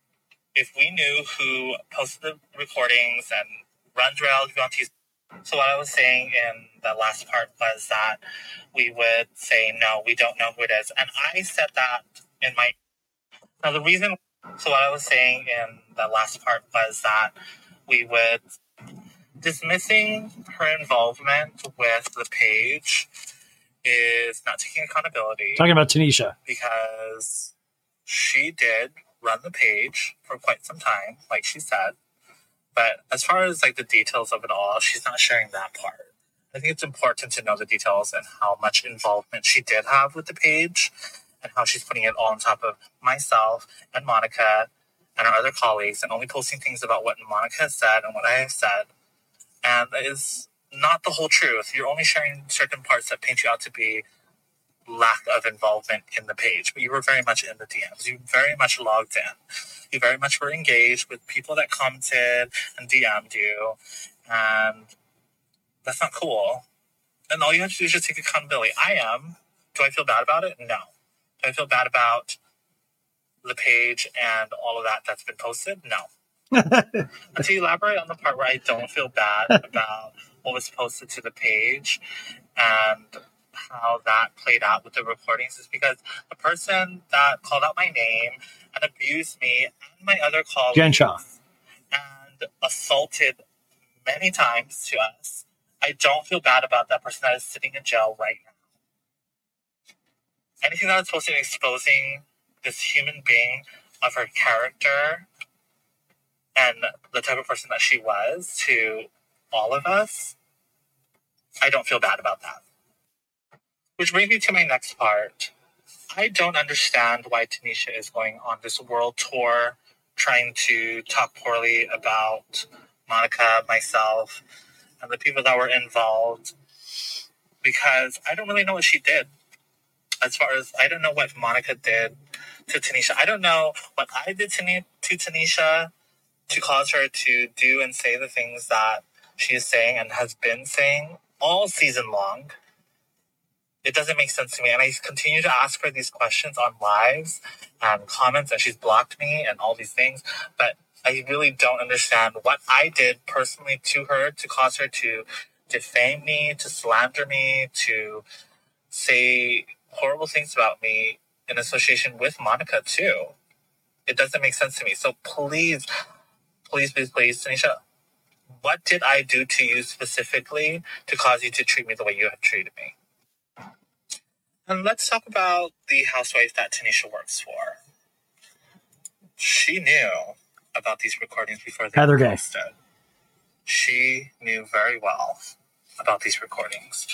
if we knew who posted the recordings and runs reality Von Tease. So what I was saying in the last part was that we would say no, we don't know who it is, and I said that in my. Now the reason. So what I was saying in the last part was that we would dismissing her involvement with the page is not taking accountability. Talking about Tanisha. Because she did run the page for quite some time, like she said. But as far as like the details of it all, she's not sharing that part. I think it's important to know the details and how much involvement she did have with the page and how she's putting it all on top of myself and Monica and our other colleagues and only posting things about what Monica has said and what I have said. And that is not the whole truth. You're only sharing certain parts that paint you out to be lack of involvement in the page, but you were very much in the DMs. You very much logged in. You very much were engaged with people that commented and DM'd you, and that's not cool. And all you have to do is just take accountability. I am. Do I feel bad about it? No. Do I feel bad about the page and all of that that's been posted? No. To elaborate on the part where I don't feel bad about what was posted to the page and how that played out with the recordings is because the person that called out my name and abused me and my other colleagues Jen Shah. and assaulted many times to us. I don't feel bad about that person that is sitting in jail right now. Anything that is supposed to be exposing this human being of her character and the type of person that she was to all of us, I don't feel bad about that. Which brings me to my next part. I don't understand why Tanisha is going on this world tour trying to talk poorly about Monica, myself, and the people that were involved because I don't really know what she did. As far as I don't know what Monica did to Tanisha. I don't know what I did to, to Tanisha to cause her to do and say the things that she is saying and has been saying all season long it doesn't make sense to me. And I continue to ask her these questions on lives and comments, and she's blocked me and all these things. But I really don't understand what I did personally to her to cause her to defame me, to slander me, to say horrible things about me in association with Monica, too. It doesn't make sense to me. So please, please, please, please, Tanisha, what did I do to you specifically to cause you to treat me the way you have treated me? And let's talk about the housewife that Tanisha works for. She knew about these recordings before they Heather were Gay. posted. She knew very well about these recordings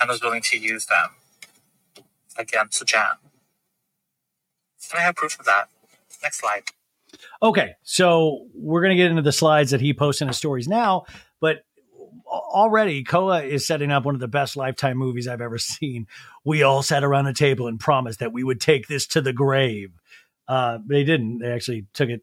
and was willing to use them against Jan. And I have proof of that. Next slide. Okay, so we're going to get into the slides that he posts in his stories now, but already Koa is setting up one of the best lifetime movies I've ever *laughs* seen. We all sat around a table and promised that we would take this to the grave. Uh, they didn't. They actually took it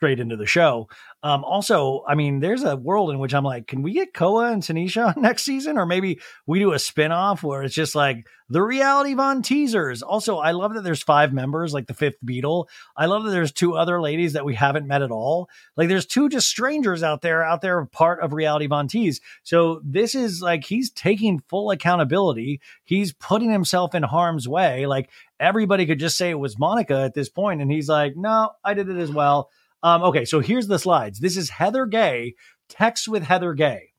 straight into the show. Um, also, I mean, there's a world in which I'm like, can we get Koa and Tanisha *laughs* next season? Or maybe we do a spinoff where it's just like the reality Von teasers. Also, I love that there's five members, like the fifth Beatle. I love that there's two other ladies that we haven't met at all. Like there's two just strangers out there, out there, part of reality Von Tease. So this is like he's taking full accountability. He's putting himself in harm's way. Like everybody could just say it was Monica at this point, and he's like, no, I did it as well. Um, okay, so here's the slides. This is Heather Gay, text with Heather Gay.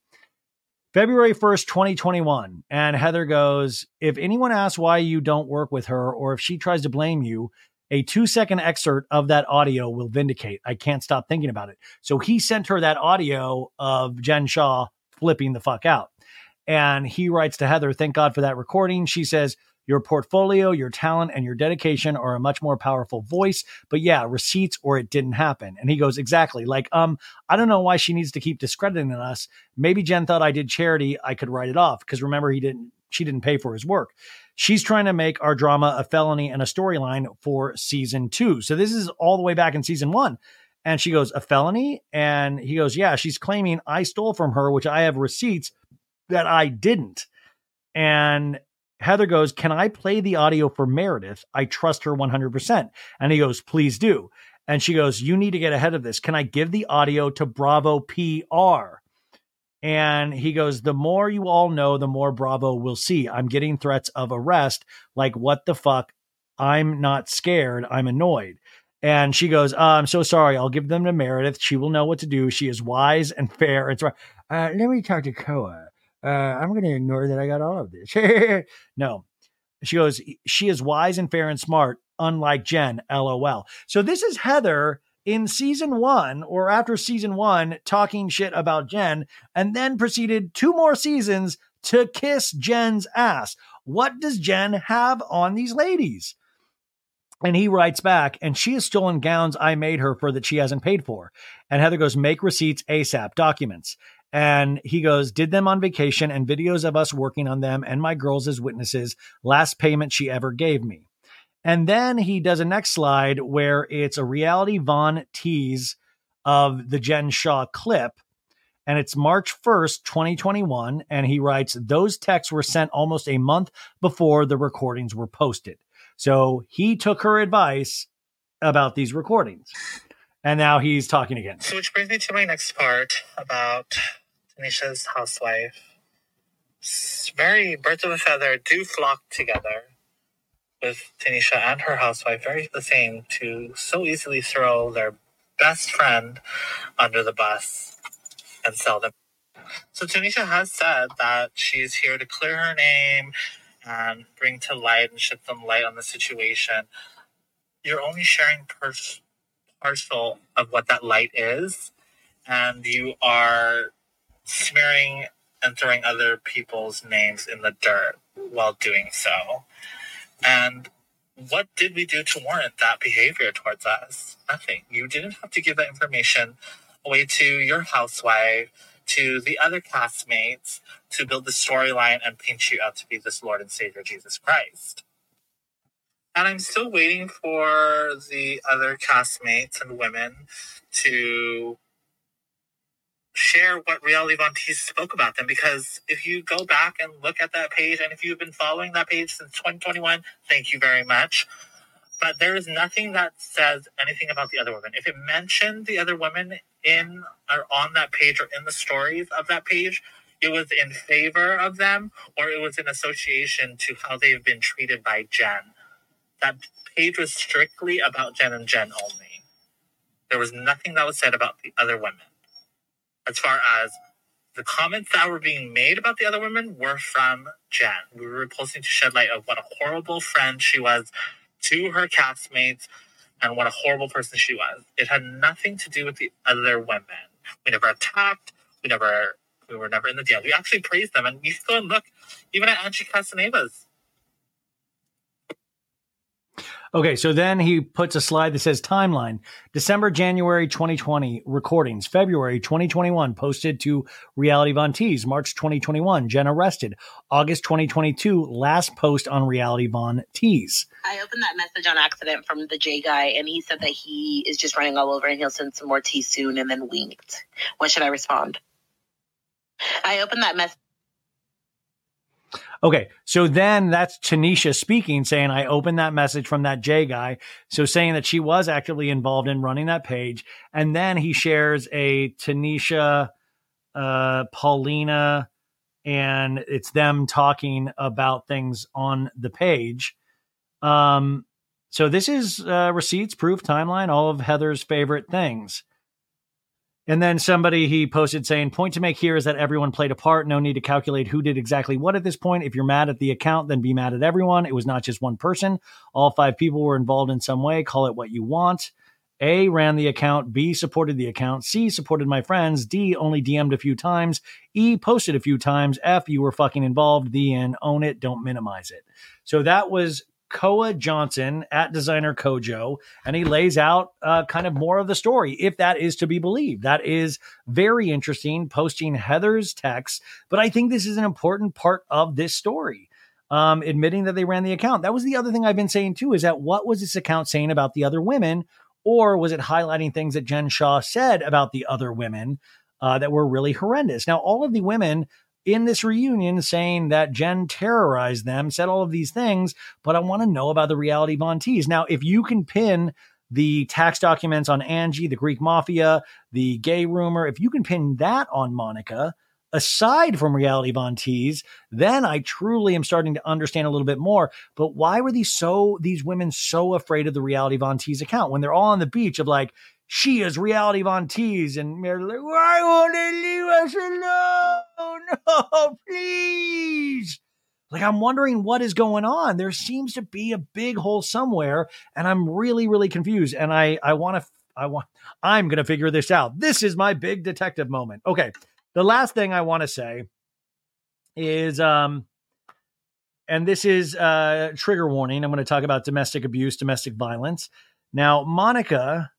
February 1st, 2021. And Heather goes, If anyone asks why you don't work with her or if she tries to blame you, a two second excerpt of that audio will vindicate. I can't stop thinking about it. So he sent her that audio of Jen Shah flipping the fuck out. And he writes to Heather, Thank God for that recording. She says, your portfolio, your talent, and your dedication are a much more powerful voice. But yeah, receipts or it didn't happen. And he goes, exactly. Like, um, I don't know why she needs to keep discrediting us. Maybe Jen thought I did charity. I could write it off because remember he didn't. She didn't pay for his work. She's trying to make our drama a felony and a storyline for season two. So this is all the way back in season one. And she goes, a felony? And he goes, yeah, she's claiming I stole from her, which I have receipts that I didn't. And Heather goes, Can I play the audio for Meredith? I trust her 100%. And he goes, Please do. And she goes, You need to get ahead of this. Can I give the audio to Bravo PR? And he goes, The more you all know, the more Bravo will see. I'm getting threats of arrest. Like, what the fuck? I'm not scared. I'm annoyed. And she goes, uh, I'm so sorry. I'll give them to Meredith. She will know what to do. She is wise and fair. It's right. Uh, let me talk to Koa uh, I'm going to ignore that I got all of this. *laughs* no. She goes, she is wise and fair and smart, unlike Jen, lol. So this is Heather in season one or after season one talking shit about Jen and then proceeded two more seasons to kiss Jen's ass. What does Jen have on these ladies? And he writes back, and she has stolen gowns I made her for that she hasn't paid for. And Heather goes, make receipts ASAP, documents. And he goes, did them on vacation and videos of us working on them and my girls as witnesses. Last payment she ever gave me. And then he does a next slide where it's a reality Von tease of the Jen Shah clip. And it's March 1st, 2021. And he writes, those texts were sent almost a month before the recordings were posted. So he took her advice about these recordings. And now he's talking again. So, which brings me to my next part about Tanisha's housewife. very birds of a feather do flock together with Tanisha and her housewife, very the same, to so easily throw their best friend under the bus and sell them. So Tanisha has said that she's here to clear her name and bring to light and shed some light on the situation. You're only sharing pers- partial of what that light is, and you are smearing and throwing other people's names in the dirt while doing so. And what did we do to warrant that behavior towards us? Nothing. You didn't have to give that information away to your housewife, to the other castmates, to build the storyline and paint you out to be this Lord and Savior Jesus Christ. And I'm still waiting for the other castmates and women to share what Reality Von Tease spoke about them because if you go back and look at that page, and if you've been following that page since 2021, thank you very much. But there is nothing that says anything about the other women. If it mentioned the other women in or on that page or in the stories of that page, it was in favor of them or it was in association to how they've been treated by Jen. That page was strictly about Jen and Jen only. There was nothing that was said about the other women as far as the comments that were being made about the other women were from Jen. We were posting to shed light of what a horrible friend she was to her castmates and what a horrible person she was. It had nothing to do with the other women. We never attacked. We never. We were never in the deal. We actually praised them, and go and look even at Angie Katsanevas Okay, so then he puts a slide that says timeline December, January 2020 recordings, February 2021 posted to Reality Von Tease, March 2021 Jen arrested, August 2022 last post on Reality Von Tease. I opened that message on accident from the J guy, and he said that he is just running all over and he'll send some more tea soon, and then winked. What should I respond? I opened that message. Okay, so then that's Tanisha speaking, saying, I opened that message from that J guy. So saying that she was actively involved in running that page. And then he shares a Tanisha, uh, Paulina, and it's them talking about things on the page. Um, so this is uh, receipts, proof, timeline, all of Heather's favorite things. And then somebody he posted saying, point to make here is that everyone played a part. No need to calculate who did exactly what at this point. If you're mad at the account, then be mad at everyone. It was not just one person. All five people were involved in some way. Call it what you want. A ran the account. B supported the account. C supported my friends. D only DM'd a few times. E posted a few times. F you were fucking involved. The end. Own it. Don't minimize it. So that was Koa Johnson at designer Kojo, and he lays out uh, kind of more of the story, if that is to be believed. That is very interesting, posting Heather's text, but I think this is an important part of this story. Um, admitting that they ran the account. That was the other thing I've been saying too is that what was this account saying about the other women, or was it highlighting things that Jen Shah said about the other women uh, that were really horrendous? Now, all of the women in this reunion saying that Jen terrorized them, said all of these things, but I want to know about the reality Von Tease. Now, if you can pin the tax documents on Angie, the Greek mafia, the gay rumor, if you can pin that on Monica, aside from reality Von Tease, then I truly am starting to understand a little bit more. But why were these so these women so afraid of the reality Von Tease account when they're all on the beach of like, she is reality Von Tease, and they're like, why won't they leave us alone? No, *laughs* please. Like, I'm wondering what is going on. There seems to be a big hole somewhere, and I'm really, really confused. And I, I want to, I want, I'm going to figure this out. This is my big detective moment. Okay. The last thing I want to say is, um, and this is uh trigger warning. I'm going to talk about domestic abuse, domestic violence. Now, Monica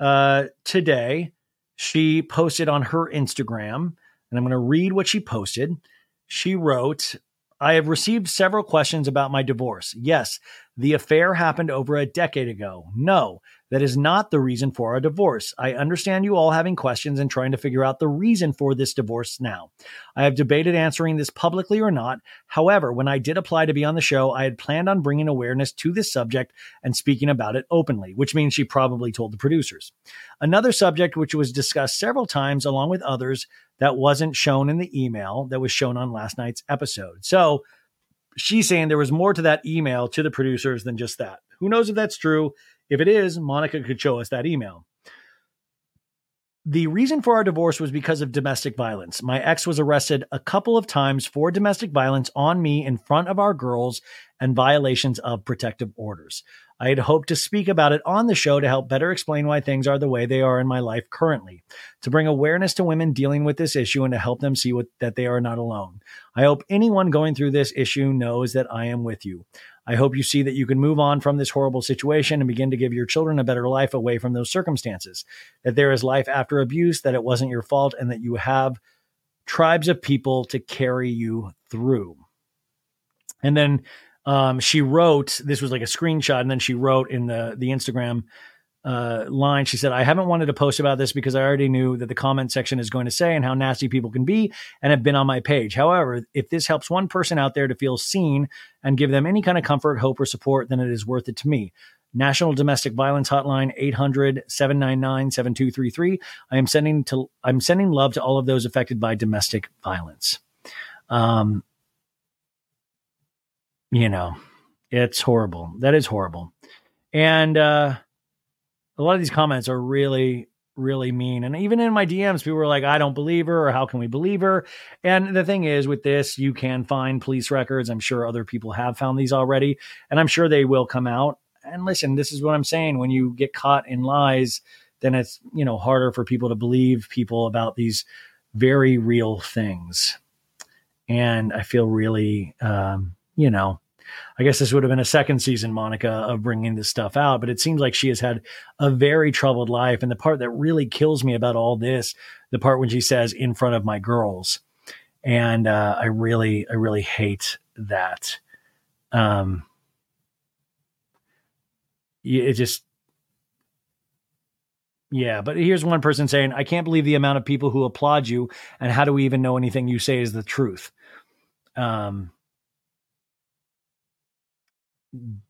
uh, today, she posted on her Instagram, and I'm going to read what she posted. She wrote, I have received several questions about my divorce. Yes, the affair happened over a decade ago. No, that is not the reason for our divorce. I understand you all having questions and trying to figure out the reason for this divorce now. I have debated answering this publicly or not. However, when I did apply to be on the show, I had planned on bringing awareness to this subject and speaking about it openly, which means she probably told the producers. Another subject which was discussed several times along with others that wasn't shown in the email that was shown on last night's episode. So, she's saying there was more to that email to the producers than just that. Who knows if that's true? If it is, Monica could show us that email. The reason for our divorce was because of domestic violence. My ex was arrested a couple of times for domestic violence on me in front of our girls and violations of protective orders. I had hoped to speak about it on the show to help better explain why things are the way they are in my life currently, to bring awareness to women dealing with this issue and to help them see what, that they are not alone. I hope anyone going through this issue knows that I am with you. I hope you see that you can move on from this horrible situation and begin to give your children a better life away from those circumstances. That there is life after abuse, that it wasn't your fault, and that you have tribes of people to carry you through. And then um, she wrote this was like a screenshot, and then she wrote in the the Instagram uh, line. She said, "I haven't wanted to post about this because I already knew that the comment section is going to say and how nasty people can be, and have been on my page. However, if this helps one person out there to feel seen and give them any kind of comfort, hope, or support, then it is worth it to me." National Domestic Violence Hotline 800-799-7233. I am sending to I'm sending love to all of those affected by domestic violence. Um you know, it's horrible. That is horrible. And uh, a lot of these comments are really, really mean. And even in my DMs, people were like, I don't believe her, or how can we believe her? And the thing is, with this, you can find police records. I'm sure other people have found these already, and I'm sure they will come out. And listen, this is what I'm saying. When you get caught in lies, then it's, you know, harder for people to believe people about these very real things. And I feel really, um, you know, I guess this would have been a second season, Monica, of bringing this stuff out. But it seems like she has had a very troubled life. And the part that really kills me about all this, the part when she says, in front of my girls. And uh, I really, I really hate that. Um, it just, yeah, but here's one person saying, I can't believe the amount of people who applaud you. And how do we even know anything you say is the truth? Um,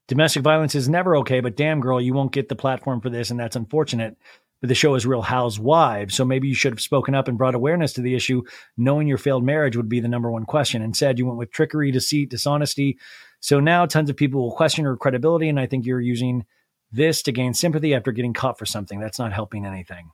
domestic violence is never okay, but damn girl, you won't get the platform for this, and that's unfortunate. But the show is Real Housewives, so maybe you should have spoken up and brought awareness to the issue. Knowing your failed marriage would be the number one question. Instead, you went with trickery, deceit, dishonesty. So now tons of people will question her credibility, and I think you're using this to gain sympathy after getting caught for something. That's not helping anything.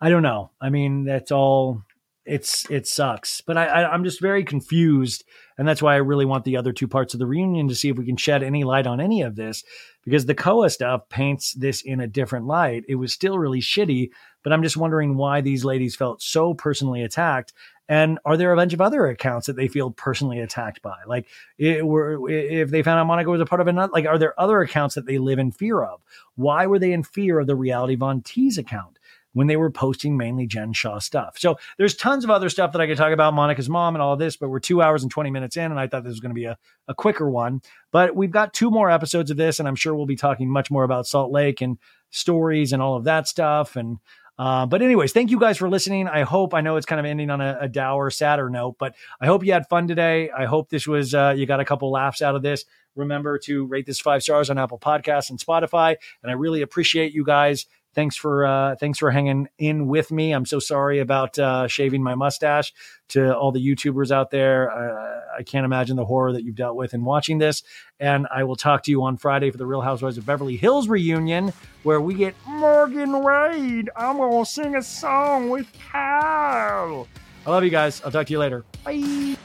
I don't know. I mean, that's all it's it sucks. But I, I I'm just very confused, and that's why I really want the other two parts of the reunion to see if we can shed any light on any of this, because the Koa stuff paints this in a different light. It was still really shitty, but I'm just wondering why these ladies felt so personally attacked. And are there a bunch of other accounts that they feel personally attacked by? Like, it were if they found out Monica was a part of another, like, are there other accounts that they live in fear of? Why were they in fear of the reality Von Tease account? When they were posting mainly Jen Shah stuff. So there's tons of other stuff that I could talk about, Monica's mom and all this, but we're two hours and 20 minutes in, and I thought this was going to be a, a quicker one. But we've got two more episodes of this, and I'm sure we'll be talking much more about Salt Lake and stories and all of that stuff. And uh, but anyways, thank you guys for listening. I hope I know it's kind of ending on a, a dour, sadder note, but I hope you had fun today. I hope this was uh, you got a couple laughs out of this. Remember to rate this five stars on Apple Podcasts and Spotify, and I really appreciate you guys thanks for uh, thanks for hanging in with me. I'm so sorry about uh, shaving my mustache. To all the YouTubers out there, uh, I can't imagine the horror that you've dealt with in watching this. And I will talk to you on Friday for the Real Housewives of Beverly Hills reunion, where we get Morgan Wade. I'm gonna sing a song with Kyle. I love you guys. I'll talk to you later. Bye.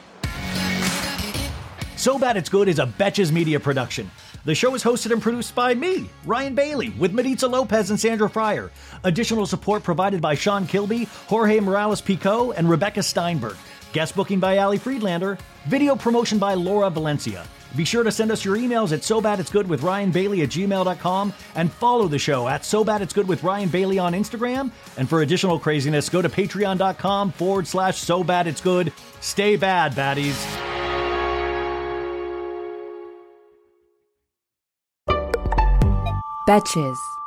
So Bad It's Good is a Betches Media production. The show is hosted and produced by me, Ryan Bailey, with Maritza Lopez and Sandra Fryer. Additional support provided by Sean Kilby, Jorge Morales Pico, and Rebecca Steinberg. Guest booking by Ali Friedlander. Video promotion by Laura Valencia. Be sure to send us your emails at so bad it's good with Ryan Bailey at gmail.com and follow the show at so bad it's good with Ryan Bailey on Instagram. And for additional craziness, go to patreon.com forward slash so bad it's good. Stay bad, baddies. Betches.